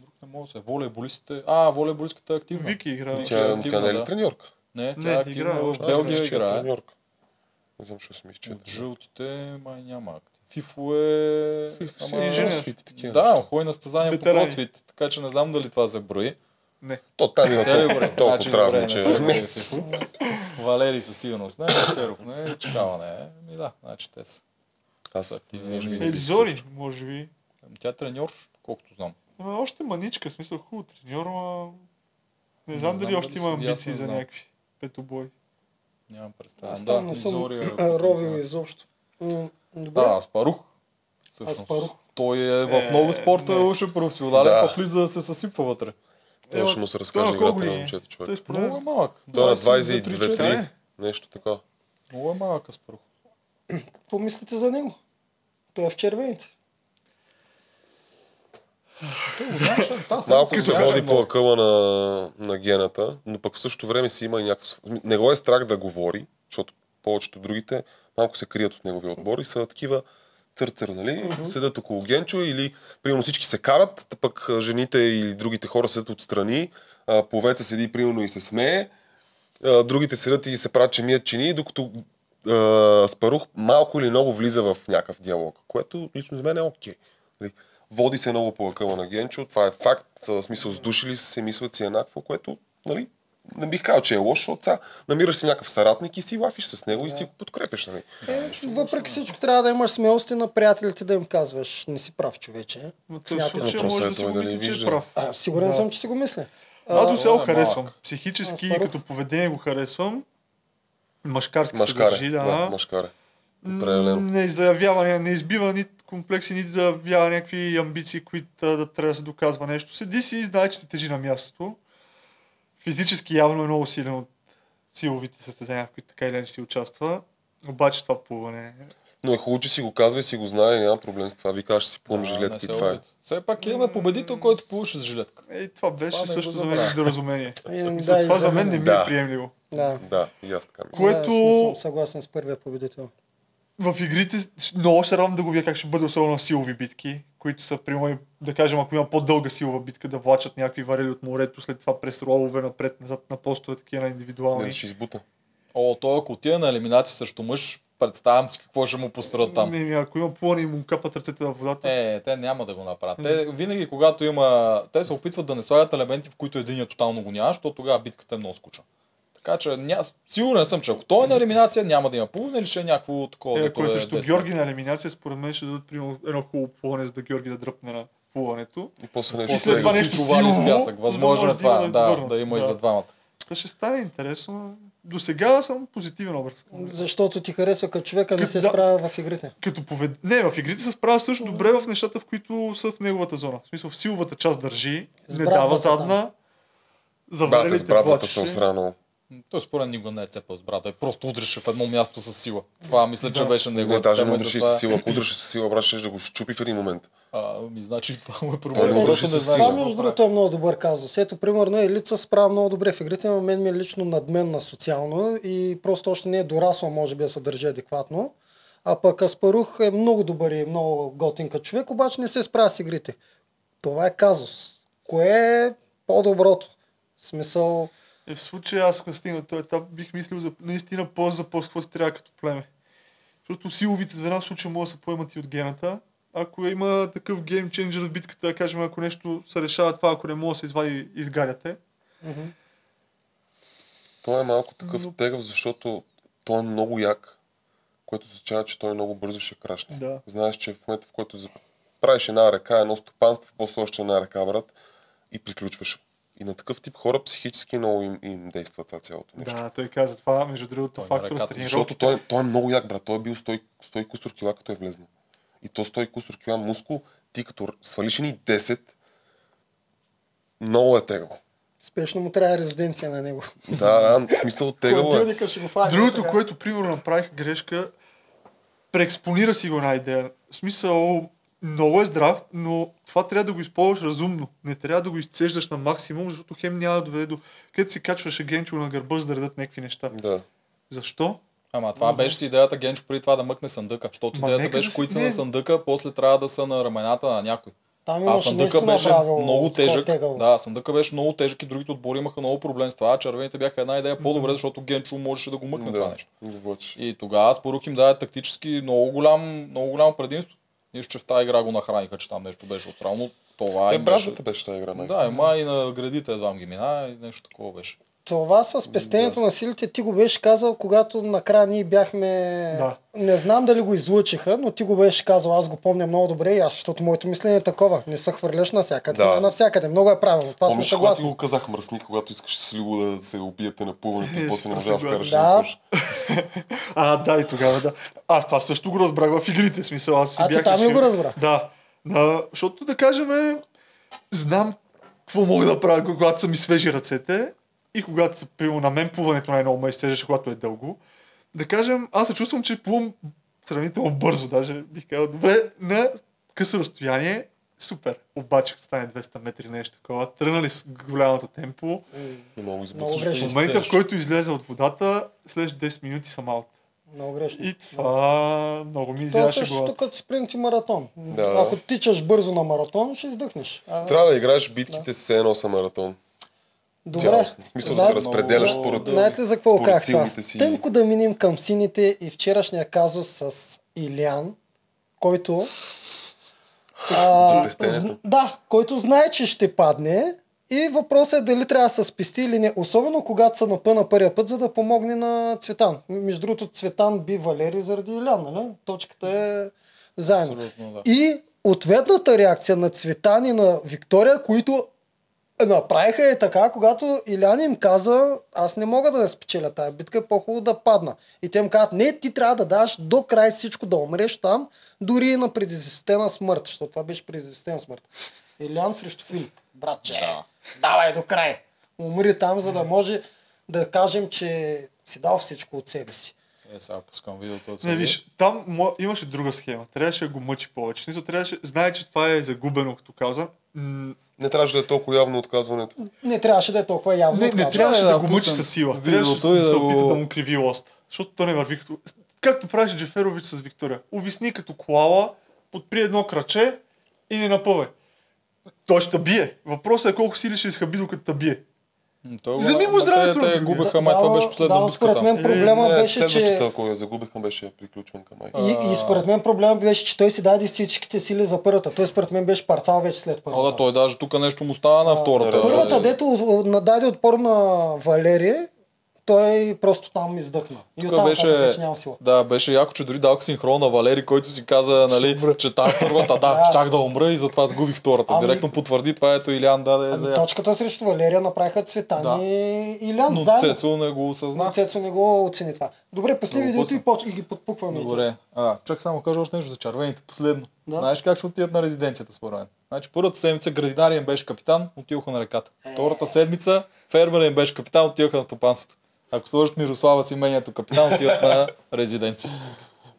A: Друг не мога да се. Волейболистите. А, волейболистката е активна.
C: Вики играе.
A: Вики
D: Тя,
A: е
D: тя
A: активна,
D: не е ли
A: да.
D: треньорка?
A: Не, тя
C: Не,
A: е активна
C: играе
A: в
C: още.
A: Белгия
D: мисля, е
A: играе.
D: треньорка. Не знам, що си мисля, че е
A: От жълтите май няма актив. Фифо е...
D: Фифо си
A: Ама-
D: е инженер. такива
A: Да,
D: неща.
A: ходи на състезания по кросфит, така че не знам дали това се брои.
C: Не.
D: То там има
A: Не ли
D: толкова,
A: Значи,
D: травми,
A: не
D: че...
A: Фифо. Валери със сигурност не, Теров не, Чекава не е. Ми да, значи те са.
D: Аз
A: активни.
D: може би
A: Е,
D: не
C: Е,
D: бих
C: Зори, може би.
A: Тя е треньор, колкото знам.
C: Ама още маничка, смисъл хубаво треньор, ама... Не знам
A: Не
C: дали
A: знам
C: още
A: дали
C: има
A: съдия, аз
C: амбиции
A: не
C: за някакви петобой.
A: Нямам представа.
B: Аз
A: Да,
B: там не съм
A: е [clears throat]
B: а, ровил изобщо. Добре.
A: Да, Аспарух. Всъщност.
B: Аспарух.
A: Той е в много спорта, е професионален,
D: Да.
A: влиза да се съсипва вътре.
D: Това ще му се
C: Той
D: разкаже играта на момчето, човек.
C: Той според
A: Много е малък.
D: Той е на
A: 22,
D: 22-3. Нещо така.
A: Много е малък Аспарух.
B: Какво мислите за него? Той е в червените.
A: Той го нямаше. Та,
D: Малко се води по акъла на, на гената, но пък в същото време си има и някакво... Не го е страх да говори, защото повечето другите малко се крият от неговия отбор и са такива църцър, нали? Седат около Генчо или примерно всички се карат, пък жените или другите хора седят отстрани, повеца седи примерно и се смее, другите седят и се правят, че мият чини, докато Спарух малко или много влиза в някакъв диалог, което лично за мен е окей. Нали? Води се много по акъла на Генчо, това е факт, в смисъл сдушили се, мислят си еднакво, което нали, не бих казал, че е лошо, сега намираш си някакъв съратник и си лафиш с него и си го подкрепяш. Нали?
B: Е, въпреки всичко трябва да имаш смелости на приятелите да им казваш, не си прав човече.
C: Но случай
D: Въпросът
C: може да си го мисли, че е прав.
B: А, сигурен
C: Да.
B: съм, че си го мисля.
C: Аз до сега го харесвам.
A: малък.
C: Психически и като поведение го харесвам. Машкарски се
D: Машкаре.
C: държи,
D: Да,
C: да.
D: машкаре. Определено.
C: Не заявява, не, не избива ни комплекси, нито заявява някакви амбиции, които да трябва да се доказва нещо. Седи си и знае, че те тежи на мястото. Физически явно е много силен от силовите състезания, в които така или иначе си участва. Обаче това плуване...
D: Но е хубаво, че си го казва и си го знае, няма проблем с това. Вика, аз ще си пълна
A: не
D: жилетки
A: се
D: и това е.
A: Все пак имаме победител, който получи с жилетка.
C: Ей, това беше
A: Това
C: също за мен недоразумение. [laughs] Мисля,
B: да,
C: това
B: за
C: мен не ми
D: Да.
C: е приемливо.
B: Да.
D: Да, и аз така мисля.
C: Което-
B: Да, съм съгласен с първия победител.
C: В игрите много ще радвам да го видя как ще бъде особено силови битки, които са, примерно, да кажем, ако има по-дълга силова битка, да влачат някакви варели от морето, след това през ролове напред, назад на постове, такива на индивидуални.
D: Нали ще избута.
A: О, той ако отиде на елиминация срещу мъж, представям си какво ще му построят там.
C: Не, ако има плуване и му капат ръцете във водата,
A: Е, те няма да го направят. Те винаги, когато има... Те се опитват да не слагат елементи, в които един тотално го няма, защото тогава битката е много скучна. Така че ня... сигурен съм, че ако той е на елиминация, няма да има плуване или ще е някакво такова.
C: е, ако е срещу
A: 10
C: Георги на елиминация, според мен ще дадат примерно едно хубаво плуване, за да Георги да дръпне на плуването.
D: И после
C: И след това нещо
A: чували с пясък.
C: да
A: Възможно е
C: може да има
A: това,
C: да
A: да, да има и
C: Да.
A: за двамата.
C: Та ще стане интересно. До сега съм позитивен образ.
B: Защото ти харесва като човека не
C: Като
B: се
C: да.
B: справя в игрите.
C: Като повед... Не, в игрите се справя също добре в нещата, в които са в неговата зона. В смисъл, в силовата част държи,
B: С
C: не дава задна. За
D: Брата с
C: варелите
D: братвата
C: плачеше.
D: се осрано.
A: Той според никога не е цепал с брата. Просто удреше в едно място с сила. Това мисля, че
C: Да.
A: беше
D: Не,
A: неговата
D: даже не
A: тема и
D: удреше с сила. Ако удреше с сила, брат, ще да го щупи в един момент.
A: А, ми значи това му е
D: Той
A: проблем.
D: не удреше
A: Просто не
D: със
A: знае
D: сила.
B: Това между другото е много добър казус. Ето, примерно, Елица се справя много добре в игрите, но мен ми е лично надменна социално и просто още не е дорасла, може би да се държи адекватно. А пък Аспарух е много добър и много готинка човек, обаче не се справя с игрите. Това е казус. Кое е по-доброто? В смисъл,
C: И в случая аз, ако стигна този етап, бих мислил за наистина по за по какво трябва като племе. Защото силовите звена в случая могат да се поемат и от гената. Ако има такъв геймченджер в битката, да кажем, ако нещо се решава това, ако не може да се извади, изгаряте.
D: Той е малко такъв
C: Но-
D: тегъв, защото той е много як, което означава, че той много бързо ще крашне.
C: Да.
D: Знаеш, че в момента, в който правиш една ръка, едно стопанство, после още една ръка, брат, и приключваш. И на такъв тип хора психически много им, им действа това цялото нещо.
C: Да, той каза това, между другото,
A: Той на
C: фактор с.
D: Защото той, той е много як, брат. Той е бил 100, 100 и кусор кила, като е влезнал. И то 100 и кусор кила мускул, ти като свалиш ни 10, много е тегаво.
B: спешно му трябва резиденция на него.
D: Да, да, в смисъл [laughs] тегаво е.
C: Другото, което примерно направих грешка, преекспонира си го една идея. В смисъл, много е здрав, но това трябва да го използваш разумно. Не трябва да го изцеждаш на максимум, защото хем няма да доведе до... Където си качваше генчо на гърба, за да редат някакви неща.
D: Да.
C: Защо?
A: Ама това беше си идеята Генчо преди това да мъкне съндъка. Защото
C: Ма
A: идеята беше,
C: да
A: които са
C: не.
A: на съндъка, после трябва да са на рамената на някой.
B: Там
A: А съндъка беше
B: правило,
A: много тежък.
B: тегъл.
A: Да, съндъка беше много тежък и другите отбори имаха много проблем с това. а Червените бяха една идея по-добре, защото Генчо можеше да го мъкне това
D: Да,
A: нещо.
D: да влачиш.
A: И тогава Спорух им даде тактически много, голям, много голямо предимство. Нищо, че в тази игра го нахраниха, че там нещо беше отстрано. Това
D: Е,
A: беше...
D: беше тази игра.
A: Да, ема и на градите едва ги мина и нещо такова беше.
B: Това с пестенето на силите ти го беше казал, когато накрая ние бяхме...
C: Да.
B: Не знам дали го излучиха, но ти го беше казал, аз го помня много добре и аз, защото моето мислене е такова. Не се хвърляш навсякъде,
D: Да.
B: да. навсякъде. Много е правилно. Това сме
D: Помниш, ти
B: съгласни.
D: го казах мръсник, когато искаш с Лиго да се убиете на плуването и
C: Е,
D: после не можа да вкараш
B: Да.
D: на. [laughs]
C: А, да, и тогава да. Аз това също го разбрах в игрите, в смисъл. Аз си
B: А, ти там ли го разбра?
C: Да. да. Защото да кажем, знам какво мога да правя, когато са ми свежи ръцете и когато са, примерно, на мен плуването най-много ме изцеждаше, когато е дълго. Да кажем, аз се чувствам, че плувам сравнително бързо, даже бих казал, добре, на късо разстояние, супер. Обаче, като стане 200 метри нещо такова, тръгнали с голямото темпо,
B: Много
C: в момента, в който излезе от водата, след 10 минути съм аут.
B: Много грешно.
C: И това много ми
B: Това е
C: изяше
B: същото
C: главата.
B: като спринт и маратон.
D: Да.
B: Ако тичаш бързо на маратон, ще издъхнеш. А,
D: Трябва да играеш битките с едно са маратон.
B: Добре.
D: Цялостно. Смисъл да се разпределяш
A: много-
D: според...
B: Знаете ли за какво казах това?
D: си.
B: Тънко да минем към сините и вчерашния казус с Илян, който... Зн- да, който знае, че ще падне и въпросът е дали трябва да се спести или не. Особено когато са на пъна първия път, за да помогне на Цветан. Между другото, Цветан би Валери заради Илян, нали? Точката е заедно.
A: Абсолютно, да.
B: И ответната реакция на Цветан и на Виктория, които направиха е така, когато Илян им каза, аз не мога да я спечеля тази битка, е по-хубаво да падна. И те им казват, не, ти трябва да даш до край всичко, да умреш там, дори и на предизвестена смърт, защото това беше предизвестена смърт. Илян срещу Филип. Братче,
A: Да.
B: давай до край. Умри там, за да може да кажем, че си дал всичко от себе си.
A: Е, сега пускам видеото от
C: Не, виж, там имаше друга схема. Трябваше да го мъчи повече. Смисъл, трябваше, знае, че това е загубено, като каза. М-
D: Не трябваше да е толкова явно отказването.
B: Не трябваше да е толкова явно.
C: Не, не трябваше
A: да
C: да, го мъчи
A: пуснем
C: с сила. Трябваше да,
A: да
C: се
A: го-
C: опита да му криви лост. Защото то не върви като... Както правеше Джеферович с Виктория. Увисни като коала, подпри едно краче и не напъвай. Той ще бие. Въпросът е колко сили ще изхъби докато бие.
A: Той
C: Вземи му здравето
A: Те,
C: на
A: те губеха, май това беше последна
B: да,
A: битка
B: според мен проблема
D: не,
B: беше, че...
D: следващата, ако я загубиха, беше приключван към май.
B: И, и според мен проблема беше, че той си даде всичките сили за първата. Той според мен беше парцал вече след първата.
A: О, да, той даже тук нещо му става на втората.
B: Първата,
A: Е,
B: дето нададе отпор на Валерия, той просто там издъхна. И
A: Тук
B: оттам
A: беше,
B: вече няма сила.
A: да, беше яко, че дори дадох синхрон на Валери, който си каза, нали, че тази първата, да, [laughs] чак да умра и затова сгубих втората.
B: Ами-
A: Директно потвърди това, ето Илян даде за
B: Ами, точката срещу Валерия направиха Цветан
A: Да.
B: и Илян
A: Но
B: заедно.
A: Цецо не го осъзна.
B: Но Цецо не го оцени това. Добре, пусни видеото и, поч... и ги подпукваме.
A: Добре. А, чак само кажа още нещо за червените. Последно.
B: Да.
A: Знаеш как ще отидат на резиденцията според мен? Значи първата седмица градинария им беше капитан, отидоха на реката. Втората седмица фермера им беше капитан, отидоха на стопанството. Ако сложат Мирослава си мението капитан, отиват на резиденция.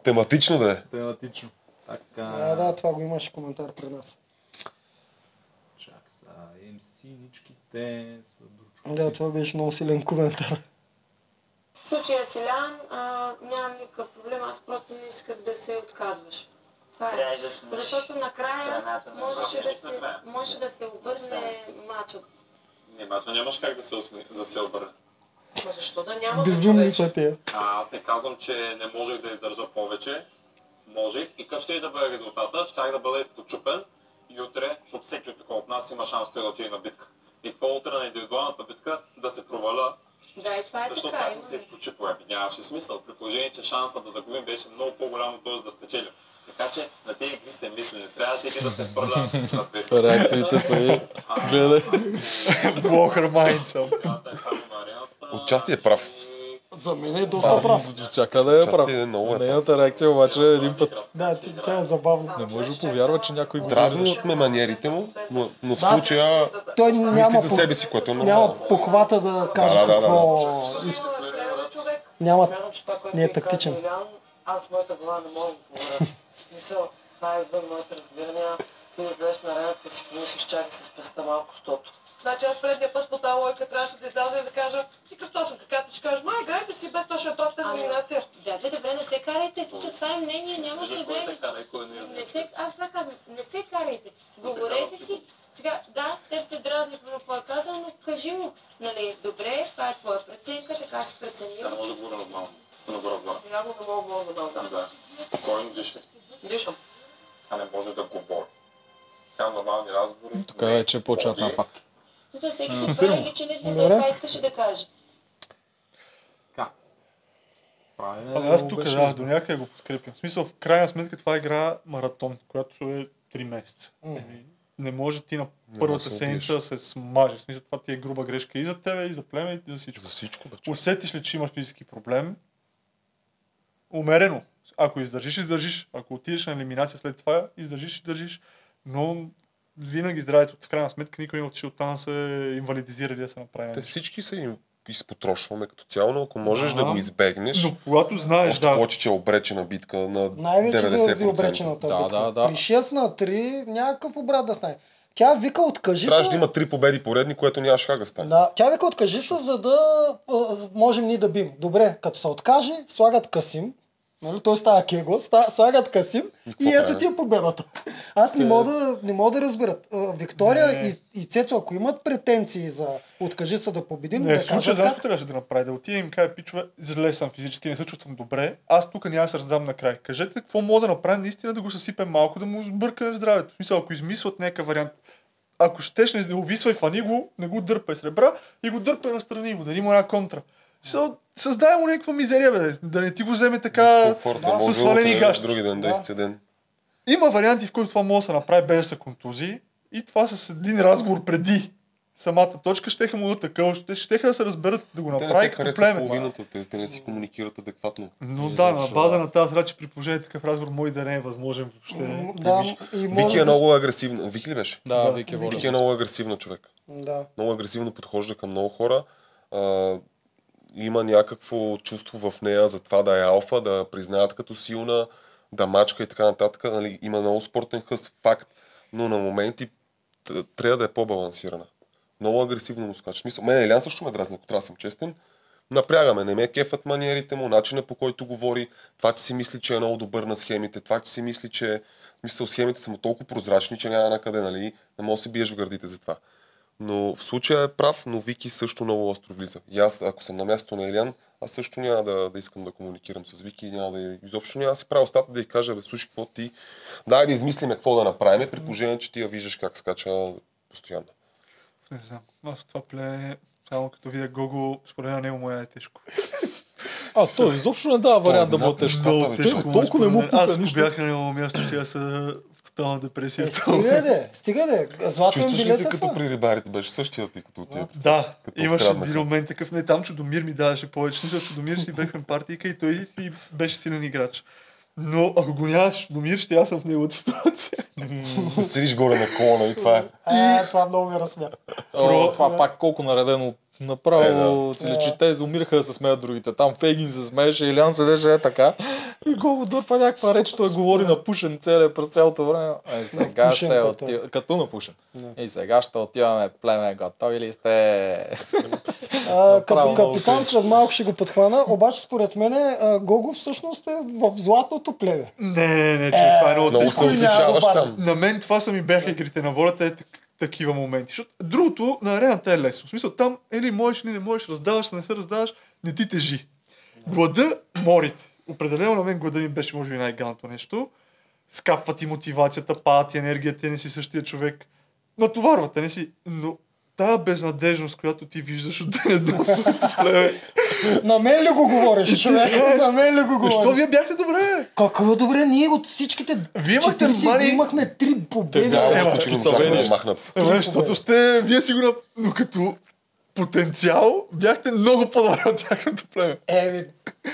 D: Тематично да е.
A: Тематично. Така.
B: А, да, това го имаше коментар при нас.
A: Чак са, MC-ничките.
B: Да, това беше много силен коментар.
H: В случая с Илян а, нямам никакъв проблем, аз просто не исках да се отказваш. Това е.
J: Да
H: Защото накрая можеше да, се,
J: накрая.
H: може да се обърне мачът.
E: Не, мачо нямаш как да се, усми... да се обърне.
H: Ма защо да няма
B: Безумни
H: човече?
B: са тия.
E: А, аз не казвам, че не можех да издържа повече. Можех. И какъв ще да бъде резултата? Щях да бъда изпочупен и утре, защото всеки от от нас има шанс да отиде на битка. И какво утре на индивидуалната битка да се проваля,
H: Да, и това е
E: защото
H: така.
E: сега съм се изпочупил. Ами нямаше смисъл. При положение, че шанса да загубим беше много по-голям от този да спечелим. Така че на тези игри се мисли, не трябва всеки да се хвърля на песен.
A: Реакциите са ви. Гледай.
C: Блохър майнд.
E: Това е само на арената.
D: Отчасти е прав.
B: За мен е доста прав.
A: Чака да е прав.
D: Е много е.
A: Нейната реакция обаче е един път.
B: Да, тя е забавна.
A: Не може да повярва, че някой го
D: Дразнят ме маниерите му, но, но в случая
B: Той няма,
D: за себе си, което е
B: няма
D: нормално.
B: похвата да каже
D: да, да, да.
B: какво. Няма,
H: Смятам, че това, което
B: не е тактичен.
H: Аз моята глава не мога да смисъл, това е извън моите разбирания. Ти излезеш на арената и си помислиш, чакай с песта малко, защото. Значи аз предния път по тази лойка трябваше да изляза и да кажа, ти кръстосвам краката, ще кажеш, май, играйте си без това ще е пак тази номинация.
K: Да, бе, добре, не се карайте. Смисъл, това е мнение, няма
E: Виждаш кой се кара и кой не е.
K: Не се, аз това казвам, не се карайте. Говорете си. Сега, да, те те дразни по какво е казал, но кажи му, нали, добре, това е твоя преценка, така си преценил.
E: не може да говори нормално. Да го.
H: Явно не мога да го да.
E: Да. Спокойно дишай.
H: Дишам.
E: Тя не може да говори. Тя нормални разговори.
A: Тук вече почват нападки.
K: За всеки си прави личен избор, той това искаше да каже.
C: Ами аз тук да, до някъде го подкрепям. В смисъл, в крайна сметка това е игра маратон, която е 3 месеца. Еми, Не може ти на първата
D: се
C: седмица да се смажеш. В смисъл, това ти е груба грешка и за тебе, и за племе, и за всичко.
D: За всичко, бе.
C: Усетиш ли, че имаш физически проблем? Умерено. Ако издържиш, издържиш. Ако отидеш на елиминация след това, издържиш, издържиш. Но винаги здравето, в крайна сметка, никой не отишъл там да се инвалидизира или да се направи
D: Те всички се им изпотрошваме като цяло, но ако можеш да
C: Ага.
D: го избегнеш,
C: Но когато знаеш,
D: още
C: да,
D: повече, че е обречена битка на
B: Най-вече заради
D: 90%.
B: обречената
A: Да,
B: битка.
A: да, да.
B: При 6 на 3 някакъв обрат да стане. Тя вика откажи
D: Трябваше
B: се.
D: да има три победи поредни, което нямаше как да стане.
B: Да, тя вика откажи се, за да а, можем ние да бим. Добре, като се откаже, слагат Касим. Нали? Той става Кего, слагат Касим и,
D: какво
B: ето ти е победата. Аз не мога да, не мога да разберат. Виктория и, и Цецо, ако имат претенции за откажи се да победим,
C: Не,
B: да
C: в случая знаеш
B: как.
C: трябваше да направи? Да отиде и им каже, пичове, зле съм физически, не се чувствам добре, аз тук няма да се раздам накрай. Кажете какво мога да направим, наистина да го съсипем малко, да му сбъркаме здравето. В смисъл, ако измислят някакъв вариант, ако щеш, не увисвай, фани го, не го дърпай с ребра и го дърпай настрани, го дари му една контра. В Смисъл, създай му някаква мизерия, бе, да не ти го вземе така
D: да,
C: с свалени гащи.
D: Други ден, да, изцеден.
C: Има варианти, в които това може да се направи без да се контузи и това с един разговор преди самата точка, щеха му да такъв, ще, щеха да се разберат да го направи като племе.
D: половината, те, те не си комуникират адекватно.
C: Но да, на база на тази че при положение такъв разговор може да не е възможен въобще.
B: Да, и може
D: Вики е много агресивна. Вики ли беше?
A: Да, Вики.
D: Вики е много агресивна човек.
B: Да.
D: Много агресивно подхожда към много хора. Има някакво чувство в нея за това да е алфа, да признаят като силна, да мачка и така нататък. Нали, има много спортен хъст, факт, но на моменти трябва да е по-балансирана. Много агресивно му скача. Смисъл, мен Елян също ме дразни, ако трябва да съм честен. Напрягаме, не ме кефат маниерите му, начина по който говори, това, че си мисли, че е много добър на схемите, това, че си мисли, че мисъл, схемите са му толкова прозрачни, че няма накъде, нали? Не може да се биеш в гърдите за това. Но в случая е прав, но Вики също много остро влиза. И аз, ако съм на място на Елян, аз също няма да, да искам да комуникирам с Вики, няма да, изобщо няма да си правя устата да й кажа, бе, слушай, какво ти, дай да измислиме какво да направим, при положение, че ти я виждаш как скача постоянно.
C: Не знам. Аз това племе, само като видя Гого, според мен него му е тежко.
A: А, той изобщо не дава вариант да
D: е
A: бъде тежко. толкова не му
C: Аз
A: пука нищо.
C: бях на него място, ще я в тотална депресия.
B: Е, стига де, стига де. Златен
D: Чувстваш ли се
B: е
D: като при рибарите? Беше същия ти като отива.
C: Да,
D: Като
C: имаше един момент такъв. Не, там Чудомир ми даваше повече. Мисля, Чудомир си бехме партийка и той си беше силен играч. Но ако го нямаш Чудомир, ще аз съм в неговата ситуация.
D: Седиш горе на колона и това е.
B: Е, това много ми разсмя.
A: О, това пак колко наредено направо
D: Е,
A: си лечи. Те умираха да се смеят другите. Там Фейгин се смееше, Илян седеше е така. И Гого дърпа някаква реч, той говори на пушен целия през цялото време. Е, сега
B: Напушен
A: ще
B: като.
A: отиваме, като напушен. И сега ще отиваме племе, готови ли сте? [laughs]
B: А, като капитан след малко ще го подхвана, обаче според мен Гого всъщност е в златното плеве.
C: Не, не, не, че това е много
D: Много се отличаваш там.
C: На мен това са ми бяха игрите на волята, е так- такива моменти. Защото другото на арената е лесно. В смисъл там или можеш, или не можеш, раздаваш не се раздаваш, не ти тежи. Глада морите. Определено на мен глада ми беше може би най-галното нещо. Скапва ти мотивацията, пада ти енергията, не си същия човек. Натоварвате, не си. Но тая безнадежност, която ти виждаш от ден [laughs] едно.
B: На мен ли го говориш, човек? На мен ли го
C: Защо
B: говориш?
C: вие бяхте добре?
B: Какво добре, ние от всичките
C: Вие имахте
B: 40
C: мани-
B: имахме три победи.
D: Да, всички
A: са
D: да.
C: Ема, защото сте, вие си го нап... Но като потенциал бяхте много по-добре от тяхното племе.
B: Еми,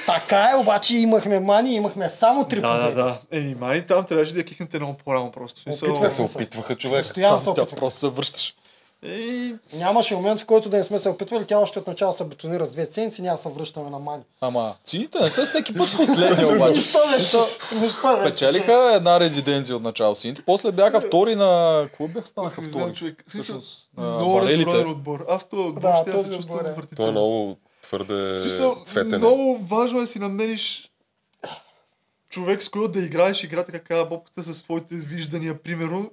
B: така е, обаче имахме мани, имахме само три
C: Да, да,
B: победи.
C: да. Еми, мани там трябваше да я кихнете много по-рано просто. В Смисъл...
B: Опитвах
D: Те се опитваха човек.
B: Постоянно се опитваме.
A: просто се връщаш.
C: Ей,
B: Нямаше момент, в който да не сме се опитвали. Тя още от начало се бетонира с две ценци, няма да се връщаме на мани.
A: Ама, сините не са всеки път последния [laughs] обаче.
B: Нищо.
A: Печелиха една резиденция от начало сините, после бяха втори на... Какво бяха станаха втори?
C: човек.
A: Всъщност,
C: Много разборен отбор. Аз този отбор
B: Да,
C: ще се чувствам
B: е.
D: Той е
C: отвратително.
D: много твърде
C: В смисъл,
D: цветен.
C: много важно е си намериш човек, с който да играеш играта, казва Бобката, със своите виждания, примерно,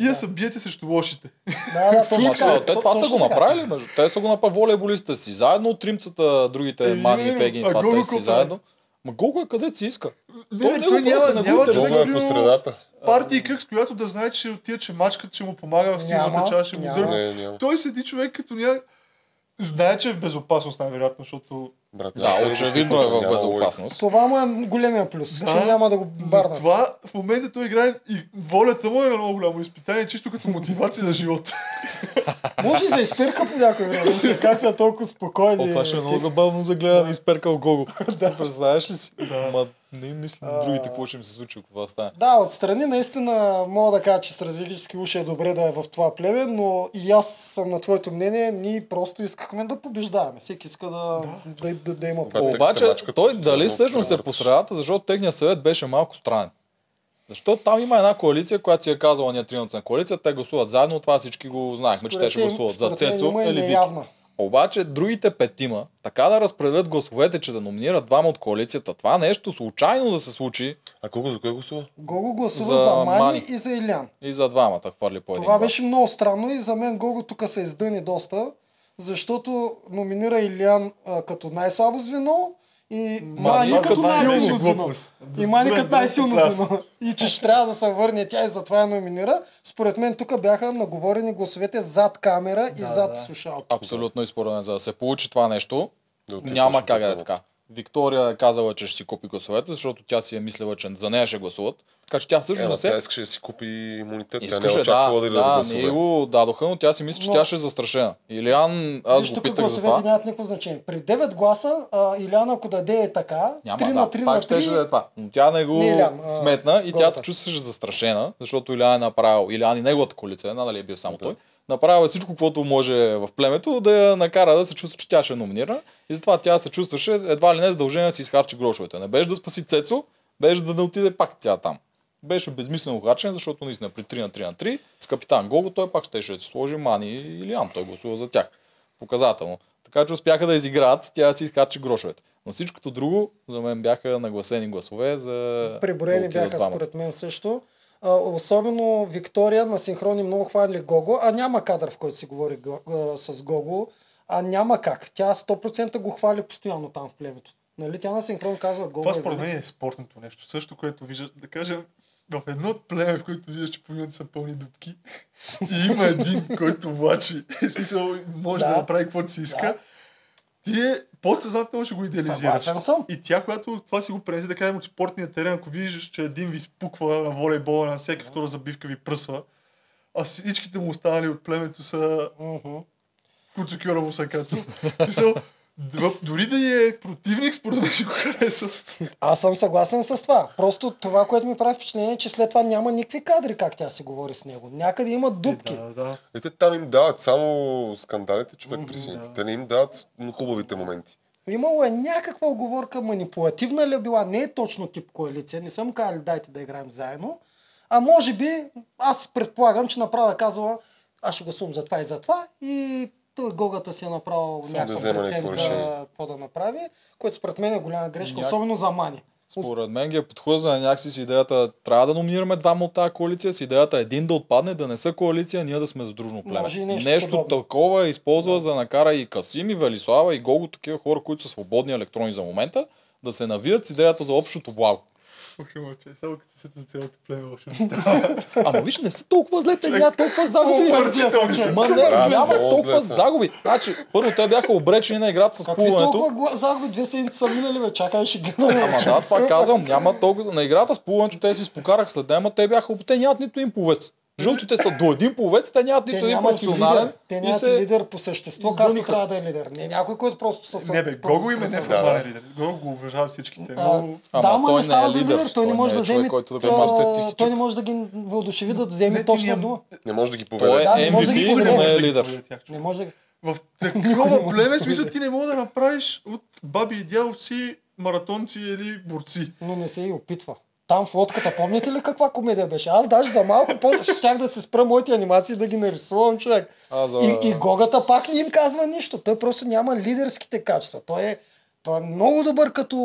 C: и да се биете срещу лошите.
B: Да, да, точно така.
A: те
B: То-
A: това са го направили, между. Те са го направили волейболистите си. Заедно от тримцата, другите Мани и
C: не,
A: Фегин,
C: а
A: това те си
C: какво
A: заедно. Ма Гого е къде си иска.
C: Не,
A: Той
C: не, той няма,
A: не
C: няма.
D: Много е
C: човек,
D: по средата.
C: партии кък, с която да знае, че отиде, че мачката ще му помага в силната част, ще му
B: няма.
C: Той седи човек като ня... Знае, че е в безопасност, най-вероятно, защото
D: Брат,
A: Да, очевидно е в безопасност.
B: Това му е големия плюс,
C: Да.
B: че няма да го
C: Но
B: барнат.
C: Това в момента той играе и волята му е на много голямо изпитание, чисто като мотивация на живота. [laughs]
B: Може и да изперка по някой време, да се как са толкова спокойни.
A: О, това ще е много забавно за гледане, изперкал Гого. [laughs] да. Представяш ли си? Ма не мисля на другите какво ще им се случи, ако това стане.
B: Да, отстрани наистина мога да кажа, че стратегически уж е добре да е в това племе, но и аз съм на твоето мнение, ние просто искахме да побеждаваме. Всеки иска да, да, да, да има
D: Да, те-
A: Обаче,
D: те мачкат
A: той дали всъщност е по
D: превърташ.
A: средата, защото техният съвет беше малко странен. Защото там има една коалиция, която си е казала ние тримата на коалиция, те гласуват заедно, това всички го знаехме, че те ще гласуват за Цецо
B: има
A: или Вики. Обаче другите петима, така да разпределят гласовете, че да номинират двама от коалицията, това нещо случайно да се случи
D: А колко за кой гласува?
B: Гого гласува
A: За
B: за, Мани,
A: Мани.
B: и за Илян.
A: и за двамата хвърли по един
B: Това беше много странно и за мен Гого тук се издъни доста, защото номинира Илян а, като най-слабо звено и Мани,
A: това
B: като
A: като
B: най-силно звено. И Мани като най-силно звено. И че ще трябва да се върне тя и затова я номинира. Според мен тук бяха наговорени гласовете зад камера и зад слушалки.
A: Абсолютно и според мен, за да се получи това нещо,
D: Да
A: няма как да е така. Виктория е казала, че ще си купи гласовете, защото тя си е мислила, че за нея ще гласуват. Така че тя също
D: Е,
A: не се
D: тя искаше да си купи имунитет. Тя не е
A: Искаше,
D: очаквала
A: да,
D: да, да,
A: да,
D: гласува.
A: не го дадоха, но тя си мисли, че
B: Но-
A: тя ще е застрашена. Илиан, аз
B: Виж,
A: го питах за това.
B: нямат никакво значение. При 9 гласа, а, Иляна, ако даде е така, с
A: Няма,
B: 3
A: да,
B: на 3
A: пак
B: на
A: щеше да е
B: 3,
A: това. Но тя не го
B: Не, Илян, а,
A: сметна и тя
B: Гората.
A: се чувстваше застрашена, защото Илян е направил, Илян и неговата коалиция, една, нали е бил само той, направила всичко, което може в племето, да я накара да се чувства, че тя ще е номинирана. И затова тя се чувстваше едва ли не задължение да си изхарчи грошовете. Не беше да спаси Цецо, беше да не отиде пак тя там. Беше безмислено харчен, защото наистина при 3 на 3 на 3 с капитан Гого той пак ще се сложи Мани или Ан. Той гласува за тях. Показателно. Така че успяха да изиграят, тя да си изхарчи грошовете. Но всичкото друго за мен бяха нагласени гласове за да
B: Преброени
A: отидат
B: бяха според мен също. А, особено Виктория на синхрони много хвали Гого, а няма кадър, в който си говори Го- а, с Гого, а няма как. Тя 100% го хвали постоянно там в племето. Нали? Тя на синхрон казва Гого.
C: Това
B: е
C: според мен е спортното нещо. Също, което виждаш, да кажем, в едно от племе, в което виждаш, че половината са пълни дупки, [laughs] и има един, който влачи, [laughs] смисъл, може да,
B: Да.
C: направи каквото си иска,
B: Да.
C: Ти подсъзнателно ще го идеализираш.
B: Съгласен съм.
C: И тя, която това си го пренесе, да кажем, от спортния терен, ако видиш, че един ви спуква на волейбола, на всяка втора забивка ви пръсва, а всичките му останали от племето са
B: Мгм.
C: Куцукюра Мусакато. В смисъл, д- [laughs] Дори да е противник, според мен ще го харесва.
B: Аз съм съгласен с това. Просто това, което ми прави впечатление, е, че след това няма никакви кадри как тя си говори с него. Някъде има дупки.
C: Да, да.
D: Е, те там им дават само скандалите, човек при сините.
C: да.
D: Те не им дават хубавите моменти.
B: Имало е някаква оговорка, манипулативна ли е била, не е точно тип коалиция, не съм казали дайте да играем заедно, а може би, аз предполагам, че направо е казала, аз ще гласувам за това и за това и той Гогата си е направил
D: Само да
B: някаква
D: някакво
B: преценка какво да направи, което според мен е голяма грешка,
A: Няк-
B: особено за Мани.
A: Според мен ги е подхлъзна някакси с идеята, трябва да номинираме двама от тази коалиция, с идеята един да отпадне, да не са коалиция, ние да сме задружно племе.
B: Може и нещо
A: нещо
B: подобно.
A: такова използва за да накара и Касим, и Велислава, и Гого, такива хора, които са свободни електрони за момента, да се навият с идеята за общото благо.
C: Ох, мълче, само като се цялото племе, още не става. [laughs]
A: Ама виж, не са толкова зле, те нямат толкова загуби. Ма не, няма толкова загуби. Значи, първо те бяха обречени на играта с
B: Какви
A: плуването.
B: толкова загуби, две седмици са минали, бе, чакай, ще гледаме.
A: Ама да, това казвам, няма толкова. На играта с плуването те си спокараха след дема, те бяха, те нямат нито един пловец. Жълтите са до един пловец, те нямат нито един професионален.
B: лидер. Те нямат
A: се...
B: лидер по същество, както трябва да е лидер. Не някой, който просто са...
C: Не бе, Гого им е неформален лидер. Гого го уважава всичките.
B: А,
C: Много...
A: Ама
B: да, ама
A: той
B: не
A: не
B: става
A: е
B: за
A: лидер.
B: Той не
A: той
B: може
A: не
B: да
A: е
B: вземе...
A: да
B: а, Той не може да ги въодушеви да вземе
C: Не,
B: точно дума.
D: Не може да ги
A: Той
D: поведе.
A: е
B: Да, не може да ги
A: MVP, но не
C: да
A: е лидер.
B: Не може да...
C: В такова [laughs] племе, смисъл ти не мога да направиш от баби и дядовци маратонци или борци.
B: Но не се и опитва. Там в лодката, помните ли каква комедия беше? Аз даже за малко по- щях да се спра моите анимации да ги нарисувам, човек.
A: А, за...
B: И, и Гогата пак не им казва нищо. Той просто няма лидерските качества. Той е, той е много добър като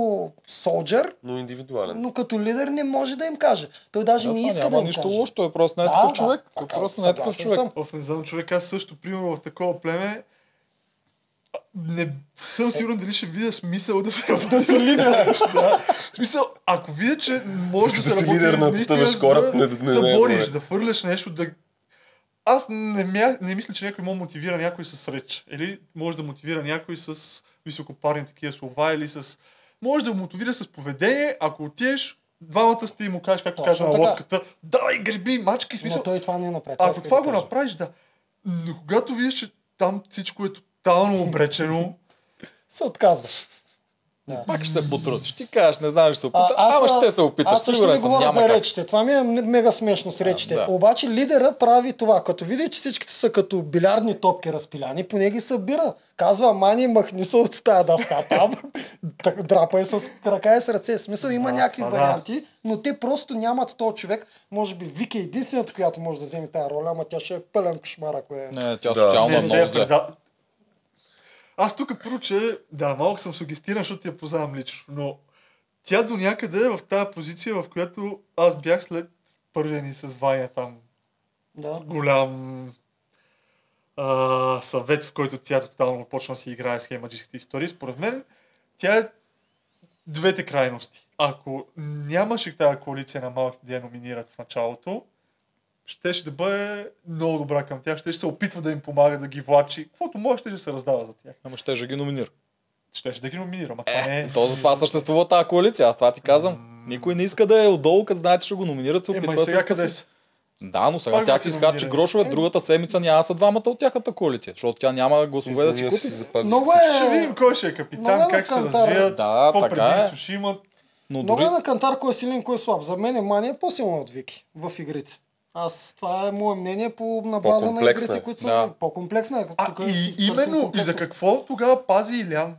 B: солджер,
D: Но индивидуален.
B: но като лидер не може да им каже. Той даже
A: Да,
B: не иска
A: няма
B: да им
A: нищо
B: каже.
A: лошо, той просто не е
B: Да,
A: такъв
B: да,
A: човек. Той просто не е такъв човек.
B: съм.
C: Оф, не знам, човек, аз също, примерно, в такова племе, не съм сигурен дали ще видя смисъл да се работи. Да си лидер. да. В смисъл, ако видя, че може да
D: Да
C: се работи,
D: лидер на потъващ кораб,
C: да
D: не- не-
C: се
D: не е
C: бориш, да фърляш нещо, да... Аз не, мя... не мисля, че някой може да мотивира някой с реч. Или може да мотивира някой с високопарни такива слова, или с... Може да го мотивира с поведение, ако отидеш, двамата сте и му кажеш, както
B: Точно
C: каза на лодката, давай греби, мачки, смисъл.
B: Но той това не направи.
C: Ако
B: иска
C: това го направиш, да. Но когато видиш, че там всичко е тотално обречено,
B: Се отказва.
A: Пак ще се потрудиш. Ти кажеш, не знам, ще се
B: А,
A: опита.
B: аз,
A: Ама
B: а,
A: ще се опиташ.
B: Аз също
A: Сигурен съм,
B: говоря
A: няма
B: за
A: как.
B: речите. Това ми е мега смешно с речите.
A: да.
B: Обаче лидера прави това. Като види, че всичките са като билярдни топки разпиляни, поне ги събира. Казва, мани, махни се от тази дъска там. [laughs] Драпай с крака и с ръце. В смисъл има някакви
C: това да.
B: варианти, но те просто нямат този човек. Може би Вики е единствената, която може да вземе тази роля, ама тя ще е пълен кошмар, ако е.
A: Не, тя
D: Да.
A: социално е
C: не,
A: много
C: не,
A: зле.
C: Аз тук първо, че да, малко съм сугестиран, защото я познавам лично, но тя до някъде е в тази позиция, в която аз бях след първия ни с Ваня там
B: Да.
C: голям а, съвет, в който тя тотално почна да си играе с хеймаджийските истории. Според мен, тя е двете крайности. Ако нямаше тази коалиция на малките да я номинират в началото, щеше да бъде много добра към тях, ще се опитва да им помага, да ги влачи. Каквото може, ще се раздава за тях.
A: Ама ще ги номинира.
C: Щеше да ги номинира, ама това не е...
A: То за това съществува тази коалиция, аз това ти казвам. Никой не иска да е отдолу, като знае, че ще го номинират, се опитва
C: и
A: да се
C: къде?
A: Да, но сега
C: Пак
A: тя си изхарчи грошове, другата седмица няма са двамата от тяхната коалиция, защото тя няма гласове да си купи.
D: си
B: Много е...
C: Ще видим кой ще е капитан,
B: Много е
C: как се
B: кантар.
C: развият,
A: Да,
C: какво
A: така е.
C: ще имат.
A: Но
B: Много
A: дори...
B: е на кантар, кой е силен, кой е слаб. За мен е Мани е по-силна от Вики в игрите. Аз, това е мое мнение по, на база на игрите, които са
A: Да.
B: по-комплексна. е.
C: А,
B: Тук
C: и, именно, и за какво тогава пази Илян?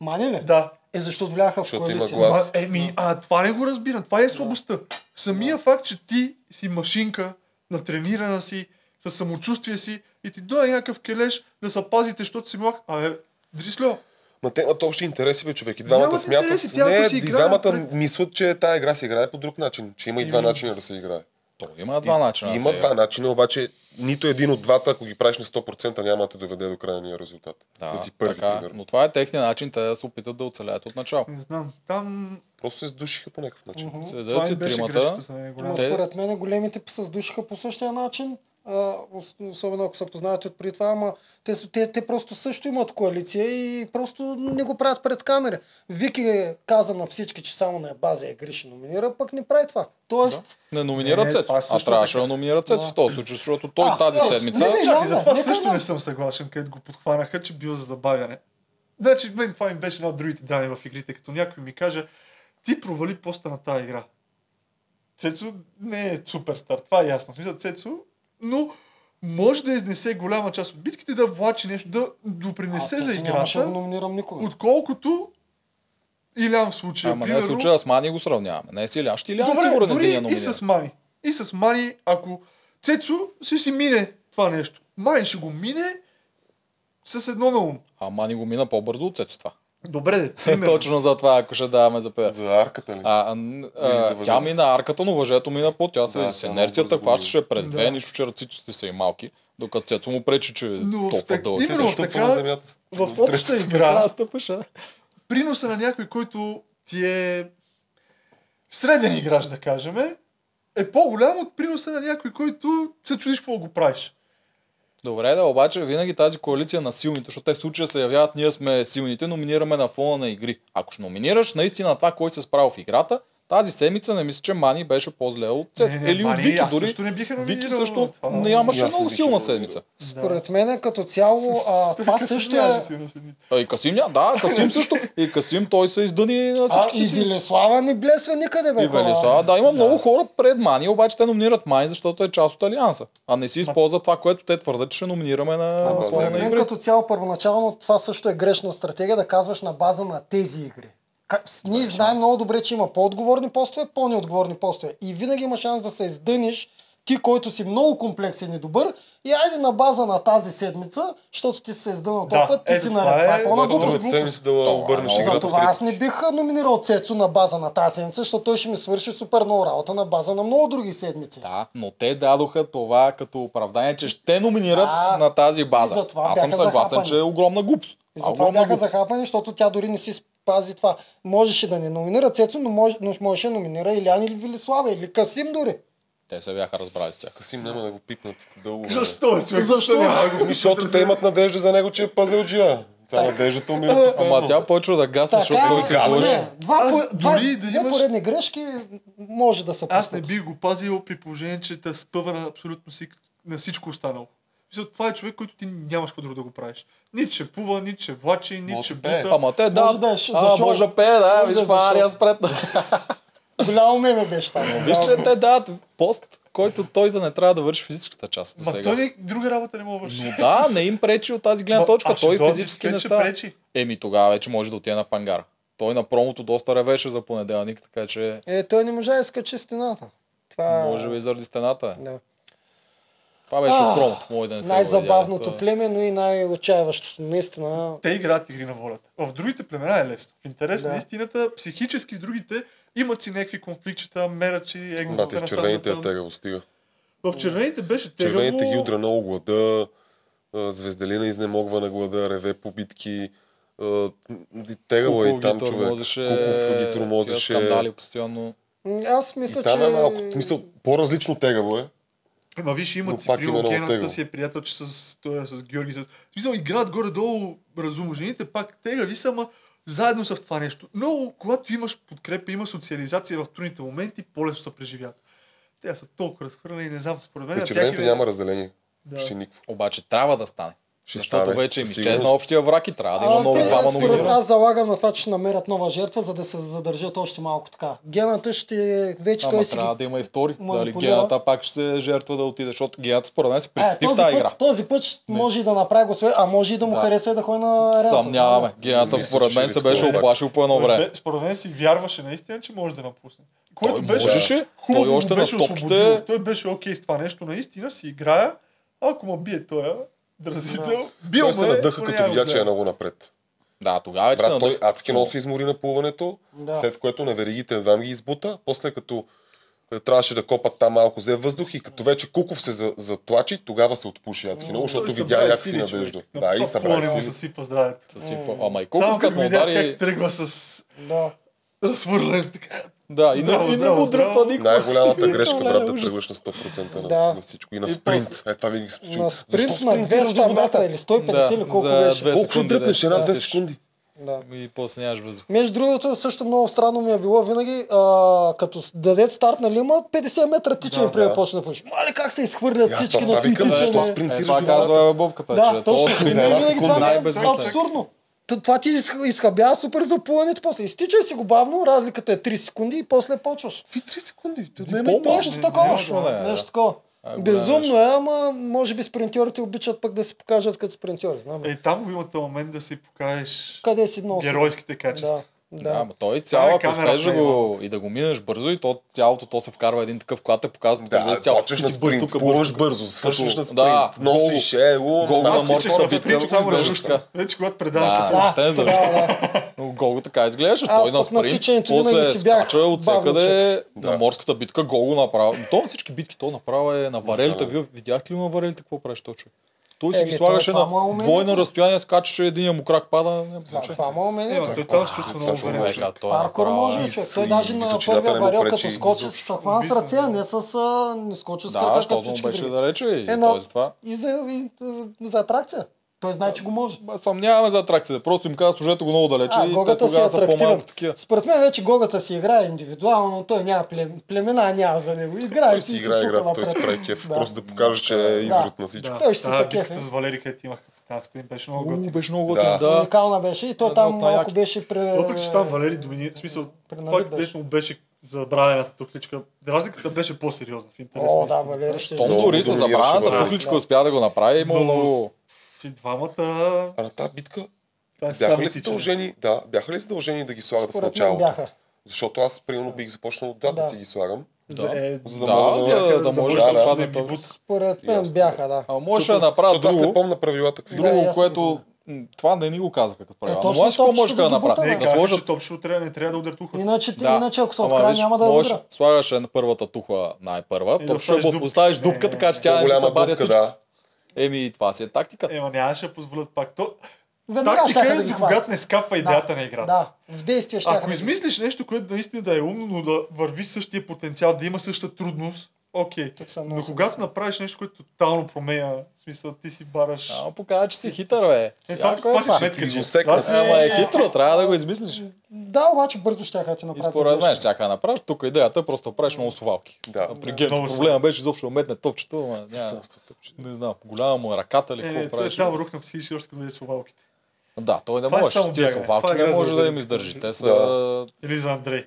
B: Мани ли?
C: Да.
B: Е, защото вляха в коалиция.
C: А, еми, а това не го разбирам. Това е слабостта. Самия факт, че ти си машинка, натренирана си, със самочувствие си и ти дойде някакъв келеш да се пазите, защото си млад. Абе, Дрисло,
D: Ма те имат общи интереси, бе, човек. И двамата смятат.
C: интереси,
D: не, и двамата
C: напред.
D: мислят, че тази игра се играе по друг начин. Че има и два
C: Ими-
D: начина да се играе.
A: То има два начина. да
D: Има два начина, обаче нито един от двата, ако ги правиш на 100%, няма да те доведе до крайния резултат. Да, си първи,
A: така,
D: примерно.
A: но това е техният начин, те да се опитат да оцелят от начало.
C: не знам, там
D: Просто се сдушиха по някакъв начин.
C: Това
A: Седят си тримата,
C: грешката.
A: Те-
B: според мен големите се сдушиха по същия начин. А, особено ако са познати от преди това, ама те, те, те просто също имат коалиция и просто не го правят пред камера. Вики каза на всички, че само на база е греши номинира, пък не прави това. Тоест,
A: не номинира Цецо.
C: това
A: А трябваше да номинира Цецо в този случай, защото той
B: А,
A: тази седмица...
B: не, не,
C: Чакай, за това също
B: да.
C: не съм съгласен, където го подхванаха, че бил за забавяне. Значи, мен това им беше една от другите драми в игрите, като някой ми каже, ти провали поста на тази игра. Цецо не е суперстар, това е ясно. Смисъл, Цецо, но може да изнесе голяма част от битките, да влачи нещо, да допринесе
B: аз
C: за
B: нямаше да
C: играта,
B: номинирам никога.
C: отколкото Илян в случая.
A: Ама не в
C: примерно,
A: случая с Мани го сравняваме. Не с Илян. Ще Илян
C: Добре,
A: сигурен
C: дори
A: един
C: и с Мани. И с Мани, ако Цецо ще си мине това нещо. Мани ще го мине с едно на ум.
A: А Мани го мина по-бързо от Цецо това.
C: Добре, де, [laughs] примерно.
A: Точно за това, ако ще даваме за пея.
D: За арката ли?
A: А, а, а, тя мина арката, но въжето мина по тя се
D: Да,
A: с инерцията хващаше през две,
C: Да.
A: нищо, че ръците са и малки, докато Цецо му пречи, че е
C: Но
A: толкова
C: так-
A: дълъг.
C: именно така-
D: на земята?
C: в
D: От
C: обща
D: третото.
C: игра,
A: стъпаш, а?
C: приноса на някой, който ти е среден играч, да кажем, е по-голям от приноса на някой, който се чудиш какво го правиш.
A: Добре, да, обаче винаги тази коалиция на силните, защото те в случая се явяват, ние сме силните, номинираме на фона на игри. Ако ще номинираш наистина това, кой се справил в играта, тази седмица не мисля, че Мани беше по-зле от Цецо.
C: Не,
A: Или от Вики дори.
C: също не бих я
A: Вики също нямаше
D: И
A: много силна седмица.
B: Според мен като цяло а, [laughs] това също е...
A: А и Касим, ня- да, Касим [laughs] също. И Касим, той се издъни на
B: А,
A: всички
B: и
A: си.
B: Велислава не блесва никъде, бе.
A: И. Велислава, да, има много хора пред Мани, обаче те номинират Мани, защото е част от Алианса. А не си използват това, което те твърдят, че ще номинираме на
B: според
A: на
B: мен
A: игри.
B: като цяло първоначално това също е грешна стратегия да казваш на база на тези игри. Как, ние знаем много добре, че има по-отговорни постове, по-неотговорни постове. И винаги има шанс да се издъниш ти, който си много комплексен и добър, и айде на база на тази седмица, защото ти се издънал
C: Да,
B: този път, ти
C: ето
B: си
C: това
B: наред. Това
C: е-
B: е глупост.
D: седмица да
A: Това е
D: обърнеш
B: аз не бих номинирал Цецо на база на тази седмица, защото той ще ми свърши супер много работа на база на много други седмици.
A: Да, но те дадоха това като оправдание, че ще номинират
B: Да,
A: на тази база. Аз съм съгласен,
B: захапани.
A: че е огромна глупост.
B: И
A: А,
B: затова бяха
A: глупост.
B: захапани, защото тя дори не си спази това. Можеше да не номинира Цецо, но, може, но можеше да номинира Илян или Велислава, или Касим дори.
A: Те се бяха разбрали с тях.
D: Касим няма да го пипнат дълго.
C: Защо, е, човек?
B: Защо?
D: Защото те имат надежда за него, че е пазълджия. Сега надеждата умира постоянно.
A: Ама тя почва да гасне, защото той се
B: не,
A: лъжи.
B: Два, по, два,
C: дори да имаш-
B: поредни грешки може да се
C: Аз не
B: пуснат.
C: бих го пазил при положение, че те спъва на абсолютно си, на всичко останало. Мисля, това е човек, който ти нямаш какво друго да го правиш. Нито ще пува, нито ще влачи, нито
D: Може
C: ще
D: е.
C: бута.
A: Ама те да,
B: Може да е
A: а, може да пее, да,
B: Може
A: виж
B: да е за
A: това Ария спред.
B: Голямо меме беше там.
A: Виж, че те дават пост, който той да не трябва да върши физическата част. до
C: Ма
A: сега.
C: той не, друга работа не мога да върши.
A: Но да, не им пречи от тази гледна
C: Ма,
A: точка. Той физически не става.
C: пречи.
A: Еми тогава вече може да отиде на пангара. Той на промото доста ревеше за понеделник, така че
B: Е, той не можа да скачи стената. Това
A: може би заради стената. е.
B: Да.
A: Това беше
B: А,
A: от промото. Може да не
B: Най-забавното
A: видяли.
B: племе, но и най-отчаяващото. Наистина.
C: Те играят игри на волята. В другите племена е лесно. В интерес
B: Да.
C: на истината, психически в другите имат си някакви конфликтчета, мерят си егото.
D: Бате, в червените е тегаво стига.
C: В червените беше тегаво.
D: Червените ги удра много глада, Звезделина изнемогва на глада, реве по битки. Тегаво е и там човек.
A: тормозеше,
D: Куков ги тормозеше.
A: скандали постоянно.
B: Аз мисля,
D: И там
B: че...
D: е малко. Мисъл, по-различно тегаво е.
C: Ма виж,
D: Но
C: имат си
D: много
C: Гената
D: тегаво.
C: си е приятел, че с, той е с Георги. С... Смисъл, играят горе-долу разумно. Жените пак тегави са, ама заедно са в това нещо. Но когато имаш подкрепа, има социализация в трудните моменти, по-лесно се преживяват. Те са толкова разхвърляни, не знам, според мен. На тях
D: няма разделение.
C: Да.
D: Почти никакво.
A: Обаче трябва да стане.
D: Ще
A: Защото
D: стане,
A: вече им изчезна общия враг и трябва да има много двама номинирани.
B: аз залагам на това, че ще намерят нова жертва, за да се задържат още малко така. Гената ще вече
A: Ама
B: той си
A: трябва
B: ги...
A: да има и втори. Дали гената пак ще се жертва да отиде, защото гената според мен се
B: Е,
A: притесни в тази игра.
B: този път ще може и да направи го свое, а може и да му
A: Да.
B: хареса и да ходи на арената.
A: Съмняваме. Гената според мен се беше оплашил по едно време.
C: Според мен си вярваше наистина, че може да напусне. Което
A: Той
C: беше
A: можеше.
C: хубаво
A: Той още на топките-.
C: Той беше окей с това нещо, наистина си играя. Ако ме бие той дразител, бил
D: Той се
C: ме,
D: надъха, като видя, че е много напред.
A: Да, тогава вече
D: Брат, той адски много се измори на плуването,
B: Да.
D: след което на веригите едва ми ги избута, после като е, трябваше да копат там малко, взе въздух и като вече Куков се за- затлачи, тогава се отпуши адски много, защото видя
C: събра
D: някакси
C: сили, човек.
D: надежда.
C: На
D: Да, и събра сили.
C: съсипа здравето.
A: Съсипа. Ама и колко
C: като
A: удари...
C: как тръгва с
B: Да.
C: Разхвърляне така.
A: Да, и не,
C: Здраво,
A: и не му дръпва никакво.
D: Най-голямата [laughs] грешка, брат, да
A: ужас.
D: тръгваш на 100% на,
B: Да.
D: на всичко. И на спринт. Е, това винаги се случва.
B: На спринт
D: Защо
B: на
D: спринтираш
B: 200
D: до водата?
B: метра или 150
A: Да,
B: или колко беше.
D: Колко ще дръпнеш? Една 2
A: спестиш.
D: секунди.
B: Да.
A: И после нямаш въздух.
B: Между другото, също много странно ми е било винаги, а, като дадат старт на Лима, 50 метра тичане
D: Да,
B: преди да почне да пуши. Мали как се изхвърлят
D: аз
B: всички
D: това
B: на
D: викам,
B: тичане.
D: защо
A: Е,
D: спринтираш
A: това
D: водата?
A: казва Бобката,
B: Да,
A: че
B: точно.
A: то
B: И
D: за една
B: винаги
D: секунда
B: това е абсурдно. Това ти изх- изхабява супер за плуването после. Изтичай си го бавно, разликата е 3 секунди и после почваш.
D: Какви 3 секунди? Те
A: по-малко.
D: отнема и
B: Нещо
A: не,
B: такова.
A: нещо, не,
B: Нещо такова.
A: А, голямо
B: Безумно е, ама може би спринтьорите обичат пък да се покажат като спринтьори. Знам.
C: Е, там има този момент да си покажеш
B: Къде си
C: геройските качества.
B: Да.
A: Да, ама той
C: е
A: ако да
C: плей,
A: го, и да го минеш бързо, и то, цялото то се вкарва един такъв, когато те показва
D: Да,
A: преди цяло.
D: почваш на спринт,
A: тук,
D: плуваш бързо, свършваш на спринт,
A: да,
D: носиш, е, лу,
A: гол на
D: на
A: битка,
C: само. Вече когато предаваш
A: Да, да,
B: да, да.
A: Но Гол така изглеждаш, той на спринт, после скача от всекъде
D: Да.
A: на морската битка, гол го направи. То всички битки, то направо е на варелите. Вие видяхте ли на варелите какво правиш точно? Той си
B: Еми,
A: ги
B: е
A: слагаше
B: това
A: на
B: е
A: двойно разстояние, скачаше един му крак пада. няма
B: За
A: значение.
B: това му е
C: Е, той там се чувства много
A: е
B: Паркур
A: направо-
B: може,
D: И
B: човек.
D: с-
B: Той даже на първия
D: не пречи
B: като скочи с хван с ръце, а не с... Не скочи с
A: Да,
B: крака, като всички
A: беше далече и
B: Е,
A: това.
B: и за, и, за атракция. Той знае, че го може.
A: Съмняваме за атракцията. Просто им каза, служете го много далече
B: А,
A: и те
B: Гогата си е атрактивен.
A: такива.
B: Според мен вече Гогата си играе индивидуално, но той няма плем, племена, няма за него. Играе
D: Той си играе
B: тук
D: играта, той си прави кеф,
B: Да.
D: просто да покаже, че е изрод на всичко.
B: Той ще се
C: битката с Валери, където имах капитанската им, беше много
A: У,
C: готина.
A: беше много
D: Да.
A: готин, да.
B: Уникална беше и той
A: Една
B: там
A: от
B: малко беше пре...
C: Въпреки, че там Валери доминира, в смисъл, това
B: беше.
C: където му беше забравената тукличка, разликата беше по-сериозна в интерес.
B: О, да. Валери ще
A: Том дори с
D: Валери.
A: тукличка успя да го направи. Много...
C: И двамата...
D: А на тази битка
C: Това е
D: бяха ли задължени, да, бяха ли задължени да ги слагат в
B: Според мен
D: началото?
B: бяха.
D: Защото аз, примерно, бих започнал отзад да
B: Да.
D: си ги слагам.
A: Да.
C: Е,
D: За да
A: Да,
D: мога
A: за
D: да-
A: да може
D: да,
A: да
D: да,
A: падне
C: да.
B: Според мен
D: Ясно.
B: бяха, да.
A: А можеше да направят
D: Защото аз не
A: друго,
D: помня правилата какви.
B: Да,
A: друго, което това не ни го казаха като правило. Но
B: точно
A: какво
B: топчето
A: може да
B: бута,
C: Не.
A: Да сложат
C: че топ ще трябва, не трябва да удар туха.
B: Иначе,
A: Да.
B: иначе ако се открая, няма да
A: можеш,
B: удра.
A: слагаш на първата тухла най-първа,
C: И да
A: то ще
C: оставиш
A: го
C: дупка.
A: поставиш дупка,
C: Е,
A: така че тя не
D: дупка,
A: всичко.
D: да.
A: Еми, това си е тактика.
C: Ема нямаше да позволят пак. То...
B: Веднага
C: Тактика е
B: да
C: до когато не скапва идеята на играта.
B: Да, в действие ще
C: Ако измислиш нещо, което наистина да е умно, но да върви същия потенциал, да има същата трудност, окей.
B: Много
C: Но когато направиш нещо, което тотално променя, в смисъл ти си бараш...
A: Ама показва, че си хитър, бе.
C: Е, това,
A: Яко
C: това
A: това.
D: Ти
C: че...
D: го секна.
C: Това си...
A: Ама е хитро, трябва да го измислиш.
B: Да, обаче бързо ще ти
A: И
B: направят.
A: според мен ще да направиш. Тук идеята е просто да правиш много совалки.
D: Да.
A: А При
C: Много
A: проблема беше изобщо да метне топчето, ама няма. Не знам, голяма му е ръката ли,
C: Е,
A: какво
C: това
A: правиш.
C: там рухна психически още като дойде совалките.
A: Да, той не
C: Това е
A: може. тия совалки
C: Това е
A: не може да им издържи. Те са...
C: Или за Андрей.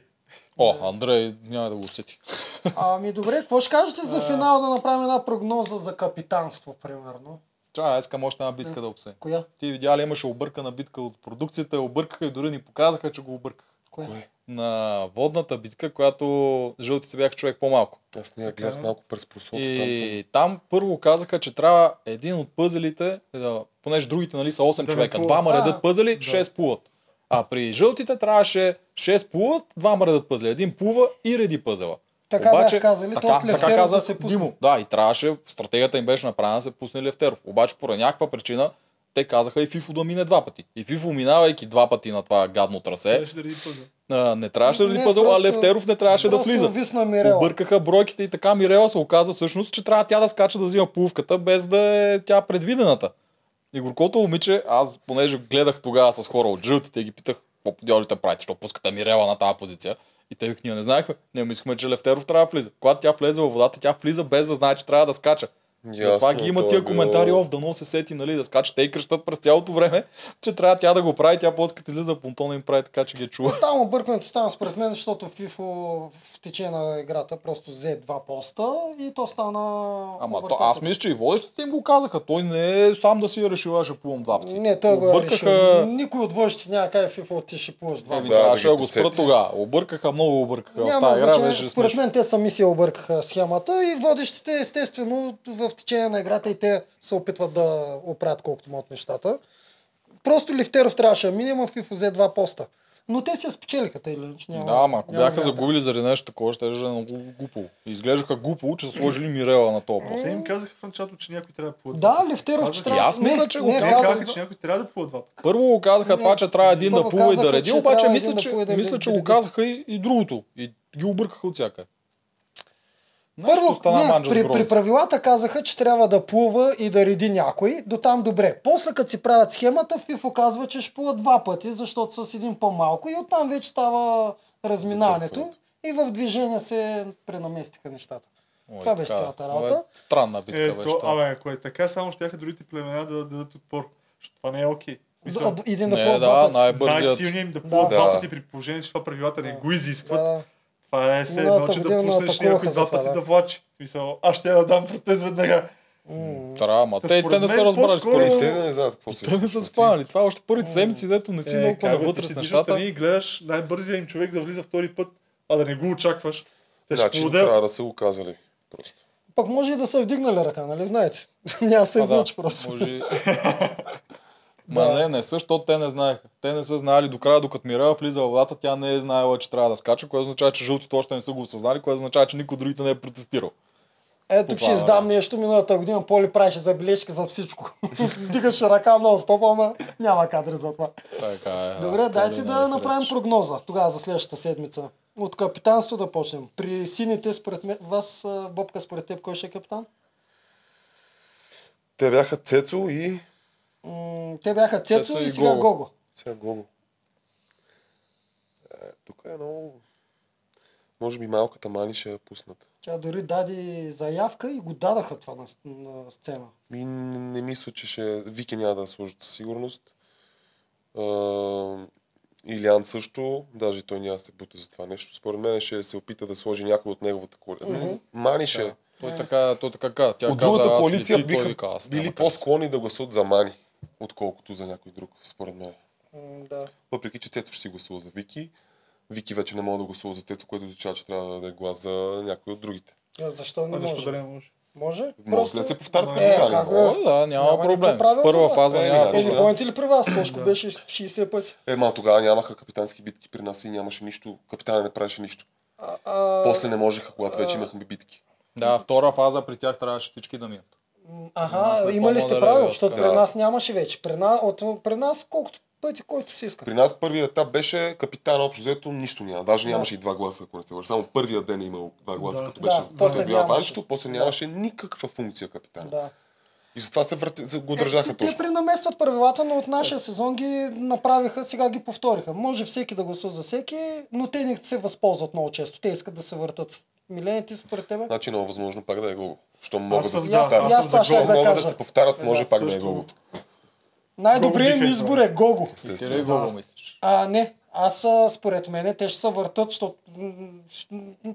A: О, Андрей няма да го усети. [laughs]
B: Ами добре, какво ще кажете за финал да направим една прогноза за капитанство, примерно?
A: Чай, искам още една битка да обсъдим.
B: Коя?
A: Ти видя ли имаше объркана битка от продукцията, объркаха и дори ни показаха, че го объркаха.
B: Коя?
A: На водната битка, която жълтите бяха човек по-малко.
D: Аз не я гледах малко през. Там съм.
A: И там първо казаха, че трябва един от пъзелите, е да, понеже другите нали, са 8
C: Да
A: човека, двама редат пъзели, 6 плуват. А при жълтите трябваше 6 плуват, двама редат пъзели. Един плува и реди пъзела.
B: Така бяха казали, то с Левтеров да се пусне.
A: Димо. Да, и трябваше, стратегията им беше направена да се пусне Левтеров. Обаче поради някаква причина те казаха и Фифо да мине два пъти. И Фифо минавайки два пъти на това гадно трасе,
C: да реди пъзъл.
A: а, не трябваше да реди
B: Не,
A: пъзел, а Левтеров не трябваше да влиза. Объркаха бройките и така Мирела се оказа всъщност, че трябва тя да скача да взима плувката, без да е тя предвидената. И горкото момиче, аз понеже гледах тогава с хора от жълтите и ги питах, подявалите правите, що пускате Мирела на тази позиция. И те ние не знаехме. Ние мислихме, че Левтеров трябва да влиза. Когато тя влезе във водата, тя влиза без да знае, че трябва да скача. Затова
D: Ясно,
A: ги има
D: то е
A: тия
D: било-
A: коментари, ов, дано се сети, нали, да скача. Те и кръщат през цялото време, [laughs] че трябва тя да го прави, тя после като излиза понтона им прави така, че ги чува.
B: Там объркването стана според мен, защото FIFA в течение на играта просто взе два поста и то стана...
A: Ама то, аз мисля, че и водещите им го казаха. Той не е сам да си е решил, аз ще плувам два пъти.
B: Не, той го е
A: Объркаха-
B: решил. Никой от водещите няма кай FIFA ти ще плуваш два пъти.
A: да,
D: да
A: ще да го спра тогава. Объркаха, много объркаха. В
B: Няма
A: тази игра
B: Според мен те сами си объркаха схемата и водещите естествено в течение на играта и те се опитват да оправят колкото могат нещата. Просто Лифтеров трябваше да мине, ама FIFA взе два поста. Но те си я спечелиха, тъй или иначе. Няма,
A: Да, ама ако
B: няма
A: бяха
B: града.
A: загубили заради нещо такова, ще е много глупо. Изглеждаха глупо, че са сложили Мирела на този пост.
C: Те им казаха в началото, че някой трябва да плува.
B: Да, Лифтеров, че трябва...
A: аз мисля, че го
B: не,
C: Те
A: казаха,
C: че някой трябва да плува два пъти.
A: Първо го казаха
B: Не,
A: това, че трябва един да плува и да реди,
B: че
A: обаче мисля, че,
B: да
A: мисля, че го казаха и, и другото. И ги объркаха от всяка.
B: Първо, не, при, при правилата казаха, че трябва да плува и да реди някой. До там добре. После като си правят схемата, FIFA казва, че ще плува два пъти, защото с един по-малко и оттам вече става разминаването и в движение се пренаместиха нещата.
A: Ой,
B: Това беше
A: така.
B: цялата работа.
A: Странна битка
C: Е,
A: беше
C: абе, ако е така, само ще другите племена да дадат отпор. Това не е окей. Мисля,
B: Д- Един да
A: Не,
B: плува
A: да, най-бързият.
C: най-силният им да плуват
B: Да.
C: два
D: Да.
C: пъти при положение, че това правилата не го изискват.
B: Да.
C: Това е все едно, че да пуснеш някой два пъти
B: да.
C: да влачи. В Смисъл, аз ще я да дам протез веднага.
A: Трябва, ама
C: Та
A: те, те не са разбрали според
D: И те да не знаят какво се
A: Те не са спанали. Това е още първите седмици, дето не си много
C: как бе,
A: навътре
C: ти
A: с нещата.
C: отстрани И гледаш най-бързия им човек да влиза втори път, а да не го очакваш. Те ще
D: Значи
C: поударят.
D: трябва да са го казали. Просто.
B: Пък може и да са вдигнали ръка, нали знаете? [laughs] Няма да се излъчи просто.
A: Може... [laughs] Ма не, не са, защото те не знаеха. Те не са знали до края, докато Мирела влиза в водата, тя не е знаела, че трябва да скача, което означава, че жълтите още не са го осъзнали, което означава, че никой другите не е протестирал.
B: Ето тук ще издам нещо. Миналата година Поли правеше забележки за всичко. [laughs] Вдигаше ръка много стоп, ама няма кадри за това.
A: Така е.
B: Добре,
A: а,
B: дайте да
A: не
B: направим
A: харесваш.
B: прогноза тогава за следващата седмица. От капитанство да почнем. При сините, според мен, вас, Бобка, според теб, кой ще е капитан?
D: Те бяха Цецо и
B: М, те бяха Цецо,
A: Цецо
B: и
A: и
B: сега
A: Гого.
B: Гого.
D: сега Гого. Е, тук е много... Може би малката Мани ще я пуснат.
B: Тя дори даде заявка и го дадаха това на, на сцена.
D: И не, не мисля, че ще... Вики няма да я сложат със сигурност. А, Илян също, даже той няма се бута за това нещо. Според мен ще се опита да сложи някой от неговата коалиция. Мани ще...
A: Да. Той така, той така каза. Тя
D: от
A: каза,
D: другата коалиция
A: той
D: биха
A: вика, аз
D: били по-склонни да гласуват за Мани, отколкото за някой друг, според мен.
B: М, да.
D: Въпреки, че Цецо ще си гласува за Вики, Вики вече не мога да гласува за Цецо, което означава, че трябва да даде глас за някой от другите.
B: А защо не
C: А защо
B: може?
C: да не може?
B: Може?
D: Може ли да се повтарят
B: Е,
D: капитани?
B: как бе?
A: О, да, няма,
B: Няма
A: проблем. В първа фаза
D: Е,
A: няма
D: да,
B: Е,
A: проблем.
B: не помните ли при вас? Тошко беше 60 пъти.
D: Е, ма тогава нямаха капитански битки при нас и нямаше нищо. Капитана не правеше нищо.
B: А, а,
D: После не можеха, когато вече имахме битки.
A: Да, втора фаза при тях трябваше всички да минат.
B: Аха,
A: не
B: има ли сте
A: да,
B: Защото при нас нямаше вече. При нас, от, при нас колкото пъти, който си иска.
D: При нас първият етап беше капитан, общо взето нищо няма. Даже нямаше и два гласа, ако не се лъжа. Само първият ден е имал два гласа,
C: Да.
D: като беше
B: Да, после
D: после
B: нямаше.
D: Ванчето, после нямаше никаква функция капитан.
B: Да.
D: И затова се върти, го държаха
B: Е, те
D: точно.
B: пренаместват правилата, но от нашия сезон ги направиха, сега ги повториха. Може всеки да гласува за всеки, но те не се възползват много често. Те искат да се въртат. Милени, ти според тебе?
D: Значи много възможно пак да е го. Щом могат да се повтарят.
B: Аз това щях да
D: могат да се повтарят, може пак да е го.
B: Най-добрият ми
C: Гого
B: избор е Гого.
D: Естествено.
A: мислиш?
B: А, не. Аз според мен те ще се въртат, защото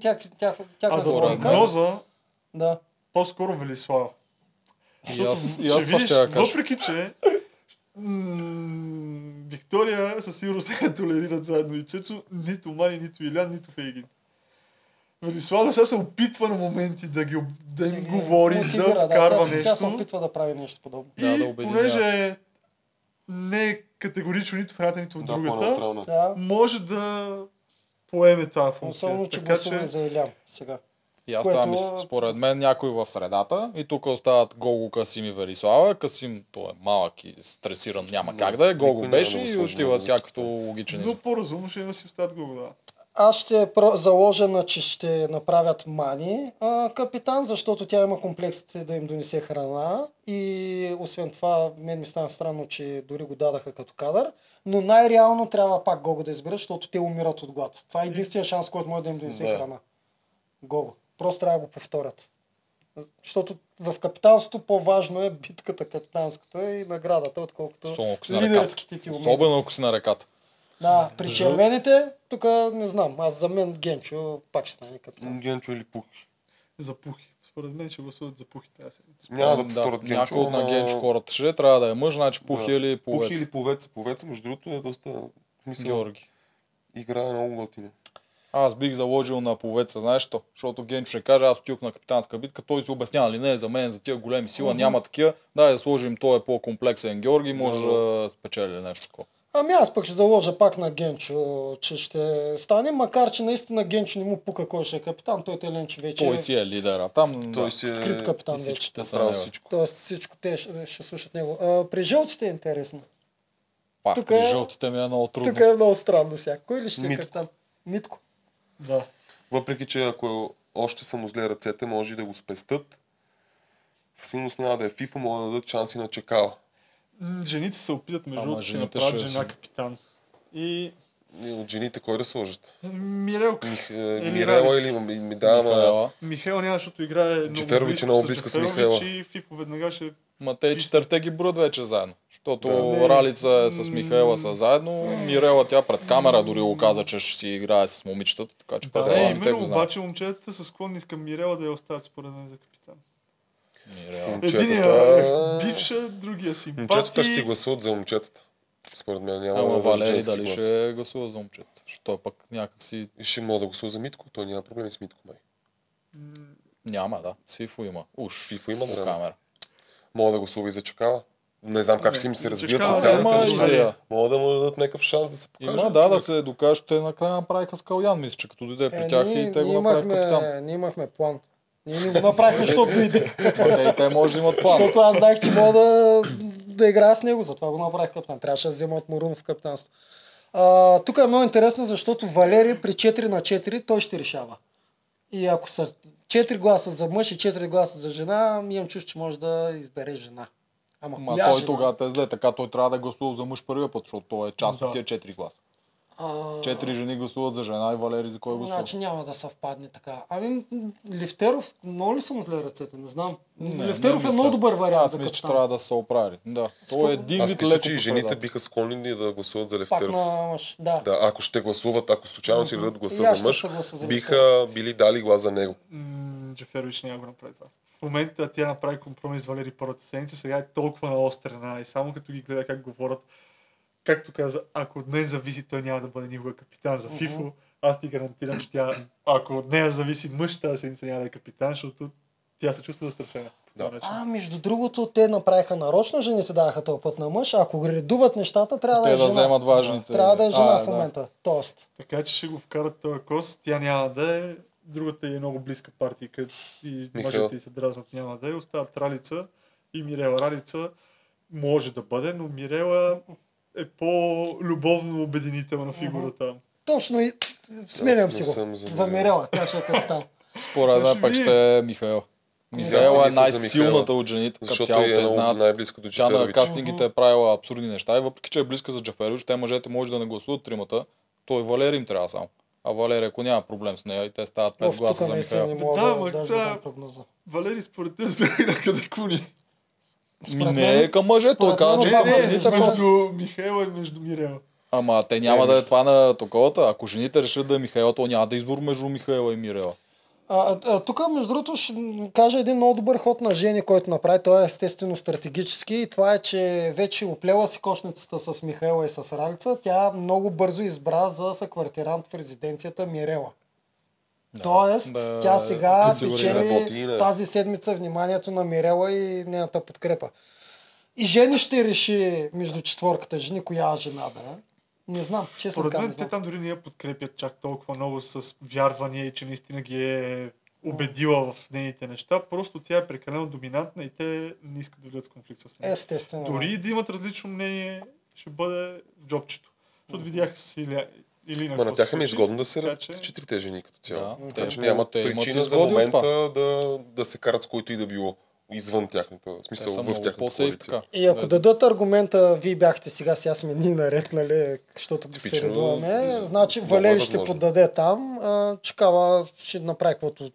B: тях, тях, тях,
C: А за прогноза,
B: Да.
C: по-скоро Велислава.
A: И аз, и аз
C: ще
A: това ще я кажа.
C: Въпреки, че м, Виктория със сигурност сега толерират заедно и Цецо, нито Мани, нито Илян, нито Фейгин. Велислава сега се опитва на моменти да, ги, да им говори,
B: мотивира,
C: да вкарва
B: тя, се-
C: нещо.
B: Тя се опитва да прави нещо подобно.
A: Да, да
C: и
A: обединява.
C: понеже не е категорично нито в едната, нито в
D: Да,
C: другата.
B: Да.
C: може да поеме тази функция.
B: Особено, че
C: така
B: гласува
C: че...
B: за Илян сега.
A: И аз
B: Което-
A: това мисля. Според мен някой в средата и тук остават Гого, Касим и Верислава. Касим, той е малък и стресиран, няма как да е. Гого
D: да
A: беше и отива тя като логичен
C: Но по-разумно ще има си остат го, да.
B: Аз ще заложа на, че ще направят Мани а, капитан, защото тя има комплексите да им донесе храна и освен това мен ми стана странно, че дори го дадаха като кадър, но най-реално трябва пак Гого да изберат, защото те умират от глад. Това е единствения шанс, който може да им донесе
D: Да.
B: храна. Гого. Просто трябва да го повторят. Защото в капитанството по-важно е битката капитанската и наградата, отколкото лидерските ти умения.
A: Особено ако си на ръката.
B: Да, при червените, тук не знам. Аз за мен Генчо пак ще стане капитан.
D: Генчо или Пухи.
C: За пухи. Според мен ще гласуват за пухи тази седмица.
D: Няма да
A: да,
D: повторят Генчо.
A: някой от на Генчо хората ще трябва да е мъж, значи пухи
D: Да.
A: или
D: Пухи
A: повец.
D: или повец. Повец, между другото, е доста... в Смисъл,
A: Георги.
D: играе много готино.
A: Аз бих заложил на повеца, знаеш що? Защото Генчо ще каже, аз отидох на капитанска битка, той си обяснява ли не, за мен, за тия големи сила, няма такива. Да, да сложим, той е по-комплексен Георги, може да спечели нещо такова.
B: Ами аз пък ще заложа пак на Генчо, че ще стане, макар че наистина Генчо не му пука кой ще е капитан, той телен, че вече
A: Той си е лидера. Там
D: Той си е...
B: скрит капитан
A: и
B: вече.
A: са него.
D: всичко.
B: Тоест всичко те ще, ще слушат него. А, при жълтите е интересно.
A: Пак,
B: Тук
A: при
B: е-
A: жълтите ми е много трудно.
B: Тук е много странно сега. Кой ли ще е
D: Митко.
B: капитан? Митко.
C: Да.
D: Въпреки, че ако още са му зле ръцете, може и да го спестат. Със сигурност няма да е FIFA, могат да дадат шанси на чекала.
C: Жените се опитат между другото, ще
A: жените
C: направят
A: ще
C: жена капитан. И
D: И от жените кой да сложат?
C: Мирелка.
D: Мих... е,
C: Или
D: Мирела или ми, ми да.
C: Михаил няма, защото играе много
D: Джеферович е
C: близко
D: много
C: с
D: близка с Михаела.
C: И Фифо веднага ще...
A: Ма те и четирите ги броят вече заедно. Защото
D: Да.
A: Ралица е с Михаела са заедно. Мирела тя пред камера дори го каза, че ще си играе с момичетата, така че
C: Да,
A: предполагам и те го знаят.
C: обаче момчетата са склонни към Мирела да я оставят според мен за. Единия
D: Момчетата...
C: е бивша, другия си
D: Момчетата ще си гласуват за момчетата. Според мен няма
A: Ама Валери дали
D: глас.
A: ще гласува за момчета? Той пък някак си
D: И ще мога да гласува за Митко, той няма проблеми с Митко май.
A: няма, да. Свифо има. Уж.
D: Фифо има, да.
A: камера.
D: Мога да гласува и за Чакала. Не знам как ще им се развият социалните
A: идея.
D: Мога да му дадат някакъв шанс да се покаже.
A: Има, да, да се докаже. Те накрая направиха с Калян, мисля, че като дойде при
B: Е,
A: тях
B: ние,
A: и те го направиха
B: имахме, ние имахме план. Ние не го направихме, защото дойде.
A: Те, и те може да имат план.
B: Защото аз знаех, че мога да, да играя с него, затова го направих капитан. Трябваше да взема от Морунов в капитанство. А, тук е много интересно, защото Валери при 4 на 4 той ще решава. И ако са 4 гласа за мъж и 4 гласа за жена, имам чувство, че може да избере жена. Ама
A: Ма той
B: жена?
A: тогава те е зле, така той трябва да гласува за мъж първия път, защото той е част
C: Да.
A: от тия 4 гласа.
B: А,
A: Четири жени гласуват за жена и Валери за кой гласува.
B: Значи няма да съвпадне така. Ами Левтеров, много ли са му зле ръцете? Не знам.
A: Не,
B: Левтеров
A: не
B: е много добър вариант
A: Аз
B: за
A: мисля, че трябва да се оправи. Да. Той е един вид леко
D: че жените биха склонни да гласуват за
B: Пак
D: Левтеров.
B: на мъж, да.
D: Да, ако ще гласуват, ако случайно си дадат гласа за мъж,
B: за
D: биха били дали глас за него.
C: Джеферович няма го направи това. В момента тя направи компромис с Валери първата седмица, сега е толкова на острена и само като ги гледа как говорят, както каза, ако от мен зависи, той няма да бъде никога капитан за ФИФО, аз ти гарантирам, че тя, ако от нея зависи мъж, тази седмица няма да е капитан, защото тя се чувства застрашена.
D: Да.
B: А, между другото, те направиха нарочно, жените даваха този път на мъж. Ако го редуват нещата, трябва да
A: Те
B: е
A: да
B: жена.
A: вземат важните.
B: Трябва да е жена
A: А,
B: в момента. Тоест.
C: Така че ще го вкарат този кос, тя няма да е, другата е много близка партия и
D: Михаил.
C: мъжете се дразнат няма да е, остават Ралица и Мирела. Ралица може да бъде, но Мирела е по-любовно обединителна фигура там.
B: Точно и сменям си го.
D: съм за
B: За Мирела, тя ще е капитан.
A: Според мен пък
C: видим.
A: ще е Михаил.
D: Аз
A: Михаил е най-силната
D: Михаела,
A: от жените, като
D: Защото
A: цяло
D: е
A: те знаят.
D: най-близко до
A: Тя на кастингите е правила абсурдни неща и въпреки, че е близка за Джаферович, те мъжете може да не гласуват тримата, той Валери им трябва само. А Валери, ако няма проблем с нея и те стават 5
B: Оф,
A: гласа за
B: мога
C: Да,
B: да, да дам прогноза.
C: Валери, според теб, знае на къде куни.
A: Ми не е към мъже, той
B: според
A: каза,
B: мен
A: че
B: обаче
A: към жените просто.
C: между Михаела и между Мирела.
A: Ама те няма да е това на таковата. Ако жените решат да е Михаил, то няма да е избор между Михаила и Мирела.
B: А, а, тук, между другото, ще кажа един много добър ход на Жени, който направи. Той е естествено стратегически и това е, че вече оплела си кошницата с Михаела и с Ралица. Тя много бързо избра за съквартирант в резиденцията Мирела. Тоест,
A: да
B: тя сега
A: подсигури
D: работи
B: печели
D: на-
B: тази седмица вниманието на Мирела и нейната подкрепа. И Жени ще реши между четворката жени, коя жена да е. Не знам, честно
C: Според
B: казвам.
C: мен те там дори не я подкрепят чак толкова много с вярвания и че наистина ги е убедила в нейните неща. Просто тя е прекалено доминантна и те не искат да влизат конфликт с нея.
B: Естествено.
C: Дори и да имат различно мнение, ще бъде в джобчето. Защото видяха с Иля, Илина.
D: Ма на тях им е изгодно да се
C: че-
D: четирите жени като цяло.
A: Да,
D: така
A: те-
D: че нямат
A: те
D: причина за момента да, да се карат с който и да било извън тяхната, в смисъл в тяхната
A: по-сейф
D: коалиция.
A: така.
B: И ако
A: Да.
B: дадат аргумента, вие бяхте сега, сега сме ни наред, нали, защото се
D: Типично,
B: редуваме, значи Валери ще
D: възможно.
B: поддаде там, а, ще направи каквото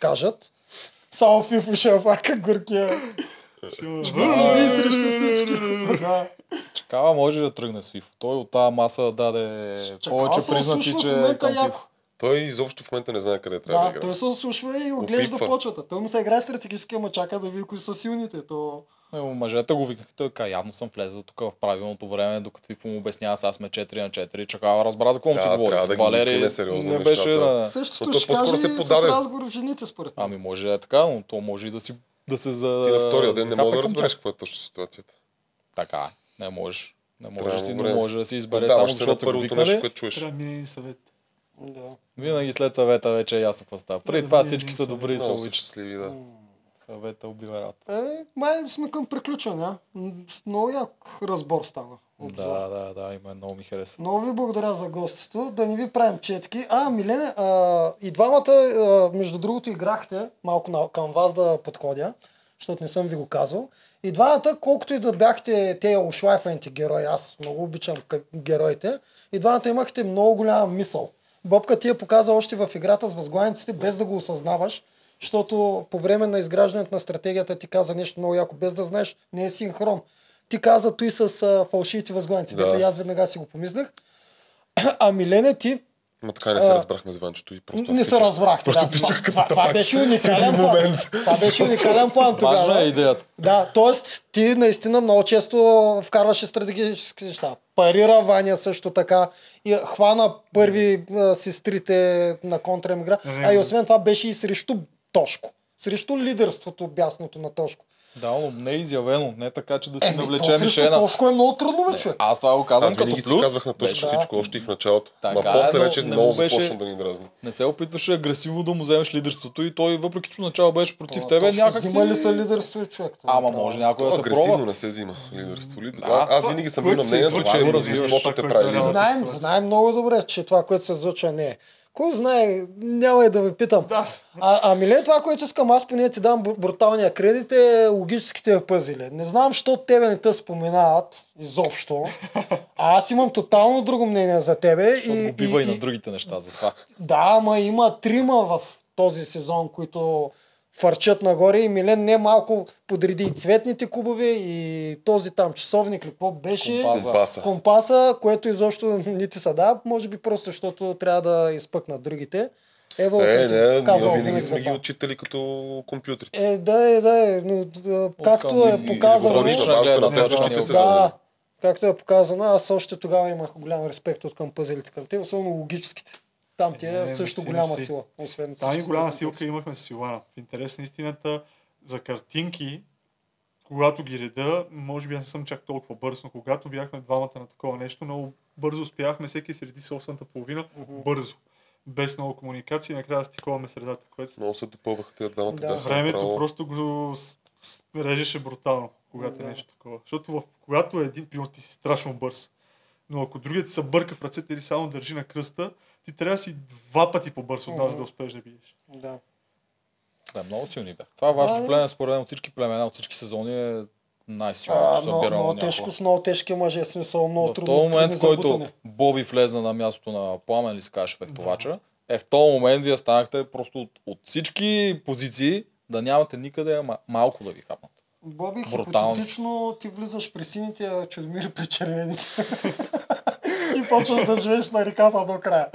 B: кажат Само Фифо ще пака горкия. Върви срещу всички. Да.
A: Чакава може да тръгне с Фифо. Той от тази маса даде повече признаци, че е към. Фифо.
D: Той изобщо в момента не знае къде трябва да,
B: Да,
D: играе.
B: той се осушва и оглежда
D: Опитва.
B: почвата. Той му се играе стратегически, ама чака да види кои са силните. То...
A: Е, мъжете го викнаха, той каза, явно съм влезъл тук в правилното време, докато Фифо му обяснява, сега сме 4 на 4, чакава разбра за какво му
D: Да,
A: се говори.
D: да ги
A: Валери
D: мислиме сериозно
A: не беше на...
B: Същото ще каже
D: се
B: и с
D: подаде.
B: разговор в жените, според мен.
A: Ами може да е така, но то може и да си да се за...
D: Ти на втория ден не мога да
A: към
D: разбереш какво е точно ситуацията.
A: Така е, не можеш. Не можеш си, но може да си избере
D: Отдаваш
A: само защото
D: първото нещо,
A: викнали.
D: което чуеш.
C: Трябва да мине и съвет.
B: Да.
A: Винаги след съвета вече е ясно какво става. Преди
C: Да,
A: това
C: да,
A: всички
C: да,
A: са
C: да,
A: добри и се
D: са
A: обичат.
D: щастливи, да.
A: Съвета убива работа.
B: Е, май сме към приключване. Много як разбор стана. Обзор.
A: Да, да, да, има много ми хареса.
B: Много ви благодаря за гостито. Да не ви правим четки. А, Милене, а, и двамата, а, между другото, играхте малко на, към вас да подходя, защото не съм ви го казвал. И двамата, колкото и да бяхте те ошлайфаните герои, аз много обичам героите, и двамата имахте много голяма мисъл. Бобка ти я показа още в играта с възглавниците, без да го осъзнаваш, защото по време на изграждането на стратегията ти каза нещо много яко, без да знаеш, не е синхрон. Ти каза той с а, фалшивите възглавници,
D: Да.
B: дето и аз веднага си го помислях. [clears throat] А Милене ти
D: Ма така не се
B: А,
D: разбрахме с Ванчето и просто...
B: не се
D: тичах.
B: разбрахте.
D: Просто
B: Да.
D: тичах като
B: Това, това беше уникален план. Това беше уникален план
A: Важна е
B: тогава.
A: идеята.
B: Да, т.е. ти наистина много често вкарваше стратегически неща. Парира Ваня също така и хвана първи а, сестрите на контраигра. А и освен това беше и срещу Тошко. Срещу лидерството бясното на Тошко.
A: Да, но не е изявено. Не е така, че да си
B: то
A: навлече Мишена.
B: Тошко е много трудно, човек.
A: Аз това го казвам
D: Аз
A: като
D: винаги си
A: плюс.
D: казвах на
A: Беше-
D: всичко, още и в началото.
A: Така
D: Ма
A: е,
D: после вече
A: не
D: много
A: беше-
D: започна да ни дразни.
A: Не се опитваше агресивно да му вземеш лидерството и той, въпреки че начало беше против
B: То,
A: тебе,
B: Тошко
A: някак си...
B: Взима ли са лидерство и човек? Това
A: Ама
B: направо.
A: може някой да се
D: агресивно
A: пробва.
D: не се взима лидерство. Ли?
A: Да.
D: Аз, аз винаги съм бил на мнението, че
A: развиваш,
D: мнозинството те
C: това,
D: прави
C: е.
B: Знаем, много добре, че това, което се излъчва не е. Кой знае, няма и да ви питам.
C: Да.
B: А, ами не това, което искам, аз поне ти дам бр- бруталния кредит е логическите пъзели. Не знам, що тебе не те споменават изобщо. А аз имам тотално друго мнение за тебе.
A: Защото го бива и на другите неща, затова.
B: Да, ама има трима в този сезон, които фърчат нагоре и Милен не малко подреди и цветните кубове и този там часовник, ли, какво беше?
A: Компаса.
D: Компаса.
B: което изобщо не ти се дава, може би просто защото трябва да изпъкнат другите. Ева,
D: Е, не,
B: казвал
D: ние винаги сме ги отчитали като компютрите.
B: Е, да, е, да, е, но да, както е
A: към- и- и
B: показано, да, както е показано, аз още тогава имах голям респект от към пъзелите към те, особено логическите. Там ти е
C: Не,
B: също голяма
C: си.
B: сила. Освен
C: Там и
B: всички
C: голяма силка имахме с Силана. В интерес на истината, за картинки, когато ги реда, може би аз не съм чак толкова бърз, но когато бяхме двамата на такова нещо, много бързо успяхме всеки среди собствената половина, бързо. Без много комуникация и накрая стиковаме средата, което
D: Много се допълваха тези двамата.
B: Да.
C: времето
D: направо-
C: просто го режеше брутално, когато е
B: Да.
C: нещо такова. Защото в, когато е един пилот, ти си страшно бърз. Но ако другият се бърка в ръцете или само държи на кръста, ти трябва да си два пъти по-бърз от нас, за да успееш да биеш.
B: Да.
A: Да, много силни бях. Това вашето
B: Да,
A: племе, според мен, от всички племена, от всички сезони е
B: А,
A: най-силното
B: много,
A: събирано
B: много
A: някога.
B: тежко с много тежки мъже, смисъл, много
A: В
B: трудно.
A: този момент,
B: трудно
A: който
B: забутане.
A: Боби влезна на мястото на Пламен ли се фехтовача, е в този момент вие станахте просто от, от всички позиции да нямате никъде малко да ви хапнат.
B: Боби,
A: Брутално.
B: хипотетично ти влизаш при сините, а Чудомир при червените. [laughs] и почваш да живееш на реката до края.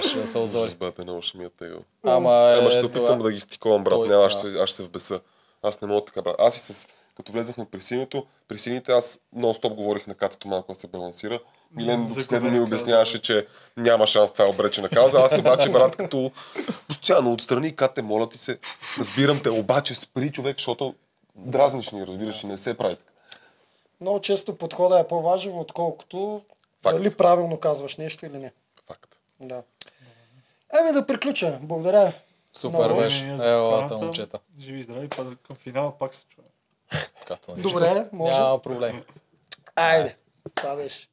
A: Ще се озори.
D: Избате, много ще ми е тегъл.
A: Ама,
D: Ама ще
A: е,
D: се
A: това-
D: опитам да ги стиковам, брат.
A: Той-
D: Няма, аз ще, аз ще се вбеса. Аз не мога така, брат. Аз и с... Като влезнахме при синето, при сините аз нон-стоп говорих на катето малко да се балансира. Милен последно ми обясняваше, че няма шанс това е обречена кауза. Аз обаче, брат, като постоянно отстрани, кате, моля ти се, разбирам те, обаче спри човек, защото дразниш ни, разбираш, и не се прави така.
B: Много често подхода е по-важен, отколкото
D: Факт.
B: дали правилно казваш нещо или не. Да. Еми да приключа. Благодаря.
A: Супер
B: Много.
A: беше.
C: За
A: Елата, момчета.
C: Живи и здрави, па към финала пак се чуем.
A: Като
B: Добре, може.
A: Няма проблем.
B: Айде. Това беше.